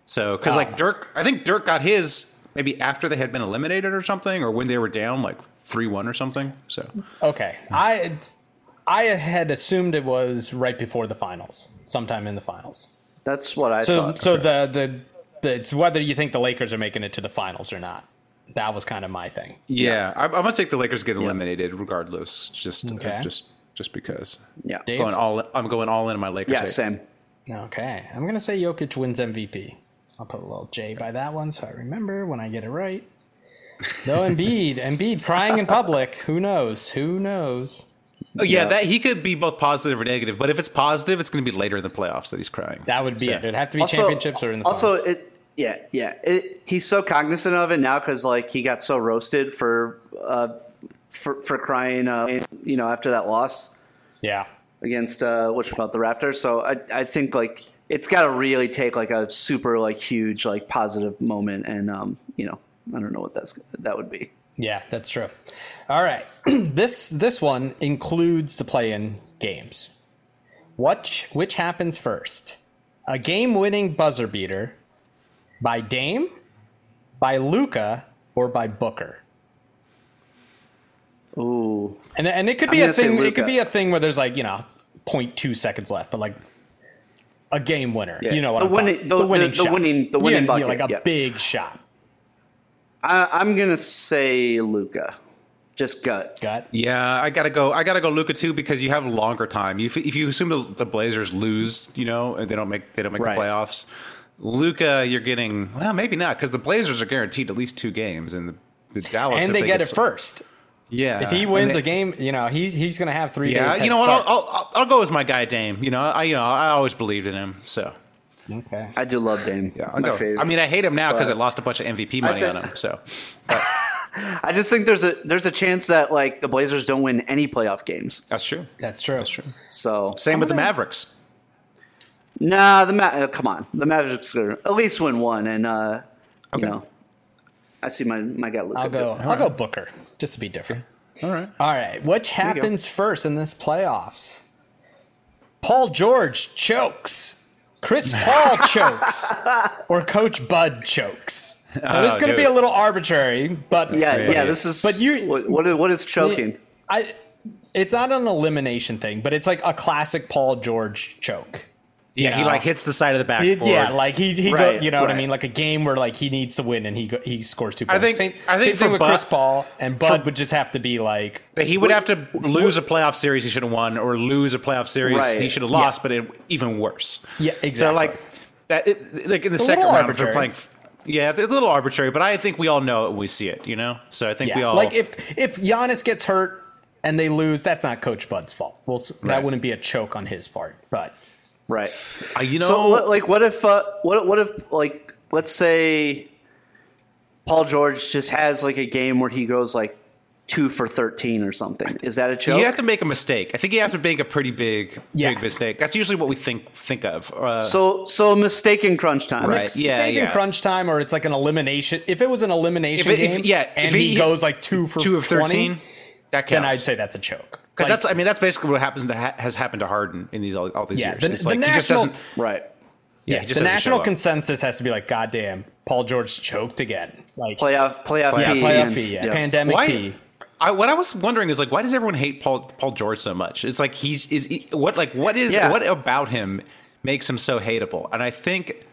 [SPEAKER 8] So because
[SPEAKER 6] Oh.
[SPEAKER 8] like Dirk, I think Dirk got his maybe after they had been eliminated or something, or when they were down like three one or something. So
[SPEAKER 6] Okay. I I had assumed it was right before the finals, sometime in the finals.
[SPEAKER 7] That's what I
[SPEAKER 6] So
[SPEAKER 7] thought.
[SPEAKER 6] so the, the the it's whether you think the Lakers are making it to the finals or not. That was kind of my thing.
[SPEAKER 8] yeah, I'm, I'm gonna take the Lakers get eliminated regardless. Just uh,
[SPEAKER 6] Okay.
[SPEAKER 8] just just because.
[SPEAKER 7] yeah,
[SPEAKER 6] Dave?
[SPEAKER 8] Going all, I'm going all in on my Lakers.
[SPEAKER 7] yeah,
[SPEAKER 8] take.
[SPEAKER 7] same.
[SPEAKER 6] Okay. I'm gonna say Jokic wins MVP. I'll put a little J by that one so I remember when I get it right. Though Embiid, Embiid crying in public. Who knows? Who knows?
[SPEAKER 8] Oh, yeah, that he could be both positive or negative, but if it's positive, it's going to be later in the playoffs that he's crying.
[SPEAKER 6] That would be
[SPEAKER 8] So-
[SPEAKER 6] it. It'd have to be championships or in the
[SPEAKER 7] also
[SPEAKER 6] finals.
[SPEAKER 7] it yeah yeah it, he's so cognizant of it now because like he got so roasted for uh for for crying uh you know after that loss
[SPEAKER 6] yeah.
[SPEAKER 7] against uh what's about the raptors so i i think like it's got to really take like a super like huge like positive moment and um you know i don't know what that's that would be
[SPEAKER 6] Yeah, that's true. All right. this this one includes the play-in games. What which happens first? A game-winning buzzer beater by Dame, by Luka, or by Booker?
[SPEAKER 7] Ooh.
[SPEAKER 6] And and it could
[SPEAKER 7] I'm
[SPEAKER 6] be a thing. It could be a thing where there's like you know 0.2 seconds left, but like a game winner.
[SPEAKER 7] Yeah.
[SPEAKER 6] You know what
[SPEAKER 7] The
[SPEAKER 6] I'm
[SPEAKER 7] winning- the-
[SPEAKER 6] the winning
[SPEAKER 7] the- the winning- the winning
[SPEAKER 6] Yeah, yeah, like a
[SPEAKER 7] yeah.
[SPEAKER 6] big shot.
[SPEAKER 7] I, i'm gonna say luka just gut
[SPEAKER 6] Gut.
[SPEAKER 8] Yeah, I gotta go. I gotta go Luca too because you have longer time. If, if you assume the, the Blazers lose, you know, and they don't make they don't make
[SPEAKER 7] Right.
[SPEAKER 8] the playoffs, Luca, you're getting well, maybe not because the Blazers are guaranteed at least two games, and the, the Dallas
[SPEAKER 6] And
[SPEAKER 8] if
[SPEAKER 6] they get it
[SPEAKER 8] s-
[SPEAKER 6] first.
[SPEAKER 8] Yeah,
[SPEAKER 6] If he wins
[SPEAKER 8] they-
[SPEAKER 6] a game, you know he's he's gonna have three
[SPEAKER 8] yeah,
[SPEAKER 6] days.
[SPEAKER 8] you know what? I'll, I'll, I'll, I'll go with my guy Dame. You know, I you know I always believed in him, so
[SPEAKER 6] okay.
[SPEAKER 7] i do love dame
[SPEAKER 8] yeah, I'll
[SPEAKER 7] my
[SPEAKER 8] go.
[SPEAKER 7] fave.
[SPEAKER 8] I mean, I hate him now because I lost a bunch of MVP money
[SPEAKER 7] think-
[SPEAKER 8] on him. So
[SPEAKER 7] I just think there's a there's a chance that like the Blazers don't win any playoff games.
[SPEAKER 8] that's true.
[SPEAKER 6] That's true.
[SPEAKER 8] That's true.
[SPEAKER 7] So
[SPEAKER 8] Same with the Mavericks.
[SPEAKER 7] Nah, the Ma- uh, come on, the Magic's gonna at least win one, and uh,
[SPEAKER 8] Okay.
[SPEAKER 7] you know, I see my my guy Luka.
[SPEAKER 6] I'll go. I'll go Booker just to be different.
[SPEAKER 8] All right.
[SPEAKER 6] All right. Which happens first in this playoffs? Paul George chokes. Chris Paul chokes. Or Coach Bud chokes. Now, this is
[SPEAKER 8] Oh,
[SPEAKER 6] going to be a little arbitrary, but
[SPEAKER 7] Yeah,
[SPEAKER 8] Great.
[SPEAKER 7] yeah. This is.
[SPEAKER 6] But you-
[SPEAKER 7] what what is, what is choking?
[SPEAKER 6] I. It's not an elimination thing, but it's like a classic Paul George choke.
[SPEAKER 8] Yeah,
[SPEAKER 6] you
[SPEAKER 8] he like hits the side of the
[SPEAKER 6] He-
[SPEAKER 8] backboard.
[SPEAKER 6] yeah, like he he
[SPEAKER 7] Right,
[SPEAKER 6] go, you know what I mean, like a game where like he needs to win and he go, he scores two points.
[SPEAKER 8] I
[SPEAKER 6] points.
[SPEAKER 8] think-
[SPEAKER 6] same,
[SPEAKER 8] I think
[SPEAKER 6] same thing with
[SPEAKER 8] Bud-
[SPEAKER 6] Chris Paul and Bud would just have to be like
[SPEAKER 8] he would have to lose a playoff series he should have won, or lose a playoff series
[SPEAKER 7] Right.
[SPEAKER 8] he should have
[SPEAKER 6] Yeah.
[SPEAKER 8] lost, but it, even worse.
[SPEAKER 6] Yeah, exactly.
[SPEAKER 8] So
[SPEAKER 6] exactly.
[SPEAKER 8] like that, it, like in the
[SPEAKER 6] It's
[SPEAKER 8] second
[SPEAKER 6] little
[SPEAKER 8] round, if they're playing. Yeah, they're a little arbitrary, but I think we all know it when we see it. You know, so I think
[SPEAKER 6] yeah.
[SPEAKER 8] we all
[SPEAKER 6] like if if Giannis gets hurt and they lose, that's not Coach Bud's fault. Well, that
[SPEAKER 8] Right.
[SPEAKER 6] wouldn't be a choke on his part, but
[SPEAKER 7] Right.
[SPEAKER 8] Uh, you know,
[SPEAKER 7] So like, what if, uh, what, what if, like, let's say Paul George just has like a game where he goes like two for thirteen or something? Is that a joke?
[SPEAKER 8] you have to make a mistake. I think you have to make a pretty big,
[SPEAKER 6] Yeah.
[SPEAKER 8] big mistake. That's usually what we think think of. Uh,
[SPEAKER 7] so, so a mistake in crunch time.
[SPEAKER 8] Right. Yeah,
[SPEAKER 6] stake in crunch time or it's like an elimination. If it was an elimination
[SPEAKER 8] If it- if-
[SPEAKER 6] game,
[SPEAKER 8] yeah,
[SPEAKER 6] and
[SPEAKER 8] if
[SPEAKER 6] he,
[SPEAKER 8] he-
[SPEAKER 6] goes like two for
[SPEAKER 8] two of
[SPEAKER 6] 20,
[SPEAKER 8] thirteen, that counts.
[SPEAKER 6] then I'd say that's a choke.
[SPEAKER 8] Because
[SPEAKER 6] Like,
[SPEAKER 8] that's I mean that's basically what happens to ha- has happened to Harden in these all, all these
[SPEAKER 6] Yeah,
[SPEAKER 8] years.
[SPEAKER 6] the-
[SPEAKER 8] it's
[SPEAKER 6] the
[SPEAKER 8] like he just
[SPEAKER 6] national-
[SPEAKER 8] doesn't.
[SPEAKER 7] Right.
[SPEAKER 8] Yeah,
[SPEAKER 6] yeah,
[SPEAKER 8] he just
[SPEAKER 6] the
[SPEAKER 8] doesn't
[SPEAKER 6] national
[SPEAKER 8] show up.
[SPEAKER 6] consensus has to be like, God damn, Paul George choked again. Like
[SPEAKER 7] Playoff, playoff,
[SPEAKER 6] yeah,
[SPEAKER 7] P,
[SPEAKER 6] playoff
[SPEAKER 7] and-
[SPEAKER 6] P, yeah,
[SPEAKER 7] yeah.
[SPEAKER 6] pandemic
[SPEAKER 8] Why-
[SPEAKER 6] P.
[SPEAKER 8] I, what I was wondering is like, why does everyone hate Paul Paul George so much? It's like he's is he, what like what is
[SPEAKER 7] Yeah.
[SPEAKER 8] what about him makes him so hateable? And I think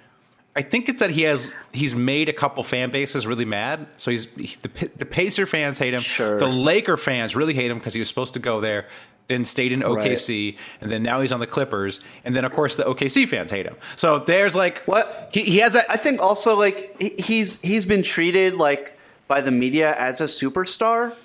[SPEAKER 8] I think it's that he has he's made a couple fan bases really mad. So he's he, the the Pacer fans hate him.
[SPEAKER 7] Sure.
[SPEAKER 8] The Laker fans really hate him because he was supposed to go there. Then stayed in OKC, and then now he's on the Clippers, and then of course the OKC fans hate him. So there's like
[SPEAKER 7] What?
[SPEAKER 8] he, he has that.
[SPEAKER 7] I think also like he's he's been treated like by the media as a superstar,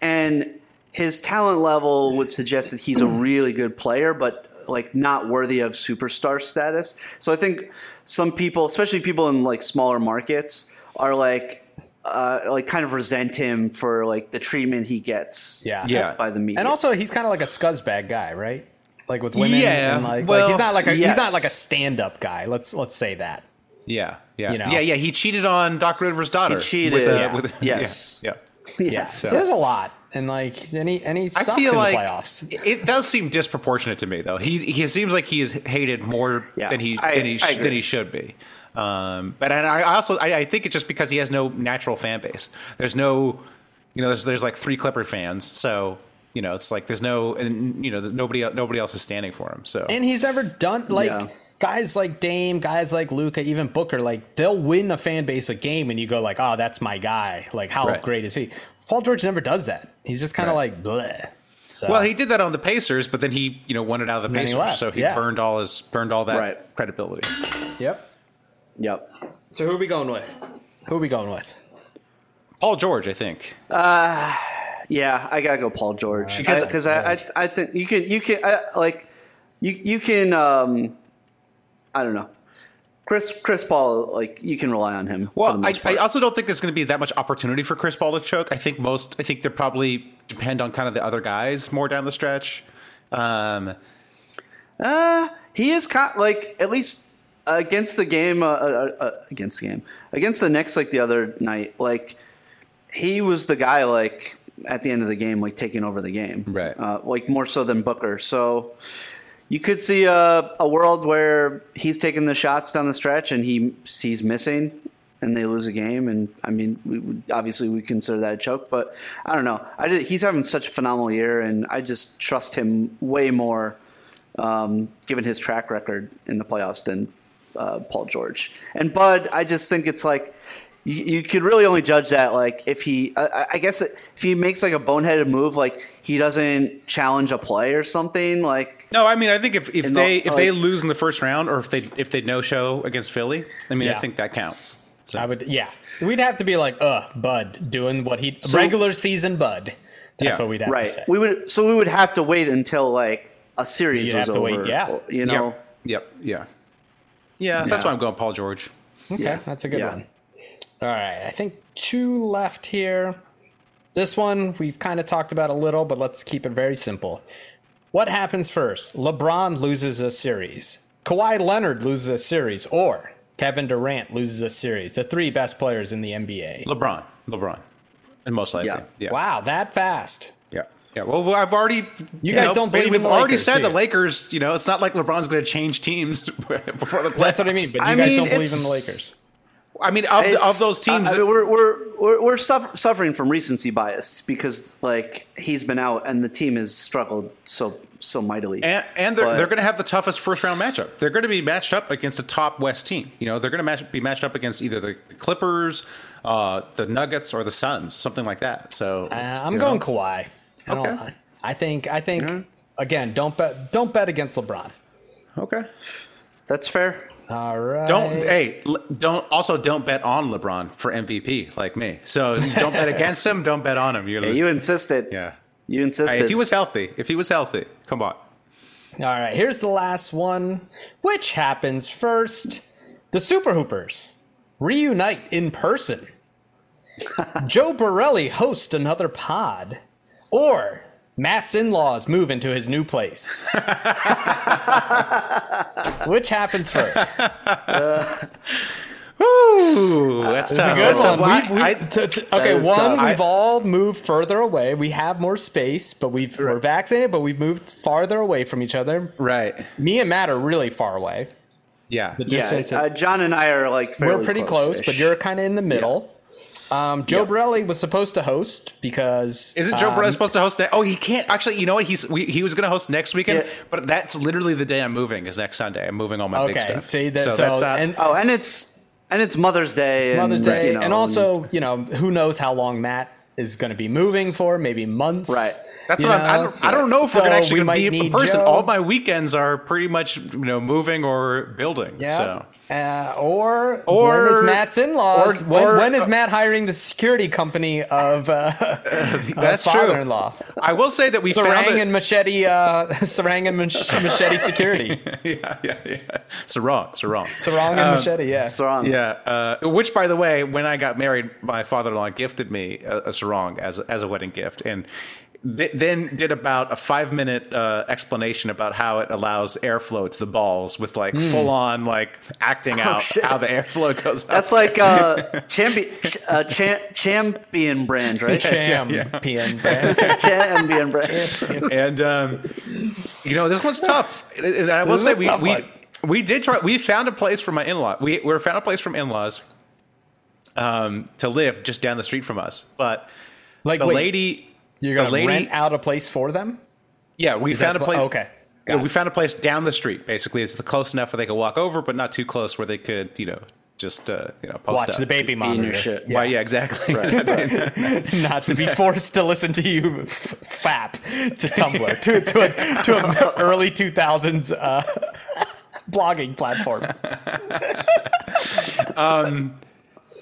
[SPEAKER 7] and his talent level would suggest that he's a really good player, but like not worthy of superstar status. So I think some people, especially people in like smaller markets, are like uh, like kind of resent him for like the treatment he gets.
[SPEAKER 6] Yeah.
[SPEAKER 8] Yeah.
[SPEAKER 7] by the media.
[SPEAKER 6] And also, he's kind of like a scuzzbag guy, right? Like with women.
[SPEAKER 8] Yeah,
[SPEAKER 6] and like,
[SPEAKER 8] well,
[SPEAKER 6] like he's not like a he's not like a stand up guy. Let's let's say that.
[SPEAKER 8] Yeah, yeah,
[SPEAKER 6] You know?
[SPEAKER 8] yeah, yeah. He cheated on Doc Rivers' daughter.
[SPEAKER 7] He cheated,
[SPEAKER 8] With, uh,
[SPEAKER 7] yeah.
[SPEAKER 8] with,
[SPEAKER 7] Yes.
[SPEAKER 8] yeah.
[SPEAKER 6] Yeah,
[SPEAKER 7] yes.
[SPEAKER 6] so there's a lot, and like any any and he
[SPEAKER 8] I
[SPEAKER 6] sucks
[SPEAKER 8] feel
[SPEAKER 6] in
[SPEAKER 8] like
[SPEAKER 6] the playoffs.
[SPEAKER 8] it does seem disproportionate to me, though. He he seems like he is hated more
[SPEAKER 7] Yeah,
[SPEAKER 8] than he
[SPEAKER 7] I-
[SPEAKER 8] than he sh- than he should be. Um, but and I also I, I think it's just because he has no natural fan base. There's no, you know, there's there's like three Clipper fans, so you know it's like there's no and you know nobody nobody else is standing for him. So
[SPEAKER 6] And he's never done like
[SPEAKER 7] Yeah.
[SPEAKER 6] guys like Dame, guys like Luka, even Booker. Like they'll win a fan base a game, and you go like, "Oh, that's my guy." Like, how
[SPEAKER 8] Right.
[SPEAKER 6] great is he? Paul George never does that. He's just kind of
[SPEAKER 8] Right.
[SPEAKER 6] like, bleh. So,
[SPEAKER 8] well, he did that on the Pacers, but then he you know won it out of the
[SPEAKER 6] then he
[SPEAKER 8] Pacers, so he
[SPEAKER 6] yeah.
[SPEAKER 8] burned all his burned all that
[SPEAKER 7] Right.
[SPEAKER 8] credibility.
[SPEAKER 6] yep.
[SPEAKER 7] Yep.
[SPEAKER 6] So who are we going with? Who are we going with?
[SPEAKER 8] Paul George, I think.
[SPEAKER 7] Uh yeah, I gotta go Paul George
[SPEAKER 8] Because-
[SPEAKER 7] because I, I, I think you can you can I, like you you can um I don't know Chris Chris Paul like you can rely on him.
[SPEAKER 8] Well, I, I also don't think there's going to be that much opportunity for Chris Paul to choke. I think most, I think they probably depend on kind of the other guys more down the stretch. Um,
[SPEAKER 7] Uh, he is kind like at least against the game uh, uh, uh, against the game against the Knicks like the other night. Like he was the guy like at the end of the game like taking over the game,
[SPEAKER 8] Right.
[SPEAKER 7] Uh, like more so than Booker. So you could see a, a world where he's taking the shots down the stretch and he he's missing. And they lose a game, and I mean, we, obviously we consider that a choke, but I don't know. I he's having such a phenomenal year, and I just trust him way more um, given his track record in the playoffs than uh, Paul George. And Bud, I just think it's like you, you could really only judge that like if he, I, I guess if he makes like a boneheaded move, like he doesn't challenge a play or something, like
[SPEAKER 8] no, I mean, I think if, if
[SPEAKER 7] In the-
[SPEAKER 8] they if they lose in the first round or if they if they no show against Philly, I mean, I think that counts.
[SPEAKER 6] I would, yeah. We'd have to be like, uh, Bud doing what he regular season Bud. That's
[SPEAKER 8] Yeah.
[SPEAKER 6] what we'd have to say.
[SPEAKER 7] We would so we would have to wait until like a series
[SPEAKER 6] You'd
[SPEAKER 7] was
[SPEAKER 6] have to
[SPEAKER 7] over.
[SPEAKER 6] wait, yeah.
[SPEAKER 7] you know.
[SPEAKER 8] Yep. Yep. Yeah. Yeah. That's
[SPEAKER 7] Yeah.
[SPEAKER 8] why I'm going Paul George.
[SPEAKER 6] Okay,
[SPEAKER 7] Yeah.
[SPEAKER 6] that's a good
[SPEAKER 7] Yeah.
[SPEAKER 6] one. All right, I think two left here. This one we've kind of talked about a little, but let's keep it very simple. What happens first? LeBron loses a series, Kawhi Leonard loses a series, or Kevin Durant loses a series. The three best players in the NBA.
[SPEAKER 8] LeBron. LeBron. And most likely.
[SPEAKER 7] Yeah.
[SPEAKER 8] Yeah.
[SPEAKER 6] Wow, that fast.
[SPEAKER 8] Yeah. Yeah. Well, I've already. You,
[SPEAKER 6] guys
[SPEAKER 8] know,
[SPEAKER 6] don't believe
[SPEAKER 8] We've
[SPEAKER 6] in
[SPEAKER 8] already
[SPEAKER 6] Lakers,
[SPEAKER 8] said the? Lakers. You know, it's not like LeBron's going to change teams before the playoffs.
[SPEAKER 6] That's what I mean. But you
[SPEAKER 7] I
[SPEAKER 6] guys
[SPEAKER 7] mean,
[SPEAKER 6] don't believe in the Lakers.
[SPEAKER 8] I mean, of, the, of those teams,
[SPEAKER 7] I, I mean, we're we're we're, we're suffer- suffering from recency bias because like he's been out and the team has struggled so so mightily.
[SPEAKER 8] And, and they're,
[SPEAKER 7] But-
[SPEAKER 8] they're going to have the toughest first round matchup. They're going to be matched up against a top West team. You know, they're going to match, be matched up against either the Clippers, uh, the Nuggets, or the Suns, something like that. So
[SPEAKER 6] Uh, I'm going
[SPEAKER 8] know.
[SPEAKER 6] Kawhi. I don't.
[SPEAKER 8] Okay.
[SPEAKER 6] I think. I think. Again, don't bet. Don't bet against LeBron.
[SPEAKER 8] Okay.
[SPEAKER 7] That's fair.
[SPEAKER 6] All right.
[SPEAKER 8] Don't hey don't also don't bet on LeBron for MVP like me. So don't bet against him. Don't bet on him. You're
[SPEAKER 7] Yeah, you insisted.
[SPEAKER 8] yeah.
[SPEAKER 7] You insisted.
[SPEAKER 8] Hey, if he was healthy, if he was healthy, come on.
[SPEAKER 6] All right. Here's the last one. Which happens first? The Super Hoopers reunite in person. Joe Borelli host another pod, or Matt's in-laws move into his new place. Which happens first?
[SPEAKER 8] Ooh, that's
[SPEAKER 6] It's a good
[SPEAKER 8] That's
[SPEAKER 6] one.
[SPEAKER 8] tough.
[SPEAKER 6] We, we,
[SPEAKER 8] I,
[SPEAKER 6] t- t- okay, one,
[SPEAKER 7] tough.
[SPEAKER 6] we've
[SPEAKER 8] I-
[SPEAKER 6] all moved further away. We have more space, but we've, we're vaccinated, but we've moved farther away from each other.
[SPEAKER 8] right.
[SPEAKER 6] Me and Matt are really far away.
[SPEAKER 8] Yeah.
[SPEAKER 6] The
[SPEAKER 7] yeah,
[SPEAKER 6] distance.
[SPEAKER 7] uh, John and I are like fairly
[SPEAKER 6] we're pretty close, but
[SPEAKER 7] close-ish.
[SPEAKER 6] you're kind of in the middle. Um, Joe Borelli was supposed to host because
[SPEAKER 8] Isn't Joe
[SPEAKER 6] um,
[SPEAKER 8] Borelli supposed to host that? Oh, he can't. Actually, you know what? He's we, he was going to host next weekend,
[SPEAKER 7] Yeah.
[SPEAKER 8] but that's literally the day I'm moving. Is next Sunday. I'm moving all my big stuff.
[SPEAKER 6] see that.
[SPEAKER 8] so,
[SPEAKER 6] So,
[SPEAKER 8] that's not.
[SPEAKER 6] and
[SPEAKER 7] Oh, and it's and it's Mother's Day.
[SPEAKER 6] Mother's
[SPEAKER 7] and,
[SPEAKER 6] Day,
[SPEAKER 7] you know,
[SPEAKER 6] and also you know who knows how long Matt is going to be moving for? Maybe months.
[SPEAKER 7] Right.
[SPEAKER 8] That's what I'm, I don't. I don't know if we're gonna actually
[SPEAKER 6] we
[SPEAKER 8] gonna be
[SPEAKER 6] might
[SPEAKER 8] in person.
[SPEAKER 6] Joe.
[SPEAKER 8] All my weekends are pretty much you know moving or building.
[SPEAKER 6] Yeah.
[SPEAKER 8] So
[SPEAKER 6] Uh, or
[SPEAKER 8] Or-
[SPEAKER 6] when is Matt's in-laws? when, when is Matt hiring the security company of uh,
[SPEAKER 8] that's true.
[SPEAKER 6] father-in-law?
[SPEAKER 8] I will say that we found
[SPEAKER 6] Sarang
[SPEAKER 8] it.
[SPEAKER 6] and Machete, uh, Sarang and Mach- Machete Security.
[SPEAKER 8] yeah, yeah, yeah. Sarong, Sarong.
[SPEAKER 6] Sarang and
[SPEAKER 8] Um,
[SPEAKER 6] Machete, yeah.
[SPEAKER 7] Sarong.
[SPEAKER 8] Yeah, uh, which, by the way, when I got married, my father-in-law gifted me a, a sarong as a, as a wedding gift, and th- then did about a five-minute uh, explanation about how it allows airflow to the balls with like
[SPEAKER 6] Hmm.
[SPEAKER 8] full-on like acting out
[SPEAKER 7] shit.
[SPEAKER 8] how the airflow goes.
[SPEAKER 7] That's
[SPEAKER 8] out.
[SPEAKER 7] like uh, champion uh, cha- champion brand, right?
[SPEAKER 6] Champion brand.
[SPEAKER 7] champion brand.
[SPEAKER 8] and um, you know this one's tough. And I will
[SPEAKER 6] This is
[SPEAKER 8] say
[SPEAKER 6] a
[SPEAKER 8] we
[SPEAKER 6] tough
[SPEAKER 8] we,
[SPEAKER 6] one.
[SPEAKER 8] we did try. We found a place for my in-law. We we found a place from in-laws um, to live just down the street from us. But
[SPEAKER 6] Like,
[SPEAKER 8] the
[SPEAKER 6] wait,
[SPEAKER 8] lady,
[SPEAKER 6] You're going to
[SPEAKER 8] lady,
[SPEAKER 6] rent out a place for them?
[SPEAKER 8] yeah, we
[SPEAKER 6] Is
[SPEAKER 8] found
[SPEAKER 6] that
[SPEAKER 8] a
[SPEAKER 6] pla-
[SPEAKER 8] place.
[SPEAKER 6] okay.
[SPEAKER 8] Yeah,
[SPEAKER 6] Got
[SPEAKER 8] we found a place down the street. Basically, it's the close enough where they could walk over, but not too close where they could, you know, just uh, you know, post
[SPEAKER 6] Watch
[SPEAKER 8] up.
[SPEAKER 6] the baby
[SPEAKER 7] in
[SPEAKER 6] monitor.
[SPEAKER 7] your shit.
[SPEAKER 8] Why? Yeah, exactly. Right.
[SPEAKER 6] Not to be forced to listen to you f- fap to Tumblr, to, to, a, to an early 2000s uh, blogging platform.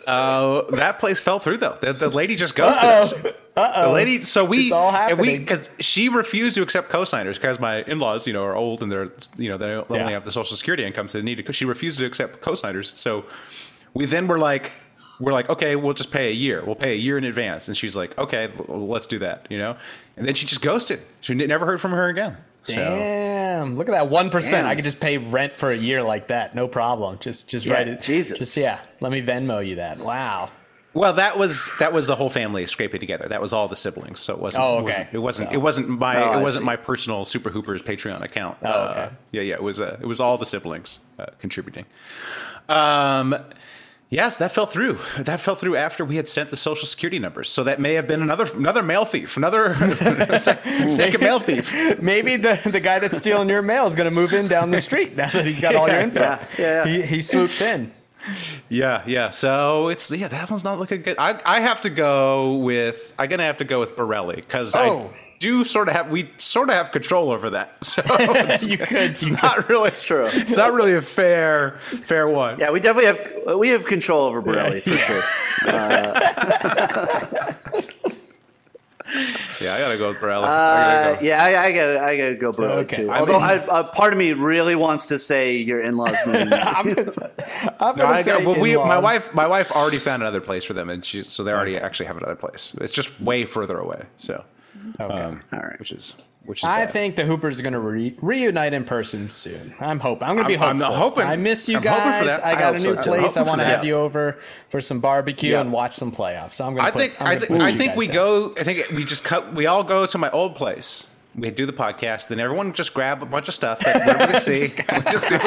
[SPEAKER 8] Uh, that place fell through though. The, the lady just ghosted us. The lady. So we
[SPEAKER 6] It's all
[SPEAKER 8] and we because she refused to accept cosigners because my in-laws, you know, are old and they're you know they only
[SPEAKER 6] Yeah.
[SPEAKER 8] have the social security income, so they need to. She refused to accept cosigners. So we then were like. We're like, okay, we'll just pay a year. We'll pay a year in advance. And she's like, okay, let's do that, you know? And then she just ghosted. She never heard from her again. So,
[SPEAKER 6] Damn! Look at that one I could just pay rent for a year like that, no problem. Just just
[SPEAKER 7] Yeah,
[SPEAKER 6] write it.
[SPEAKER 7] Jesus.
[SPEAKER 6] Just yeah. Let me Venmo you that. Wow.
[SPEAKER 8] Well, that was that was the whole family scraping together. That was all the siblings. So it wasn't.
[SPEAKER 6] Oh,
[SPEAKER 8] It
[SPEAKER 6] okay.
[SPEAKER 8] wasn't. It wasn't, it wasn't my.
[SPEAKER 7] Oh,
[SPEAKER 8] it wasn't my personal Super Hoopers Patreon account.
[SPEAKER 6] Oh, okay.
[SPEAKER 8] Uh, yeah, yeah. It was. Uh, it was all the siblings uh, contributing. Um, yes, that fell through. That fell through after we had sent the social security numbers. So that may have been another another mail thief, another sec- second mail thief.
[SPEAKER 6] Maybe the the guy that's stealing your mail is going to move in down the street now that he's got all your info.
[SPEAKER 7] Yeah, yeah, yeah.
[SPEAKER 6] He, he swooped in.
[SPEAKER 8] Yeah, yeah. So it's yeah, that one's not looking good. I I have to go with I'm gonna have to go with Borelli because
[SPEAKER 6] Oh.
[SPEAKER 8] I do sort of have we sort of have control over that. So it's,
[SPEAKER 6] You could.
[SPEAKER 8] it's not really
[SPEAKER 7] It's true.
[SPEAKER 8] It's not really a fair fair one.
[SPEAKER 7] Yeah, we definitely have we have control over Borelli for sure.
[SPEAKER 8] Yeah, I gotta go with Borelli.
[SPEAKER 7] Uh,
[SPEAKER 8] gotta go.
[SPEAKER 7] yeah, I, I gotta I gotta go Borelli
[SPEAKER 6] Okay.
[SPEAKER 7] too.
[SPEAKER 6] I
[SPEAKER 7] Although
[SPEAKER 8] mean-
[SPEAKER 7] I, a part of me really wants to say your in-laws moving.
[SPEAKER 6] I'm gonna, I'm
[SPEAKER 8] No,
[SPEAKER 6] gonna
[SPEAKER 8] I
[SPEAKER 6] say
[SPEAKER 8] got, well, we, my wife, my wife already found another place for them, and she's so they already actually have another place. It's just way further away. So,
[SPEAKER 6] Okay.
[SPEAKER 8] um,
[SPEAKER 7] All right.
[SPEAKER 8] which is which is
[SPEAKER 6] I
[SPEAKER 8] bad.
[SPEAKER 6] think the Hoopers are going to re- reunite in person soon. I'm hoping. I'm going to be
[SPEAKER 8] I'm-
[SPEAKER 6] hopeful.
[SPEAKER 8] I'm hoping-
[SPEAKER 6] I miss you
[SPEAKER 8] I'm hoping for
[SPEAKER 6] guys.
[SPEAKER 8] that.
[SPEAKER 6] I
[SPEAKER 7] I
[SPEAKER 6] got a new
[SPEAKER 7] so,
[SPEAKER 6] place. I want to have you over for some barbecue
[SPEAKER 7] Yeah.
[SPEAKER 6] and watch some playoffs. So I'm going
[SPEAKER 8] I
[SPEAKER 6] to.
[SPEAKER 8] think I think I think we go. I think we just cut. We all go to my old place, We do the podcast, then everyone just grab a bunch of stuff that whatever they see. we'll just do,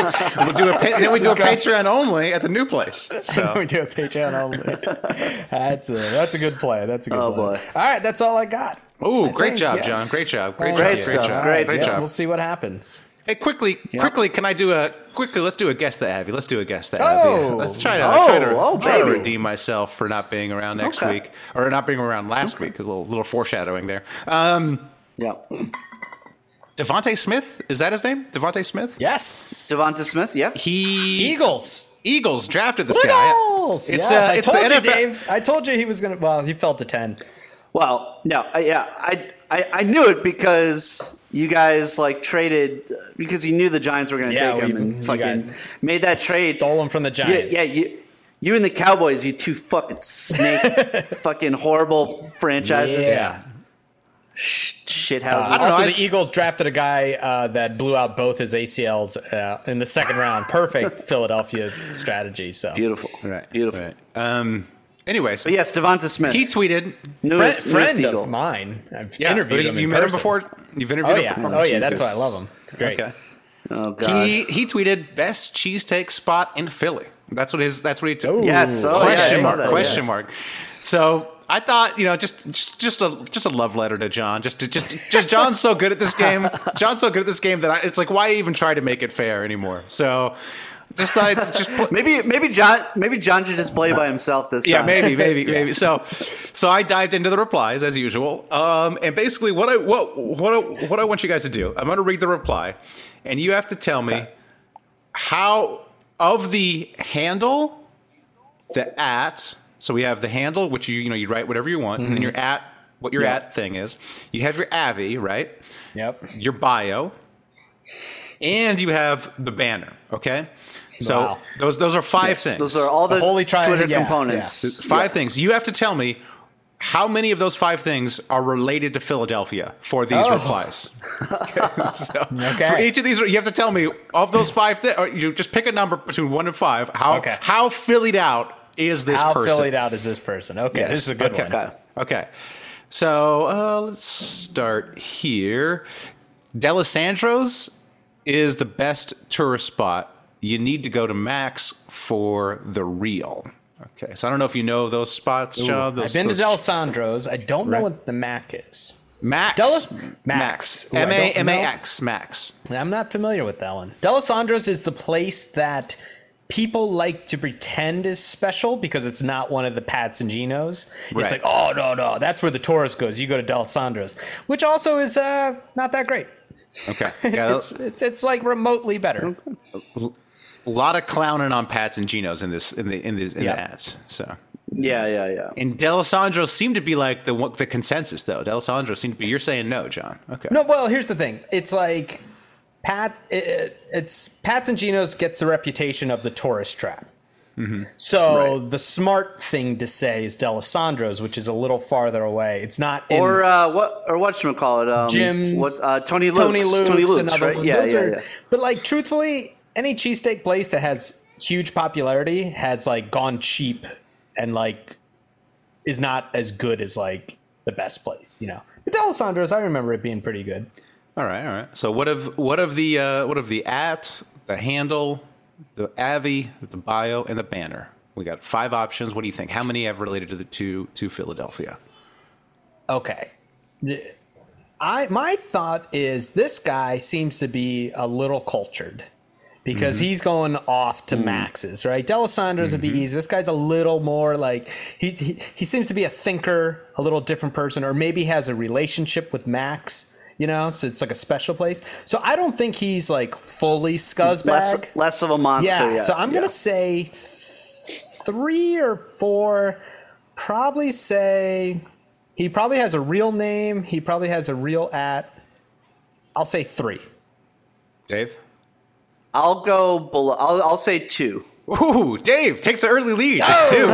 [SPEAKER 8] we'll do a pa- then we do a Patreon only at the new place. So
[SPEAKER 6] we do a Patreon only. that's a that's a good play. That's a good
[SPEAKER 7] Oh,
[SPEAKER 6] play.
[SPEAKER 7] boy.
[SPEAKER 6] All right, that's all I got.
[SPEAKER 8] Oh,
[SPEAKER 6] I
[SPEAKER 8] great
[SPEAKER 6] think,
[SPEAKER 8] job,
[SPEAKER 6] yeah.
[SPEAKER 8] John. Great job. Great,
[SPEAKER 6] Great
[SPEAKER 8] job.
[SPEAKER 7] stuff.
[SPEAKER 8] Great job.
[SPEAKER 7] Great
[SPEAKER 8] Great job.
[SPEAKER 6] We'll see what happens.
[SPEAKER 8] Hey, quickly, quickly, can I do a quickly? Let's do a guess that avi. Let's do a guess that
[SPEAKER 6] Oh.
[SPEAKER 8] avi. Let's try to
[SPEAKER 7] Oh,
[SPEAKER 8] try to,
[SPEAKER 7] oh,
[SPEAKER 8] try to redeem myself for not being around next
[SPEAKER 7] Okay.
[SPEAKER 8] week or not being around last week. A little little foreshadowing there. Um,
[SPEAKER 7] Yeah.
[SPEAKER 8] Devonte Smith is that his name? Devonte Smith.
[SPEAKER 6] Yes,
[SPEAKER 7] Devonta Smith. Yeah.
[SPEAKER 8] He
[SPEAKER 6] Eagles.
[SPEAKER 8] Eagles drafted this guy.
[SPEAKER 6] Eagles. Yes,
[SPEAKER 8] uh,
[SPEAKER 6] I told you,
[SPEAKER 8] NFL
[SPEAKER 6] Dave. I told you he was gonna. Well, he fell to ten.
[SPEAKER 7] Well, no, I, yeah, I, I I knew it because you guys like traded because you knew the Giants were going to
[SPEAKER 6] Yeah,
[SPEAKER 7] take him and fucking made that trade.
[SPEAKER 6] Stole him from the Giants.
[SPEAKER 7] yeah, you, you and the Cowboys, you two fucking snake, fucking horrible franchises.
[SPEAKER 6] Yeah.
[SPEAKER 7] Sh- shit
[SPEAKER 6] Uh,
[SPEAKER 7] houses.
[SPEAKER 6] also,
[SPEAKER 8] I-
[SPEAKER 6] the Eagles drafted a guy uh, that blew out both his ACLs uh, in the second round. Perfect Philadelphia strategy. So
[SPEAKER 7] Beautiful,
[SPEAKER 8] Right.
[SPEAKER 7] beautiful.
[SPEAKER 8] Right. Um. Anyways,
[SPEAKER 7] But yes, Devonta Smith.
[SPEAKER 8] he tweeted.
[SPEAKER 7] Newest,
[SPEAKER 6] friend,
[SPEAKER 7] newest
[SPEAKER 6] friend
[SPEAKER 7] Eagle.
[SPEAKER 6] of mine. I've
[SPEAKER 8] Yeah,
[SPEAKER 6] interviewed him.
[SPEAKER 8] you
[SPEAKER 6] in
[SPEAKER 8] met him before. You've interviewed
[SPEAKER 6] Oh
[SPEAKER 8] him.
[SPEAKER 6] yeah.
[SPEAKER 7] Oh,
[SPEAKER 6] Oh, yeah. That's why I love him. It's great.
[SPEAKER 8] Okay.
[SPEAKER 7] Oh god.
[SPEAKER 8] He he tweeted best cheesesteak spot in Philly. That's what his. That's what he.
[SPEAKER 7] yes. Oh, yeah, I
[SPEAKER 8] question
[SPEAKER 7] saw
[SPEAKER 8] mark.
[SPEAKER 7] that,
[SPEAKER 8] question
[SPEAKER 7] yes.
[SPEAKER 8] mark. So I thought you know just just just a just a love letter to John. Just to just just John's so good at this game. John's so good at this game that I, it's like why even try to make it fair anymore? So just thought I'd just put,
[SPEAKER 7] Maybe maybe John maybe John should just play by himself this
[SPEAKER 8] yeah,
[SPEAKER 7] time.
[SPEAKER 8] maybe, maybe, maybe. So, so I dived into the replies as usual. Um, and basically, what I what what I, what I want you guys to do, I'm going to read the reply, and you have to tell me how of the handle, the at. So we have the handle, which you you know you write whatever you want, and then your at, what your
[SPEAKER 7] Yeah.
[SPEAKER 8] at thing is. You have your avi, right?
[SPEAKER 6] Yep.
[SPEAKER 8] Your bio, and you have the banner. Okay. So
[SPEAKER 6] Wow.
[SPEAKER 8] those those are five
[SPEAKER 7] Yes,
[SPEAKER 8] things.
[SPEAKER 7] Those are all the,
[SPEAKER 6] The holy triangle,
[SPEAKER 7] Twitter
[SPEAKER 6] yeah,
[SPEAKER 7] components.
[SPEAKER 8] Five things. You have to tell me how many of those five things are related to Philadelphia for these
[SPEAKER 6] Oh.
[SPEAKER 8] replies. Okay. so
[SPEAKER 6] Okay.
[SPEAKER 8] For each of these, you have to tell me of those five. Thi- or you just pick a number between one and five. How
[SPEAKER 6] Okay.
[SPEAKER 8] how Phillied out is this person?
[SPEAKER 6] How
[SPEAKER 8] person?
[SPEAKER 6] Phillied out is this person? Okay,
[SPEAKER 8] Yes.
[SPEAKER 6] this is a good
[SPEAKER 8] okay.
[SPEAKER 6] one.
[SPEAKER 7] Okay.
[SPEAKER 8] Okay. So uh, let's start here. Dalessandro's is the best tourist spot. You need to go to Max for the real. Okay, so I don't know if you know those spots, John. Those,
[SPEAKER 6] I've been
[SPEAKER 8] those-
[SPEAKER 6] to Dalessandro's. I don't know what the Mac is.
[SPEAKER 8] Max.
[SPEAKER 6] Delis-
[SPEAKER 8] Max.
[SPEAKER 6] Ooh,
[SPEAKER 8] M A M A. X. Max.
[SPEAKER 6] I'm not familiar with that one. Dalessandro's is the place that people like to pretend is special because it's not one of the Pats and Genos.
[SPEAKER 8] Right.
[SPEAKER 6] It's like, oh no, no, that's where the tourist goes. You go to Dalessandro's, which also is uh, not that great.
[SPEAKER 8] Okay. Yeah,
[SPEAKER 6] It's, it's it's like remotely better.
[SPEAKER 8] A lot of clowning on Pats and Genos in this in the in these in
[SPEAKER 6] Yep.
[SPEAKER 8] the ads. So.
[SPEAKER 7] Yeah, yeah, yeah.
[SPEAKER 8] And Dalessandro seemed to be like the one- the consensus though. Dalessandro seemed to be. You're saying no, John. Okay.
[SPEAKER 6] No, well, here's the thing. It's like Pat. It, it's Pats and Genos gets the reputation of the tourist trap.
[SPEAKER 8] Mm-hmm.
[SPEAKER 6] So the smart thing to say is Dalessandro's, which is a little farther away. It's not in
[SPEAKER 7] Or uh, what? Or what should we call it? Um,
[SPEAKER 6] Jim's,
[SPEAKER 7] What? Uh, Tony Luke's.
[SPEAKER 6] Tony Luke's,
[SPEAKER 7] Tony Luke's,
[SPEAKER 6] another
[SPEAKER 7] right?
[SPEAKER 6] one.
[SPEAKER 7] Yeah,
[SPEAKER 6] Those
[SPEAKER 7] yeah,
[SPEAKER 6] are-
[SPEAKER 7] yeah.
[SPEAKER 6] But like, truthfully, any cheesesteak place that has huge popularity has like gone cheap and like is not as good as like the best place. You know, but Dalessandro's, I remember it being pretty good.
[SPEAKER 8] All right, all right. So what of what of the uh, what of the at, the handle, the avi, the bio, and the banner? We got five options. What do you think? How many have related to the to to Philadelphia?
[SPEAKER 6] Okay. I my thought is this guy seems to be a little cultured because
[SPEAKER 8] Mm-hmm.
[SPEAKER 6] he's going off to maxes, right? Dalessandro's would be easy. This guy's a little more like he, he he seems to be a thinker, a little different person, or maybe has a relationship with Max. You know, so it's like a special place. So I don't think he's like fully scuzzbag.
[SPEAKER 7] Less, less of a monster.
[SPEAKER 6] Yeah,
[SPEAKER 7] Yeah.
[SPEAKER 6] so I'm
[SPEAKER 7] yeah.
[SPEAKER 6] gonna say three or four. Probably say he probably has a real name. He probably has a real at. I'll say three.
[SPEAKER 8] Dave.
[SPEAKER 7] I'll go below. I'll, I'll say two.
[SPEAKER 8] Ooh, Dave takes an early lead. It's two.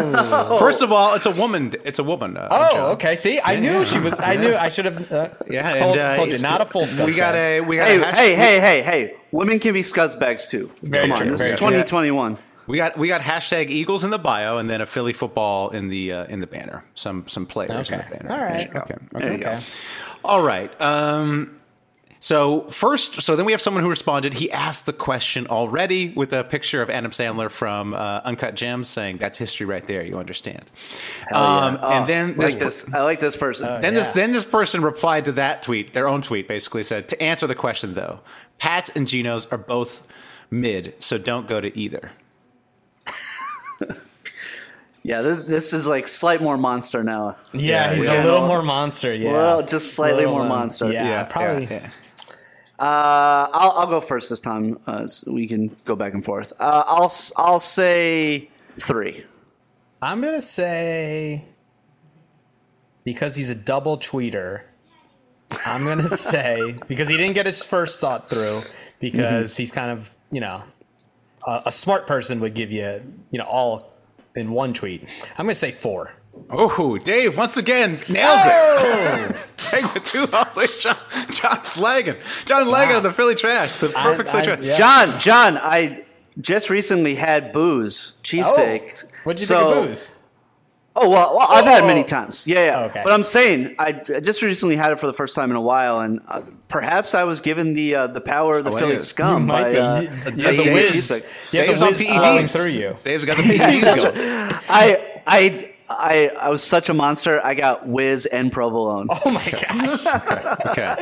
[SPEAKER 8] First of all, it's a woman. It's a woman. Uh,
[SPEAKER 6] Oh,
[SPEAKER 8] John.
[SPEAKER 6] okay. See, I knew she was. I knew I should have. Uh,
[SPEAKER 8] Yeah,
[SPEAKER 6] told,
[SPEAKER 8] and, uh,
[SPEAKER 6] told you not a full scuzzbag.
[SPEAKER 8] We got a we got
[SPEAKER 7] Hey,
[SPEAKER 8] a hash-
[SPEAKER 7] hey, hey, hey, hey! Women can be scuzzbags too.
[SPEAKER 6] Very
[SPEAKER 7] Come on,
[SPEAKER 6] true,
[SPEAKER 7] this is 2021.
[SPEAKER 8] We got we got hashtag Eagles in the bio, and then a Philly football in the uh, in the banner. Some some players in the banner.
[SPEAKER 6] All right.
[SPEAKER 8] Okay.
[SPEAKER 7] There you
[SPEAKER 8] Okay.
[SPEAKER 7] go.
[SPEAKER 8] All right. Um, So first, so then we have someone who responded. He asked the question already with a picture of Adam Sandler from uh, Uncut Gems, saying, "That's history right there. You understand."
[SPEAKER 7] Hell yeah.
[SPEAKER 8] Um,
[SPEAKER 7] Oh,
[SPEAKER 8] and then
[SPEAKER 7] I like this. I like this person.
[SPEAKER 8] then this then this person replied to that tweet, their own tweet, basically said, "To answer the question though, Pat's and Geno's are both mid, so don't go to either."
[SPEAKER 7] yeah, this this is like slight more monster now.
[SPEAKER 6] Yeah, he's
[SPEAKER 7] Yeah.
[SPEAKER 6] a little more monster. Yeah,
[SPEAKER 7] Well, just slightly
[SPEAKER 6] Little,
[SPEAKER 7] more
[SPEAKER 6] um,
[SPEAKER 7] monster.
[SPEAKER 6] Yeah,
[SPEAKER 8] Yeah,
[SPEAKER 6] probably.
[SPEAKER 7] Uh, I'll, I'll go first this time. Uh, so we can go back and forth. Uh, I'll I'll say three.
[SPEAKER 6] I'm gonna say because he's a double tweeter. I'm gonna say because he didn't get his first thought through because he's kind of you know a, a smart person would give you you know all in one tweet. I'm gonna say four.
[SPEAKER 8] Oh, Dave once again nails it. Take the two holy John, John's lagging. John lagging on the Philly trash. The perfect Philly
[SPEAKER 6] I-
[SPEAKER 8] trash.
[SPEAKER 6] yeah.
[SPEAKER 7] John, John, I just recently had booze cheesesteaks.
[SPEAKER 6] What'd you
[SPEAKER 7] so,
[SPEAKER 6] think of booze?
[SPEAKER 7] Oh well, well I've had
[SPEAKER 6] Oh.
[SPEAKER 7] many times. Yeah, yeah.
[SPEAKER 6] Okay.
[SPEAKER 7] But I'm saying I I just recently had it for the first time in a while, and uh, perhaps I was given the uh, the power of the
[SPEAKER 8] Oh,
[SPEAKER 7] Philly
[SPEAKER 8] yeah.
[SPEAKER 7] scum
[SPEAKER 6] You might
[SPEAKER 7] by
[SPEAKER 6] be.
[SPEAKER 7] uh,
[SPEAKER 6] You- you have the
[SPEAKER 7] eating
[SPEAKER 6] whiz.
[SPEAKER 7] cheesesteak.
[SPEAKER 6] You
[SPEAKER 8] Dave's
[SPEAKER 6] the
[SPEAKER 8] on
[SPEAKER 6] whiz flowing
[SPEAKER 8] PEDs.
[SPEAKER 6] through you.
[SPEAKER 8] Dave's got the PEDs going.
[SPEAKER 7] I I I I was such a monster. I got whiz and provolone.
[SPEAKER 6] Oh my gosh!
[SPEAKER 8] Okay.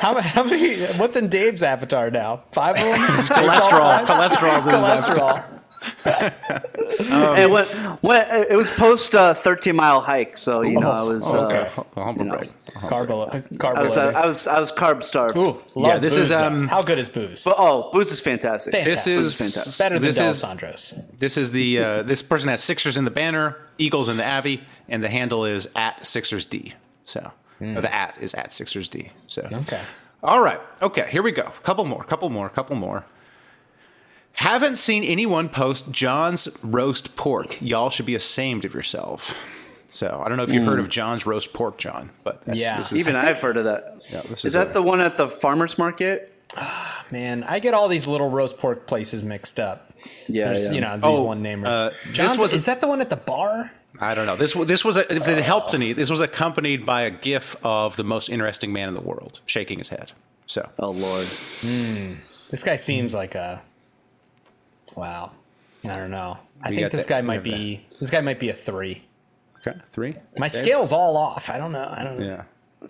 [SPEAKER 6] how, how many? What's in Dave's avatar now? Five of them.
[SPEAKER 8] cholesterol. Cholesterol's in his
[SPEAKER 6] Cholesterol.
[SPEAKER 7] and when, when it was post uh, 13 mile hike, so you know I was uh,
[SPEAKER 8] Okay. Humble
[SPEAKER 7] you know,
[SPEAKER 8] brag.
[SPEAKER 6] Carbo. Carbo.
[SPEAKER 7] I was uh, I was I was carb starved.
[SPEAKER 6] Ooh, love
[SPEAKER 8] Yeah, this
[SPEAKER 6] booze,
[SPEAKER 8] is, um,
[SPEAKER 6] how good is booze?
[SPEAKER 7] But oh, booze is fantastic.
[SPEAKER 6] Fantastic.
[SPEAKER 8] This
[SPEAKER 7] Booze
[SPEAKER 8] is
[SPEAKER 7] is fantastic.
[SPEAKER 6] Better than
[SPEAKER 8] this is
[SPEAKER 6] Dalessandro's.
[SPEAKER 8] this is the uh, this person has Sixers in the banner, Eagles in the Avi, and the handle is at Sixers D. So or the at is at Sixers D. So
[SPEAKER 6] Okay.
[SPEAKER 8] All right. Okay, here we go. Couple more, couple more, couple more. Haven't seen anyone post John's roast pork. Y'all should be ashamed of yourself. So I don't know if you've heard of hmm. John's roast pork, John, but that's,
[SPEAKER 6] Yeah.
[SPEAKER 8] this is,
[SPEAKER 7] Even I've heard of that.
[SPEAKER 8] yeah, this
[SPEAKER 7] Is
[SPEAKER 8] a-
[SPEAKER 7] that the one at the farmers market?
[SPEAKER 6] Ah, man, I get all these little roast pork places mixed up.
[SPEAKER 7] Yeah,
[SPEAKER 6] There's,
[SPEAKER 7] yeah.
[SPEAKER 6] you know, these
[SPEAKER 8] Oh,
[SPEAKER 6] one namers.
[SPEAKER 8] uh, this
[SPEAKER 6] John's,
[SPEAKER 8] was a-
[SPEAKER 6] is that the one at the bar?
[SPEAKER 8] I don't know. This this was a, if it helped any. This was accompanied by a GIF of the most interesting man in the world shaking his head. So
[SPEAKER 7] Oh lord. Hmm.
[SPEAKER 6] This guy seems like a. Wow. I don't know. I
[SPEAKER 8] We
[SPEAKER 6] think this
[SPEAKER 8] that-
[SPEAKER 6] guy might
[SPEAKER 8] have
[SPEAKER 6] be. This guy might be a three.
[SPEAKER 8] okay, three.
[SPEAKER 6] My
[SPEAKER 8] Dave?
[SPEAKER 6] scale's all off. I don't know. I don't know.
[SPEAKER 8] Yeah.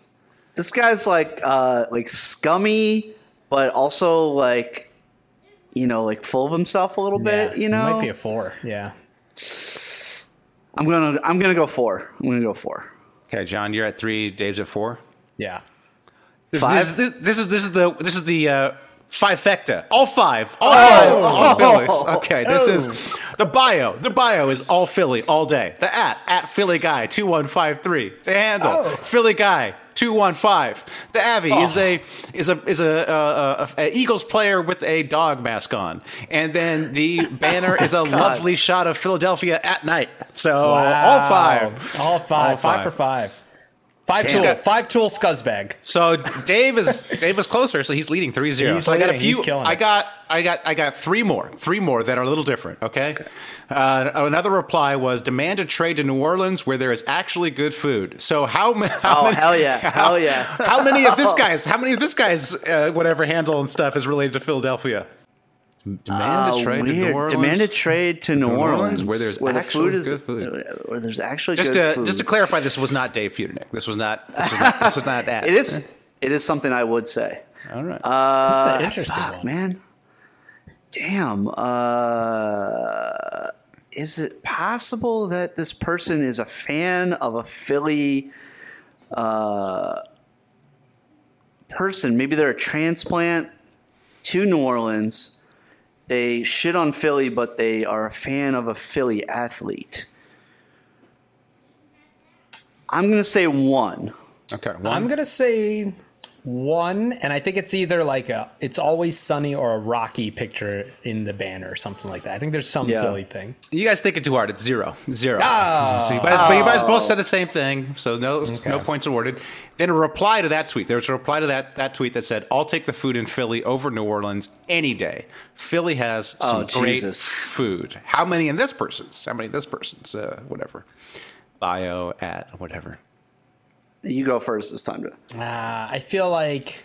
[SPEAKER 7] This guy's like uh like scummy, but also like you know like full of himself a little bit. You know,
[SPEAKER 6] he might be a four. Yeah.
[SPEAKER 7] I'm gonna I'm gonna go four. I'm gonna go four.
[SPEAKER 8] Okay, John, you're at three. Dave's at four.
[SPEAKER 6] Yeah.
[SPEAKER 8] This,
[SPEAKER 7] Five?
[SPEAKER 8] This, this, this is this is the this is the uh, fivefecta. All five. All five. All Phillies. Okay. This is the bio. The bio is all Philly all day. The at at Philly guy two one five three. The handle Philly guy two one five. The Avi is a is a is a, uh, a, a Eagles player with a dog mask on, and then the banner is a lovely shot of Philadelphia at night. So all five.
[SPEAKER 6] All five.
[SPEAKER 8] All
[SPEAKER 6] Five
[SPEAKER 8] five.
[SPEAKER 6] for five. Five
[SPEAKER 8] Damn.
[SPEAKER 6] tool. Five tool scuzzbag.
[SPEAKER 8] So Dave is Dave is closer, so he's leading 3-0.
[SPEAKER 6] He's
[SPEAKER 8] so I got a
[SPEAKER 6] leading, he's
[SPEAKER 8] few. I got I got I got three more, three more that are a little different. Okay. Uh, another reply was demand a trade to New Orleans where there is actually good food. So how, ma- how
[SPEAKER 7] Oh,
[SPEAKER 8] many?
[SPEAKER 7] hell yeah.
[SPEAKER 8] How,
[SPEAKER 7] Hell yeah.
[SPEAKER 8] how many of this guy's? How many of this guy's uh, whatever handle and stuff is related to Philadelphia? Demand
[SPEAKER 7] Uh,
[SPEAKER 8] a trade to New. Orleans.
[SPEAKER 7] Demand a trade to New,
[SPEAKER 8] New
[SPEAKER 7] Orleans,
[SPEAKER 8] Orleans, where there's
[SPEAKER 7] the
[SPEAKER 8] actual
[SPEAKER 7] food is
[SPEAKER 8] good food.
[SPEAKER 7] where there's actually
[SPEAKER 8] just
[SPEAKER 7] good
[SPEAKER 8] to
[SPEAKER 7] food.
[SPEAKER 8] just to clarify, this was not Dave Feudernick. This was not. This was not. This was not that.
[SPEAKER 7] it is it is something I would say.
[SPEAKER 8] All right.
[SPEAKER 7] Uh,
[SPEAKER 6] This is interesting
[SPEAKER 7] fuck,
[SPEAKER 6] one.
[SPEAKER 7] man. Damn. Uh, is it possible that this person is a fan of a Philly uh, person? Maybe they're a transplant to New Orleans. They shit on Philly, but they are a fan of a Philly athlete. I'm going to say one.
[SPEAKER 8] okay. One.
[SPEAKER 6] I'm gonna say one, and I think it's either like a "It's Always Sunny" or a Rocky picture in the banner or something like that. I think there's some
[SPEAKER 7] Yeah.
[SPEAKER 6] Philly thing.
[SPEAKER 8] You guys think it too hard. It's zero, zero.
[SPEAKER 6] Ah.
[SPEAKER 8] So you guys, but you guys both said the same thing, so no, no points awarded. Then a reply to that tweet. There was a reply to that that tweet that said, "I'll take the food in Philly over New Orleans any day. Philly has some
[SPEAKER 7] Oh,
[SPEAKER 8] great
[SPEAKER 7] Jesus.
[SPEAKER 8] food. How many in this person's? How many in this person's? Uh, whatever. Bio at whatever.
[SPEAKER 7] You go first this time. To
[SPEAKER 6] Uh, I feel like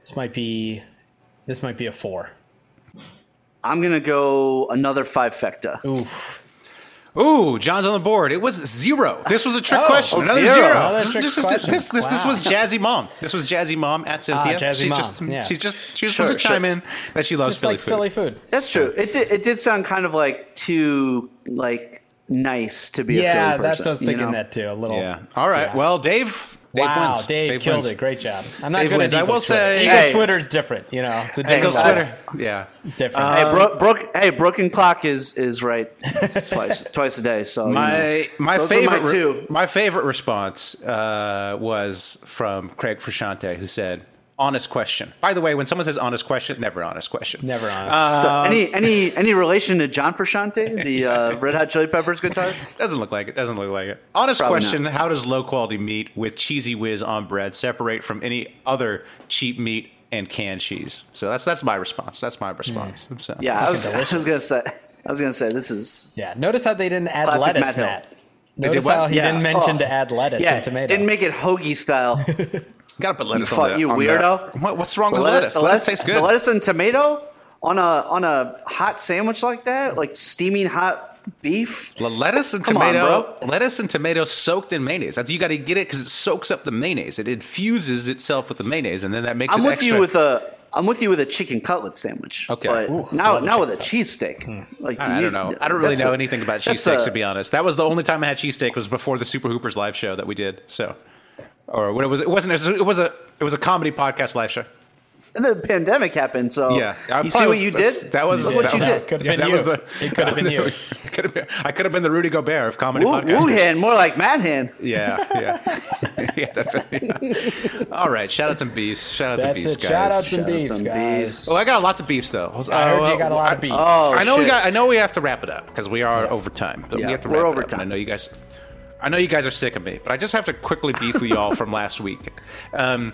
[SPEAKER 6] This might be this might be a four.
[SPEAKER 7] I'm gonna go another five fecta.
[SPEAKER 6] Oof.
[SPEAKER 8] Ooh, John's on the board. It was zero. This was a trick
[SPEAKER 6] Oh,
[SPEAKER 8] question.
[SPEAKER 7] oh,
[SPEAKER 8] Another
[SPEAKER 7] zero.
[SPEAKER 8] zero.
[SPEAKER 6] Another
[SPEAKER 8] This,
[SPEAKER 6] trick
[SPEAKER 8] this, this,
[SPEAKER 6] question.
[SPEAKER 8] this, this, this
[SPEAKER 6] Wow.
[SPEAKER 8] was Jazzy Mom. This was Jazzy Mom at Cynthia.
[SPEAKER 6] Jazzy
[SPEAKER 8] she
[SPEAKER 6] Mom,
[SPEAKER 8] just,
[SPEAKER 6] yeah.
[SPEAKER 8] she's just, she just
[SPEAKER 7] Sure,
[SPEAKER 8] wants to
[SPEAKER 7] sure.
[SPEAKER 8] chime in that she loves
[SPEAKER 6] Just
[SPEAKER 8] Philly
[SPEAKER 6] likes
[SPEAKER 8] food.
[SPEAKER 6] Philly food.
[SPEAKER 7] That's true. It did, it did sound kind of like too like nice to be a
[SPEAKER 6] Yeah,
[SPEAKER 7] Philly person.
[SPEAKER 6] that's what I was
[SPEAKER 7] you
[SPEAKER 6] thinking
[SPEAKER 7] know?
[SPEAKER 6] that too. A little.
[SPEAKER 8] Yeah. All right.
[SPEAKER 6] Yeah.
[SPEAKER 8] Well, Dave. Dave
[SPEAKER 6] wow,
[SPEAKER 8] wins.
[SPEAKER 6] Dave, killed
[SPEAKER 8] wins.
[SPEAKER 6] it. Great job. I'm not
[SPEAKER 8] Dave
[SPEAKER 6] good
[SPEAKER 8] wins.
[SPEAKER 6] at
[SPEAKER 8] I
[SPEAKER 6] Eagles
[SPEAKER 8] will
[SPEAKER 6] Twitter.
[SPEAKER 8] say-
[SPEAKER 6] Eagles
[SPEAKER 7] Hey.
[SPEAKER 6] Twitter's different. You know, it's a different
[SPEAKER 8] Eagles. Twitter. Yeah.
[SPEAKER 6] Different.
[SPEAKER 7] Hey, Brooke, Brooke, hey, broken clock is is right twice twice a day. So you
[SPEAKER 8] My
[SPEAKER 7] know.
[SPEAKER 8] my
[SPEAKER 7] Those
[SPEAKER 8] favorite
[SPEAKER 7] my
[SPEAKER 8] re-
[SPEAKER 7] two.
[SPEAKER 8] my favorite response uh, was from Craig Frusciante, who said, "Honest question." By the way, when someone says "honest question," never honest question.
[SPEAKER 6] Never honest.
[SPEAKER 8] Uh,
[SPEAKER 7] So any any any relation to John Frusciante, the uh, Red Hot Chili Peppers guitarist?
[SPEAKER 8] Doesn't look like it. Doesn't look like it. Honest
[SPEAKER 7] Probably
[SPEAKER 8] question:
[SPEAKER 7] not.
[SPEAKER 8] How does low quality meat with cheesy whiz on bread separate from any other cheap meat and canned cheese? So that's that's my response. That's my response. So-
[SPEAKER 7] Yeah, I was, I was
[SPEAKER 6] delicious.
[SPEAKER 7] gonna say. I was gonna say this is
[SPEAKER 6] yeah. Notice how they didn't add
[SPEAKER 7] Classic
[SPEAKER 6] lettuce,
[SPEAKER 7] Matt
[SPEAKER 6] Matt. Notice
[SPEAKER 8] did
[SPEAKER 6] how he
[SPEAKER 7] yeah.
[SPEAKER 6] didn't mention
[SPEAKER 7] Oh.
[SPEAKER 6] to add lettuce
[SPEAKER 7] yeah.
[SPEAKER 6] and tomato.
[SPEAKER 7] Didn't make it hoagie style.
[SPEAKER 8] Gotta put lettuce
[SPEAKER 7] fuck
[SPEAKER 8] on the,
[SPEAKER 7] you,
[SPEAKER 8] on the-
[SPEAKER 7] weirdo.
[SPEAKER 8] What, what's wrong
[SPEAKER 7] The
[SPEAKER 8] with lettuce?
[SPEAKER 7] the
[SPEAKER 8] Lettuce tastes good.
[SPEAKER 7] The lettuce and tomato on a on a hot sandwich like that, like steaming hot beef.
[SPEAKER 8] The lettuce and
[SPEAKER 7] Come on,
[SPEAKER 8] tomato,
[SPEAKER 7] bro.
[SPEAKER 8] lettuce and tomato soaked in mayonnaise. That's, you got to get it because it soaks up the mayonnaise. It infuses itself with the mayonnaise, and then that makes
[SPEAKER 7] I'm
[SPEAKER 8] it
[SPEAKER 7] with
[SPEAKER 8] extra.
[SPEAKER 7] you with a. I'm with you with a chicken cutlet sandwich.
[SPEAKER 8] Okay.
[SPEAKER 7] but
[SPEAKER 8] Ooh,
[SPEAKER 7] now now with a
[SPEAKER 6] chicken
[SPEAKER 7] cheesesteak. Hmm. Like
[SPEAKER 8] I
[SPEAKER 7] you-
[SPEAKER 8] don't know. I don't really know
[SPEAKER 7] a-
[SPEAKER 8] anything about
[SPEAKER 7] that's
[SPEAKER 8] cheesesteaks to be honest. That was the only time I had cheesesteak was before the Super Hoopers live show that we did. So, or what it was. It wasn't. It was a. It was a comedy podcast live show.
[SPEAKER 7] And then the pandemic happened, so
[SPEAKER 8] Yeah, I
[SPEAKER 7] you
[SPEAKER 8] probably
[SPEAKER 7] see what
[SPEAKER 8] was-
[SPEAKER 7] you did?
[SPEAKER 8] That was
[SPEAKER 7] Look what
[SPEAKER 8] that
[SPEAKER 7] you
[SPEAKER 8] was-
[SPEAKER 7] did.
[SPEAKER 6] Could have
[SPEAKER 8] yeah,
[SPEAKER 6] been
[SPEAKER 8] that
[SPEAKER 6] you.
[SPEAKER 8] was a-
[SPEAKER 6] It could have been you.
[SPEAKER 8] Could have been, I could have been the Rudy Gobert of comedy
[SPEAKER 7] Woo,
[SPEAKER 8] podcast.
[SPEAKER 7] Wuhan, more like Mad Hand.
[SPEAKER 8] Yeah, yeah, yeah, definitely. All right, shout out some beefs. Shout out some beefs,
[SPEAKER 6] it.
[SPEAKER 8] guys.
[SPEAKER 6] Shout out some
[SPEAKER 7] Shout out
[SPEAKER 6] beefs,
[SPEAKER 7] some
[SPEAKER 6] guys.
[SPEAKER 7] beefs.
[SPEAKER 8] Oh, I got lots of beefs though.
[SPEAKER 6] I heard you
[SPEAKER 8] Uh,
[SPEAKER 6] got a lot of beefs.
[SPEAKER 7] Oh,
[SPEAKER 8] I know we got. I know we have to wrap it up because we are over time. But
[SPEAKER 7] Yeah,
[SPEAKER 8] we have to
[SPEAKER 7] we're
[SPEAKER 8] wrap
[SPEAKER 7] over
[SPEAKER 8] it up. And I
[SPEAKER 7] time.
[SPEAKER 8] know you guys. I know you guys are sick of me, but I just have to quickly beef with y'all from last week. Um,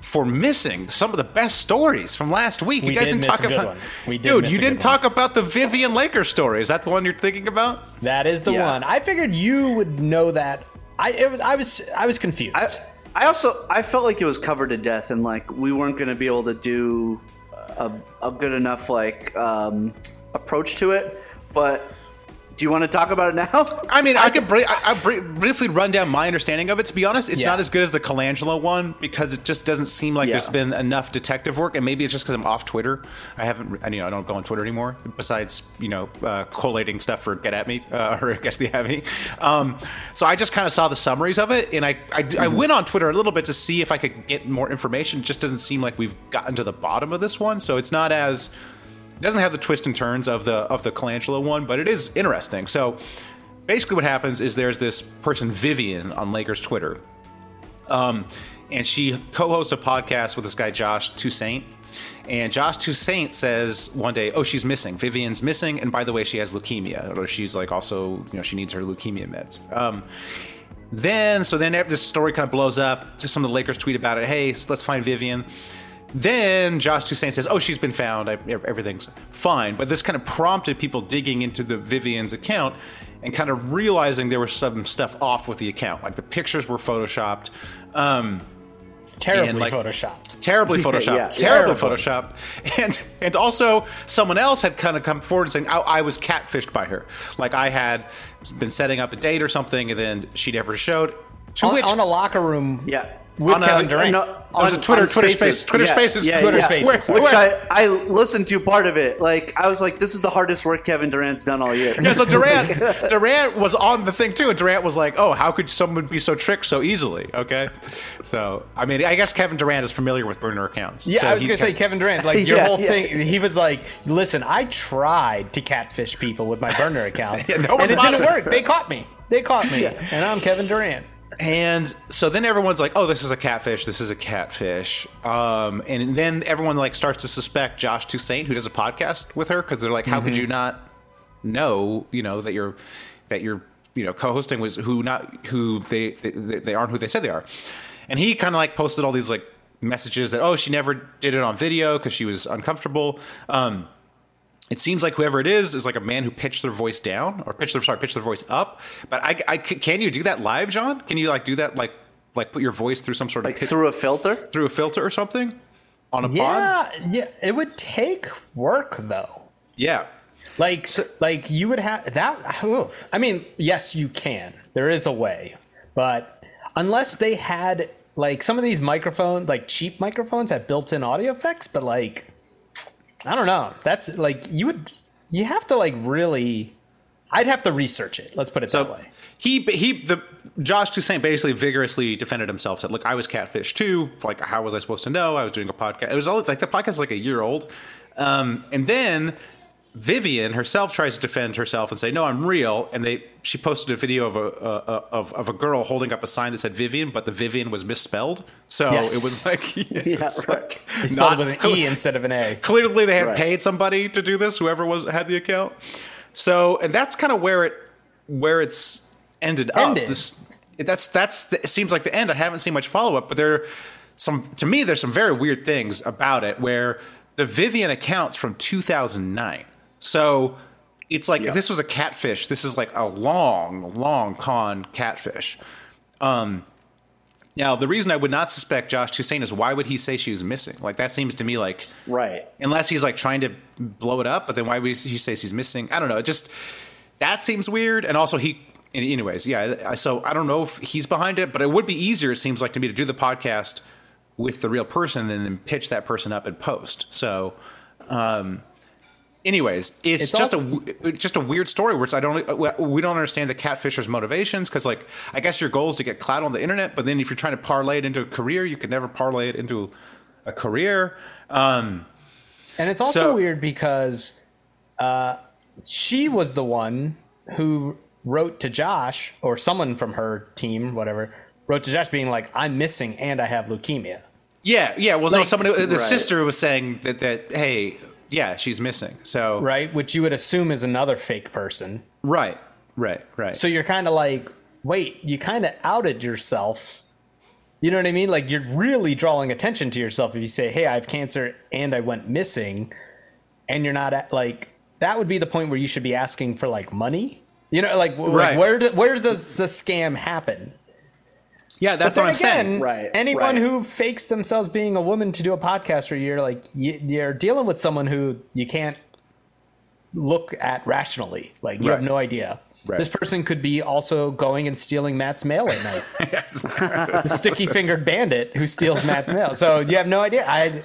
[SPEAKER 8] for missing some of the best stories from last week.
[SPEAKER 6] We
[SPEAKER 8] you guys
[SPEAKER 6] did
[SPEAKER 8] not
[SPEAKER 6] miss
[SPEAKER 8] talk
[SPEAKER 6] a good
[SPEAKER 8] about.
[SPEAKER 6] one. We did
[SPEAKER 8] Dude, you didn't
[SPEAKER 6] good
[SPEAKER 8] talk about the Vivian Lakers story. Is that the one you're thinking about?
[SPEAKER 6] That is the
[SPEAKER 7] Yeah.
[SPEAKER 6] one. I figured you would know that. I it was I was I was confused.
[SPEAKER 7] I, I also I felt like it was covered to death, and like we weren't going to be able to do a, a good enough like um, approach to it. But do you want to talk about it now?
[SPEAKER 8] I mean, I could bri- I, I bri- briefly run down my understanding of it. To be honest, it's
[SPEAKER 6] Yeah.
[SPEAKER 8] not as good as the Colangelo one because it just doesn't seem like there's been enough detective work, and maybe it's just because I'm off Twitter. I haven't, I, you know, I don't go on Twitter anymore. Besides, you know, uh, collating stuff for Get at Me uh, or Guess the At Me. Um, so I just kind of saw the summaries of it, and I, I, I
[SPEAKER 7] Mm-hmm.
[SPEAKER 8] went on Twitter a little bit to see if I could get more information. It just doesn't seem like we've gotten to the bottom of this one, so it's not as doesn't have the twists and turns of the of the Colangelo one, but it is interesting. So basically, what happens is there's this person Vivian on Lakers Twitter, um, and she co-hosts a podcast with this guy Josh Toussaint. And Josh Toussaint says one day, "Oh, she's missing. Vivian's missing, and by the way, she has leukemia, or she's like also, you know, she needs her leukemia meds." Um, then, so then this story kind of blows up. Just some of the Lakers tweet about it. Hey, let's find Vivian. Then Josh Toussaint says, "Oh, she's been found. I, everything's fine." But this kind of prompted people digging into the Vivian's account and kind of realizing there was some stuff off with the account, like the pictures were photoshopped. Um,
[SPEAKER 6] Terribly
[SPEAKER 8] and, like,
[SPEAKER 6] photoshopped.
[SPEAKER 8] terribly photoshopped,
[SPEAKER 7] Yeah,
[SPEAKER 8] terribly
[SPEAKER 6] terrible.
[SPEAKER 8] photoshopped, and and also someone else had kind of come forward and saying I, I was catfished by her, like I had been setting up a date or something, and then she never showed. To
[SPEAKER 6] On,
[SPEAKER 8] which
[SPEAKER 6] on a locker room
[SPEAKER 7] Yeah.
[SPEAKER 6] With
[SPEAKER 8] On a-
[SPEAKER 6] Kevin Durant.
[SPEAKER 7] No,
[SPEAKER 8] It was a Twitter- Twitter
[SPEAKER 7] Spaces.
[SPEAKER 8] Space- Twitter
[SPEAKER 7] Yeah,
[SPEAKER 8] Spaces-
[SPEAKER 7] yeah,
[SPEAKER 6] Twitter
[SPEAKER 7] yeah.
[SPEAKER 6] Spaces,
[SPEAKER 7] Which
[SPEAKER 8] Where-
[SPEAKER 7] I, I listened to part of it. Like I was like, this is the hardest work Kevin Durant's done all year.
[SPEAKER 8] Yeah, so Durant, Durant was on the thing too, and Durant was like, "Oh, how could someone be so tricked so easily?" Okay, so I mean, I guess Kevin Durant is familiar with burner accounts.
[SPEAKER 6] Yeah,
[SPEAKER 8] so
[SPEAKER 6] I was
[SPEAKER 8] he
[SPEAKER 6] gonna say Kevin Durant. Like your
[SPEAKER 7] Yeah,
[SPEAKER 6] whole
[SPEAKER 7] yeah.
[SPEAKER 6] thing, he was like, "Listen, I tried to catfish people with my burner accounts,
[SPEAKER 8] Yeah, no
[SPEAKER 6] and it didn't work. They caught me. They caught me, and I'm Kevin Durant."
[SPEAKER 8] And so then everyone's like, "Oh, this is a catfish. This is a catfish." Um, and then everyone like starts to suspect Josh Toussaint, who does a podcast with her, because they're like, "How
[SPEAKER 6] Mm-hmm.
[SPEAKER 8] could you not know? You know that you're that you're you know co-hosting was who not who they they, they aren't who they said they are." And he kind of like posted all these like messages that, "Oh, she never did it on video because she was uncomfortable." Um, it seems like whoever it is is like a man who pitched their voice down or pitched their sorry pitched their voice up. But I, I can you do that live, John? Can you like do that like like put your voice through some sort of pitch-
[SPEAKER 7] through a filter.
[SPEAKER 8] through a filter or something? on a pod.
[SPEAKER 6] Yeah, yeah. It would take work though.
[SPEAKER 8] Yeah.
[SPEAKER 6] Like, like you would have that. oof. I mean, yes, you can. There is a way, but unless they had like some of these microphones, like cheap microphones, have built-in audio effects, but like, I don't know. That's like you would. You have to like really. I'd have to research it. Let's put it that way.
[SPEAKER 8] He he the Josh Toussaint basically vigorously defended himself. Said, "Look, I was catfish too. Like, how was I supposed to know? I was doing a podcast. It was all like the podcast is like a year old, um, and then." Vivian herself tries to defend herself and say, "No, I'm real." And they she posted a video of a uh, of of a girl holding up a sign that said Vivian, but the Vivian was misspelled. So
[SPEAKER 6] Yes.
[SPEAKER 8] it was like, it
[SPEAKER 7] Yeah, right.
[SPEAKER 8] like
[SPEAKER 6] They spelled with an E instead of an A.
[SPEAKER 8] Clearly, they had
[SPEAKER 7] Right.
[SPEAKER 8] paid somebody to do this. Whoever was had the account. So, and that's kind of where it where it's ended,
[SPEAKER 6] Ended.
[SPEAKER 8] up. This, that's that's the, it seems like the end. I haven't seen much follow up, but there some to me. There's some very weird things about it where the Vivian account's from 2009. So it's like if this was a catfish, this is like a long, long con catfish. Um, now, the reason I would not suspect Josh Toussaint is why would he say she was missing? Like that seems to me like
[SPEAKER 7] Right.
[SPEAKER 8] unless he's like trying to blow it up, but then why would he say she's missing? I don't know. It just that seems weird. And also he, anyways, yeah. I- So I don't know if he's behind it, but it would be easier. It seems like to me to do the podcast with the real person and then pitch that person up and post. So, um, anyways, it's,
[SPEAKER 6] It's
[SPEAKER 8] just
[SPEAKER 6] also-
[SPEAKER 8] a just a weird story where it's I don't we don't understand the catfisher's motivations because like I guess your goal is to get clout on the internet, but then if you're trying to parlay it into a career, you can never parlay it into a career. Um,
[SPEAKER 6] And it's also
[SPEAKER 8] So-
[SPEAKER 6] weird because uh, she was the one who wrote to Josh, or someone from her team, whatever, wrote to Josh being like, "I'm missing and I have leukemia."
[SPEAKER 8] Yeah, yeah. Well, no,
[SPEAKER 6] Like-
[SPEAKER 8] somebody, the
[SPEAKER 6] Right.
[SPEAKER 8] sister was saying that that hey, yeah, she's missing. So
[SPEAKER 6] right, which you would assume is another fake person.
[SPEAKER 8] Right, right, right.
[SPEAKER 6] So you're kind of like, wait, you kind of outed yourself. You know what I mean? Like you're really drawing attention to yourself if you say, "Hey, I have cancer and I went missing," and you're not at, like that would be the point where you should be asking for like money. You know, like,
[SPEAKER 8] Right.
[SPEAKER 6] like where do, where does the scam happen?
[SPEAKER 8] Yeah, that's
[SPEAKER 6] But
[SPEAKER 8] what I'm
[SPEAKER 6] then
[SPEAKER 8] saying.
[SPEAKER 6] again,
[SPEAKER 7] Right,
[SPEAKER 6] Anyone
[SPEAKER 7] right.
[SPEAKER 6] who fakes themselves being a woman to do a podcast for a year, like you, you're dealing with someone who you can't look at rationally. Like you have no idea.
[SPEAKER 8] Right.
[SPEAKER 6] This person could be also going and stealing Matt's mail at night.
[SPEAKER 8] Yes.
[SPEAKER 6] the sticky fingered bandit who steals Matt's mail. So you have no idea. I.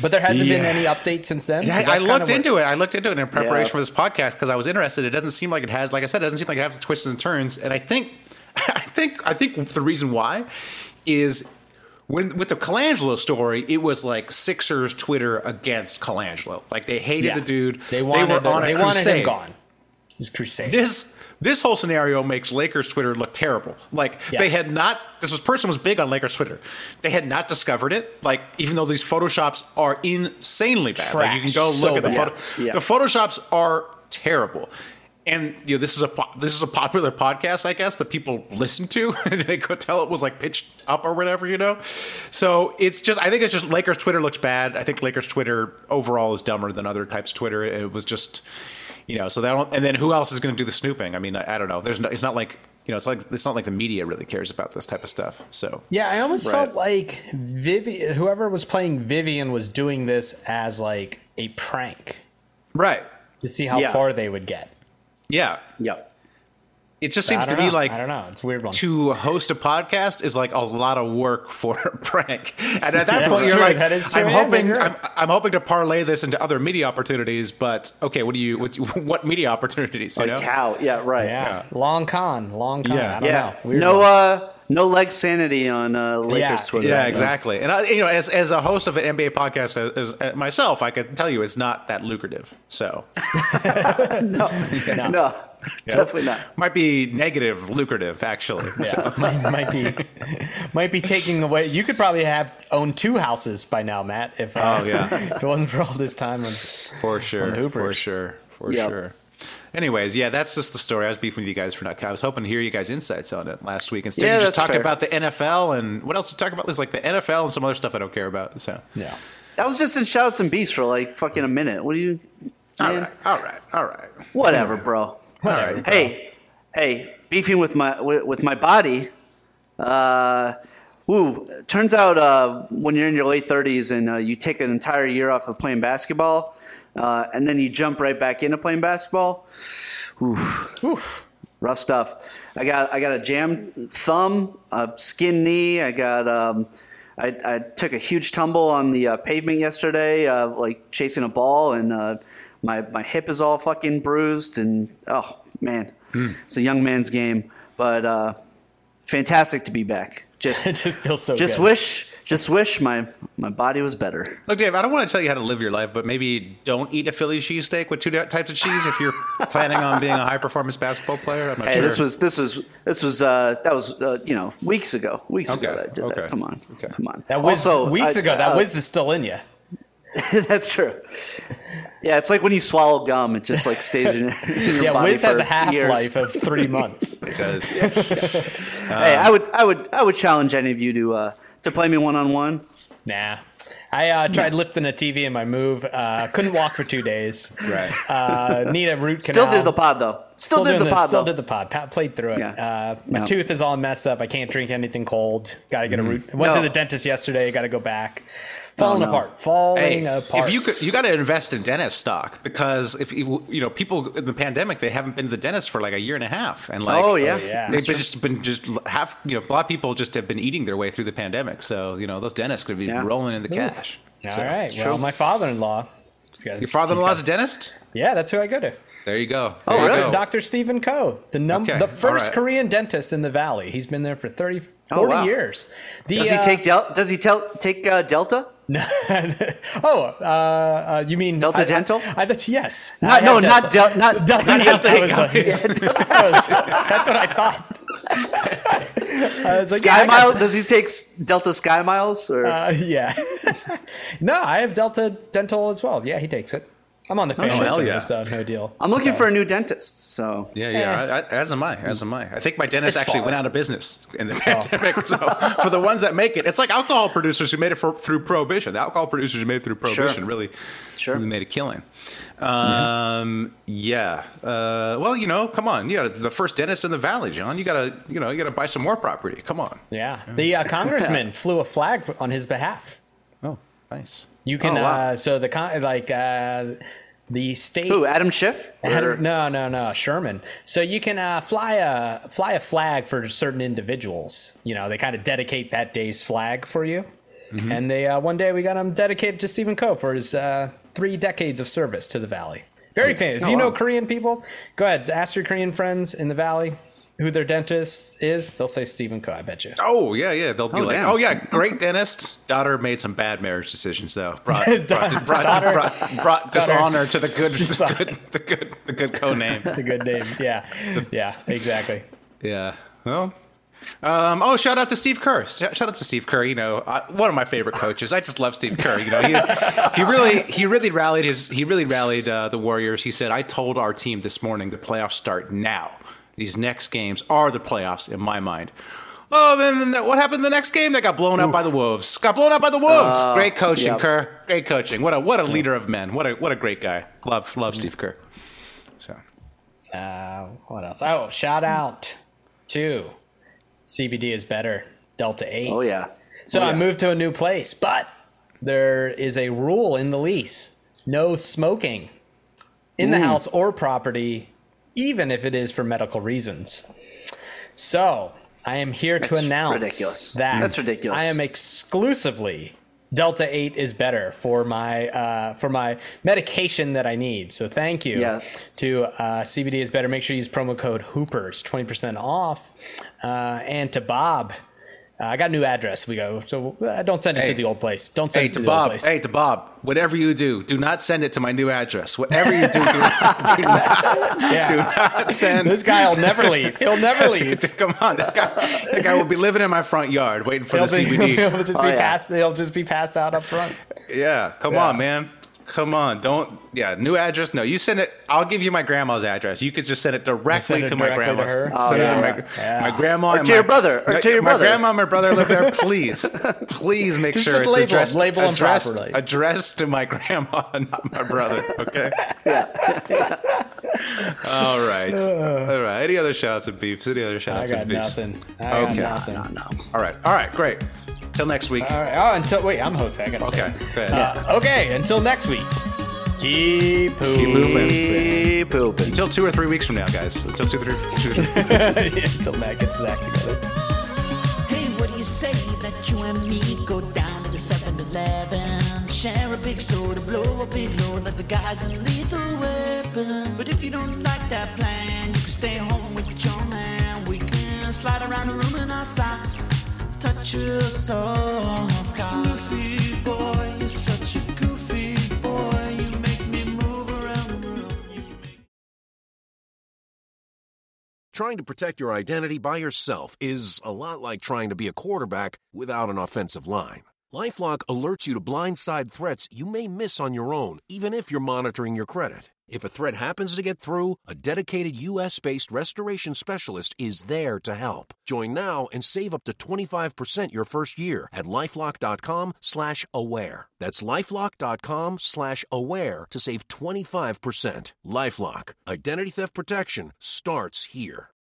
[SPEAKER 6] But there hasn't been any update since then.
[SPEAKER 8] I, I
[SPEAKER 6] that's kinda
[SPEAKER 8] looked
[SPEAKER 6] where-
[SPEAKER 8] into it. I looked into it in preparation
[SPEAKER 7] Yeah.
[SPEAKER 8] for this podcast because I was interested. It doesn't seem like it has, like I said, it doesn't seem like it has twists and turns. And I think, I think, I think the reason why is when with the Colangelo story, it was like Sixers Twitter against Colangelo. Like they hated
[SPEAKER 6] Yeah.
[SPEAKER 8] the dude.
[SPEAKER 6] They wanted,
[SPEAKER 8] were on a
[SPEAKER 6] they wanted him gone. Was crusade.
[SPEAKER 8] This this whole scenario makes Lakers Twitter look terrible. Like
[SPEAKER 6] Yeah.
[SPEAKER 8] they had not. This was person was big on Lakers Twitter. They had not discovered it. Like even though these photoshops are insanely bad. Like you can go look
[SPEAKER 6] So
[SPEAKER 8] at the
[SPEAKER 6] bad.
[SPEAKER 8] photo.
[SPEAKER 7] Yeah.
[SPEAKER 8] The photoshops are terrible. And you know this is a this is a popular podcast, I guess, that people listen to, and they could tell it was like pitched up or whatever, you know. So it's just, I think it's just Lakers Twitter looks bad. I think Lakers Twitter overall is dumber than other types of Twitter. It was just, you know, so don't. And then who else is going to do the snooping? I mean, I, I don't know. There's no, it's not like you know, it's like it's not like the media really cares about this type of stuff. So
[SPEAKER 6] Yeah, I almost
[SPEAKER 7] Right.
[SPEAKER 6] felt like Vivi, whoever was playing Vivian was doing this as like a prank
[SPEAKER 8] right,
[SPEAKER 6] to see how
[SPEAKER 7] Yeah.
[SPEAKER 6] far they would get.
[SPEAKER 8] Yeah,
[SPEAKER 7] Yep.
[SPEAKER 8] it just seems to
[SPEAKER 6] don't
[SPEAKER 8] me
[SPEAKER 6] know.
[SPEAKER 8] like
[SPEAKER 6] I don't know. It's a weird one.
[SPEAKER 8] to host a podcast is like a lot of work for a prank. And at that
[SPEAKER 6] That's
[SPEAKER 8] point, you're like,
[SPEAKER 6] That is true.
[SPEAKER 8] I'm hoping, I'm. I'm hoping to parlay this into other media opportunities. But okay, what do you, what, what media opportunities? You
[SPEAKER 7] Like
[SPEAKER 8] know?
[SPEAKER 7] cow. Yeah. Right.
[SPEAKER 6] yeah. long con, long con.
[SPEAKER 8] Yeah.
[SPEAKER 6] I don't
[SPEAKER 7] Yeah.
[SPEAKER 6] know. Weird
[SPEAKER 7] No.
[SPEAKER 6] one.
[SPEAKER 7] Uh. No leg sanity on uh, Lakers
[SPEAKER 6] Yeah,
[SPEAKER 7] Twitter.
[SPEAKER 8] Yeah, exactly. And I, you know, as as a host of an NBA podcast as, as myself, I can tell you it's not that lucrative. So
[SPEAKER 7] No. No. Definitely not.
[SPEAKER 8] might be negative lucrative actually. So,
[SPEAKER 6] might, might be might be taking away. You could probably have owned two houses by now, Matt. If uh,
[SPEAKER 8] Oh, yeah.
[SPEAKER 6] if it wasn't for all this time. On,
[SPEAKER 8] for sure,
[SPEAKER 6] On Hoopers.
[SPEAKER 8] for sure, for
[SPEAKER 7] Yep.
[SPEAKER 8] sure. Anyways, yeah, that's just the story. I was beefing with you guys for not. I was hoping to hear you guys' insights on it last week. Instead,
[SPEAKER 7] Yeah,
[SPEAKER 8] you just talked
[SPEAKER 7] fair.
[SPEAKER 8] about the NFL and what else to talk about? There's like the NFL and some other stuff I don't care about. So,
[SPEAKER 6] yeah.
[SPEAKER 7] That was just in shouts and beefs for like fucking a minute. What do you?
[SPEAKER 8] all
[SPEAKER 7] Man,
[SPEAKER 8] right, all right, all right.
[SPEAKER 7] Whatever, bro.
[SPEAKER 8] Whatever.
[SPEAKER 7] Hey, hey, beefing with my with, with my body. Uh, ooh, turns out uh, when you're in your late 30s and uh, you take an entire year off of playing basketball, uh, and then you jump right back into playing basketball. Oof. Rough stuff. I got I got a jammed thumb, a skin knee. I got um, I, I took a huge tumble on the uh, pavement yesterday, uh, like chasing a ball, and uh, my my hip is all fucking bruised. And oh man, it's a young man's game, but uh, fantastic to be back. Just
[SPEAKER 6] it just feels so
[SPEAKER 7] just
[SPEAKER 6] good.
[SPEAKER 7] wish just wish my my body was better.
[SPEAKER 8] Look, Dave, I don't want to tell you how to live your life, but maybe don't eat a Philly cheesesteak with two types of cheese if you're planning on being a high performance basketball player. I'm not
[SPEAKER 7] Hey,
[SPEAKER 8] sure.
[SPEAKER 7] this was this was this was uh, that was uh, you know weeks ago. Weeks ago
[SPEAKER 8] Okay,
[SPEAKER 7] that I did
[SPEAKER 8] okay,
[SPEAKER 7] that. Come on, come on.
[SPEAKER 6] That was
[SPEAKER 7] Also,
[SPEAKER 6] weeks
[SPEAKER 7] I-
[SPEAKER 6] ago. That
[SPEAKER 7] uh,
[SPEAKER 6] whiz is still in you.
[SPEAKER 7] that's true. Yeah, it's like when you swallow gum; it just like stays in, in your
[SPEAKER 6] Yeah,
[SPEAKER 7] body
[SPEAKER 6] whiz has a half
[SPEAKER 7] years.
[SPEAKER 6] life of three months.
[SPEAKER 8] it does.
[SPEAKER 7] hey, I would, I would, I would challenge any of you to uh, to play me one on one.
[SPEAKER 6] Nah. I uh, tried lifting a TV in my move. Uh, couldn't walk for two days.
[SPEAKER 8] Right.
[SPEAKER 6] Uh, need a root canal.
[SPEAKER 7] Still did the pod though. Still, did
[SPEAKER 6] doing
[SPEAKER 7] the
[SPEAKER 6] this,
[SPEAKER 7] pod
[SPEAKER 6] Still
[SPEAKER 7] though.
[SPEAKER 6] did the pod. Pat played through it.
[SPEAKER 7] Yeah.
[SPEAKER 6] Uh, my
[SPEAKER 7] No.
[SPEAKER 6] tooth is all messed up. I can't drink anything cold. Got to get a root. Went to the dentist yesterday. Got to go back. Falling
[SPEAKER 7] no.
[SPEAKER 6] apart. Falling
[SPEAKER 8] Hey,
[SPEAKER 6] apart.
[SPEAKER 8] if you could, you got to invest in dentist stock because if you, you know people in the pandemic they haven't been to the dentist for like a year and a half and like
[SPEAKER 7] Oh, yeah.
[SPEAKER 6] Oh, yeah.
[SPEAKER 8] they've just been just half you know a lot of people just have been eating their way through the pandemic so you know those dentists could be
[SPEAKER 7] Yeah.
[SPEAKER 8] rolling in the cash.
[SPEAKER 6] all
[SPEAKER 8] So-
[SPEAKER 6] right.
[SPEAKER 7] true.
[SPEAKER 6] Well, my father-in-law. got-
[SPEAKER 8] Your father-in-law's a
[SPEAKER 6] he's got-
[SPEAKER 8] dentist.
[SPEAKER 6] Yeah, that's who I go to.
[SPEAKER 8] There you go.
[SPEAKER 7] Oh,
[SPEAKER 8] you
[SPEAKER 7] really?
[SPEAKER 8] go.
[SPEAKER 6] Dr. Stephen Ko, the num-
[SPEAKER 8] Okay,
[SPEAKER 6] the first
[SPEAKER 8] right.
[SPEAKER 6] Korean dentist in the valley. He's been there for 30, 40
[SPEAKER 7] Oh, wow.
[SPEAKER 6] years. The,
[SPEAKER 7] Does he
[SPEAKER 6] uh,
[SPEAKER 7] take del- Does he tell take uh, Delta?
[SPEAKER 6] oh, uh, uh, you mean
[SPEAKER 7] Delta
[SPEAKER 6] I- I-
[SPEAKER 7] Dental?
[SPEAKER 6] I, bet yes.
[SPEAKER 7] Not-
[SPEAKER 6] I have
[SPEAKER 7] no, not
[SPEAKER 6] Delta.
[SPEAKER 7] Del- not-
[SPEAKER 6] Delta.
[SPEAKER 7] not
[SPEAKER 6] Delta
[SPEAKER 7] Delta.
[SPEAKER 6] was like- that was- that's what I thought. I was like,
[SPEAKER 7] Sky
[SPEAKER 6] yeah,
[SPEAKER 7] Miles? Does he take Delta Sky Miles? Or
[SPEAKER 6] Uh, yeah. no, I have Delta Dental as well. Yeah, he takes it. I'm on the family
[SPEAKER 8] hell
[SPEAKER 6] service,
[SPEAKER 8] yeah.
[SPEAKER 6] though. No deal.
[SPEAKER 7] I'm looking for a new dentist. So
[SPEAKER 8] Yeah, yeah. I, I, as am I. As am I. I think my dentist
[SPEAKER 6] It's
[SPEAKER 8] actually
[SPEAKER 6] far.
[SPEAKER 8] went out of business in the pandemic. So for the ones that make it, it's like alcohol producers who made it for, through prohibition. The alcohol producers who made it through prohibition really,
[SPEAKER 7] Sure.
[SPEAKER 8] really made a killing. Um, yeah. Uh, well, you know, come on. You got the first dentist in the valley, John. You gotta, you know, you gotta buy some more property. Come on.
[SPEAKER 6] Yeah. The uh, congressman flew a flag on his behalf.
[SPEAKER 8] Oh, nice.
[SPEAKER 6] You can,
[SPEAKER 7] Oh, wow.
[SPEAKER 6] uh, so the, con- like, uh, the state.
[SPEAKER 7] who? Adam Schiff?
[SPEAKER 6] Adam- no, no, no, Sherman. So you can uh, fly a fly a flag for certain individuals. You know, they kind of dedicate that day's flag for you.
[SPEAKER 7] Mm-hmm.
[SPEAKER 6] And they uh, one day we got him dedicated to Stephen Ko for his uh, three decades of service to the valley. Very famous. If
[SPEAKER 7] Oh,
[SPEAKER 6] you know. Korean people, go ahead ask your Korean friends in the valley who their dentist is. They'll say Stephen Ko. I bet you.
[SPEAKER 8] Oh yeah, yeah. They'll be
[SPEAKER 7] Oh,
[SPEAKER 8] like,
[SPEAKER 7] damn.
[SPEAKER 8] oh yeah, great dentist. Daughter made some bad marriage decisions though. Brought,
[SPEAKER 6] His
[SPEAKER 8] brought,
[SPEAKER 6] daughter-
[SPEAKER 8] brought,
[SPEAKER 6] daughter-
[SPEAKER 8] brought, brought dishonor to the good, the good, the good, the good Ko name.
[SPEAKER 6] The good name. Yeah. Yeah. Exactly.
[SPEAKER 8] Yeah. Well. Um, oh, shout out to Steve Kerr. Shout out to Steve Kerr. You know, uh, one of my favorite coaches. I just love Steve Kerr. You know, he, he really, he really rallied his, he really rallied uh, the Warriors. He said, "I told our team this morning the playoffs start now. These next games are the playoffs in my mind." Oh, then then what happened the next game? They got blown up by the Wolves. Got blown up by the Wolves. great coaching,
[SPEAKER 7] yep.
[SPEAKER 8] Kerr. Great coaching. What a what a leader of men. What a what a great guy. Love love Steve Kerr. So
[SPEAKER 6] Uh, what else? Oh, shout out to CBD is better. Delta 8.
[SPEAKER 7] Oh yeah.
[SPEAKER 6] So
[SPEAKER 7] Oh,
[SPEAKER 6] I moved to a new place, but there is a rule in the lease no smoking in the house or property, even if it is for medical reasons. So I am here to announce
[SPEAKER 7] ridiculous.
[SPEAKER 6] that
[SPEAKER 7] That's ridiculous.
[SPEAKER 6] I am exclusively Delta 8 is better for my uh, for my medication that I need. So thank you
[SPEAKER 7] Yeah.
[SPEAKER 6] to uh, CBD is better. Make sure you use promo code Hoopers, twenty percent off. Uh, and to Bob, uh, I got a new address. We go. So uh, don't send it
[SPEAKER 8] Hey.
[SPEAKER 6] to the old place. Don't send
[SPEAKER 8] Hey
[SPEAKER 6] it to
[SPEAKER 8] to
[SPEAKER 6] the old
[SPEAKER 8] Bob.
[SPEAKER 6] place.
[SPEAKER 8] Hey to Bob. Whatever you do, do not send it to my new address. Whatever you do, do, do not,
[SPEAKER 6] yeah.
[SPEAKER 8] do not send.
[SPEAKER 6] This guy will never leave. He'll never leave.
[SPEAKER 8] Come on, that guy, that guy will be living in my front yard waiting for
[SPEAKER 6] He'll,
[SPEAKER 8] the
[SPEAKER 6] be,
[SPEAKER 8] CBD.
[SPEAKER 6] he'll just
[SPEAKER 7] Oh,
[SPEAKER 6] be
[SPEAKER 7] yeah.
[SPEAKER 6] passed. He'll just be passed out up front.
[SPEAKER 8] Yeah, come
[SPEAKER 6] Yeah.
[SPEAKER 8] on, man. Come on, don't. Yeah, new address. No, you send it. I'll give you my grandma's address. You could just send it directly
[SPEAKER 6] send it
[SPEAKER 8] to my
[SPEAKER 6] directly to
[SPEAKER 8] grandma's.
[SPEAKER 6] her?
[SPEAKER 7] Oh,
[SPEAKER 8] Send it to
[SPEAKER 7] yeah.
[SPEAKER 8] my,
[SPEAKER 6] Yeah.
[SPEAKER 8] my grandma
[SPEAKER 7] Or
[SPEAKER 8] and
[SPEAKER 7] to your
[SPEAKER 8] my-
[SPEAKER 7] brother, or
[SPEAKER 8] my-
[SPEAKER 7] to your
[SPEAKER 8] my
[SPEAKER 7] brother.
[SPEAKER 8] grandma and my brother live there. Please, please make
[SPEAKER 6] Just-
[SPEAKER 8] sure
[SPEAKER 6] just
[SPEAKER 8] it's
[SPEAKER 6] label 'em.
[SPEAKER 8] addressed,
[SPEAKER 6] Label 'em
[SPEAKER 8] addressed,
[SPEAKER 6] properly.
[SPEAKER 8] addressed to my grandma, not my brother. Okay. Yeah. All right. All right. Any other shout outs and beefs? Any other shout
[SPEAKER 6] I
[SPEAKER 8] outs
[SPEAKER 6] got
[SPEAKER 8] and beefs?
[SPEAKER 6] nothing. I got
[SPEAKER 8] Okay.
[SPEAKER 6] nothing.
[SPEAKER 7] No, no.
[SPEAKER 8] All right. All right. Great. Till next week.
[SPEAKER 6] All right. Oh, until wait, I'm Jose. I gotta
[SPEAKER 8] Okay,
[SPEAKER 6] say.
[SPEAKER 8] go ahead.
[SPEAKER 6] Uh, okay. Until next week. Keep
[SPEAKER 8] Keep moving.
[SPEAKER 7] Keep pooping.
[SPEAKER 8] Until two or three weeks from now, guys. Until two, three, two, three.
[SPEAKER 6] until Matt gets his act together.
[SPEAKER 11] Hey, what do you say that you and me go down to the 7-Eleven? Share a big soda, blow a big load like the guys in Lethal Weapon. But if you don't like that plan, you can stay home with your man. We can slide around the room in our socks,
[SPEAKER 12] Trying to protect your identity by yourself is a lot like trying to be a quarterback without an offensive line. Lifelock alerts you to blindside threats you may miss on your own, even if you're monitoring your credit. If a threat happens to get through, a dedicated U.S.-based restoration specialist is there to help. Join now and save up to 25% your first year at lifelock.com slash aware. That's lifelock.com slash aware to save 25%. LifeLock. Identity theft protection starts here.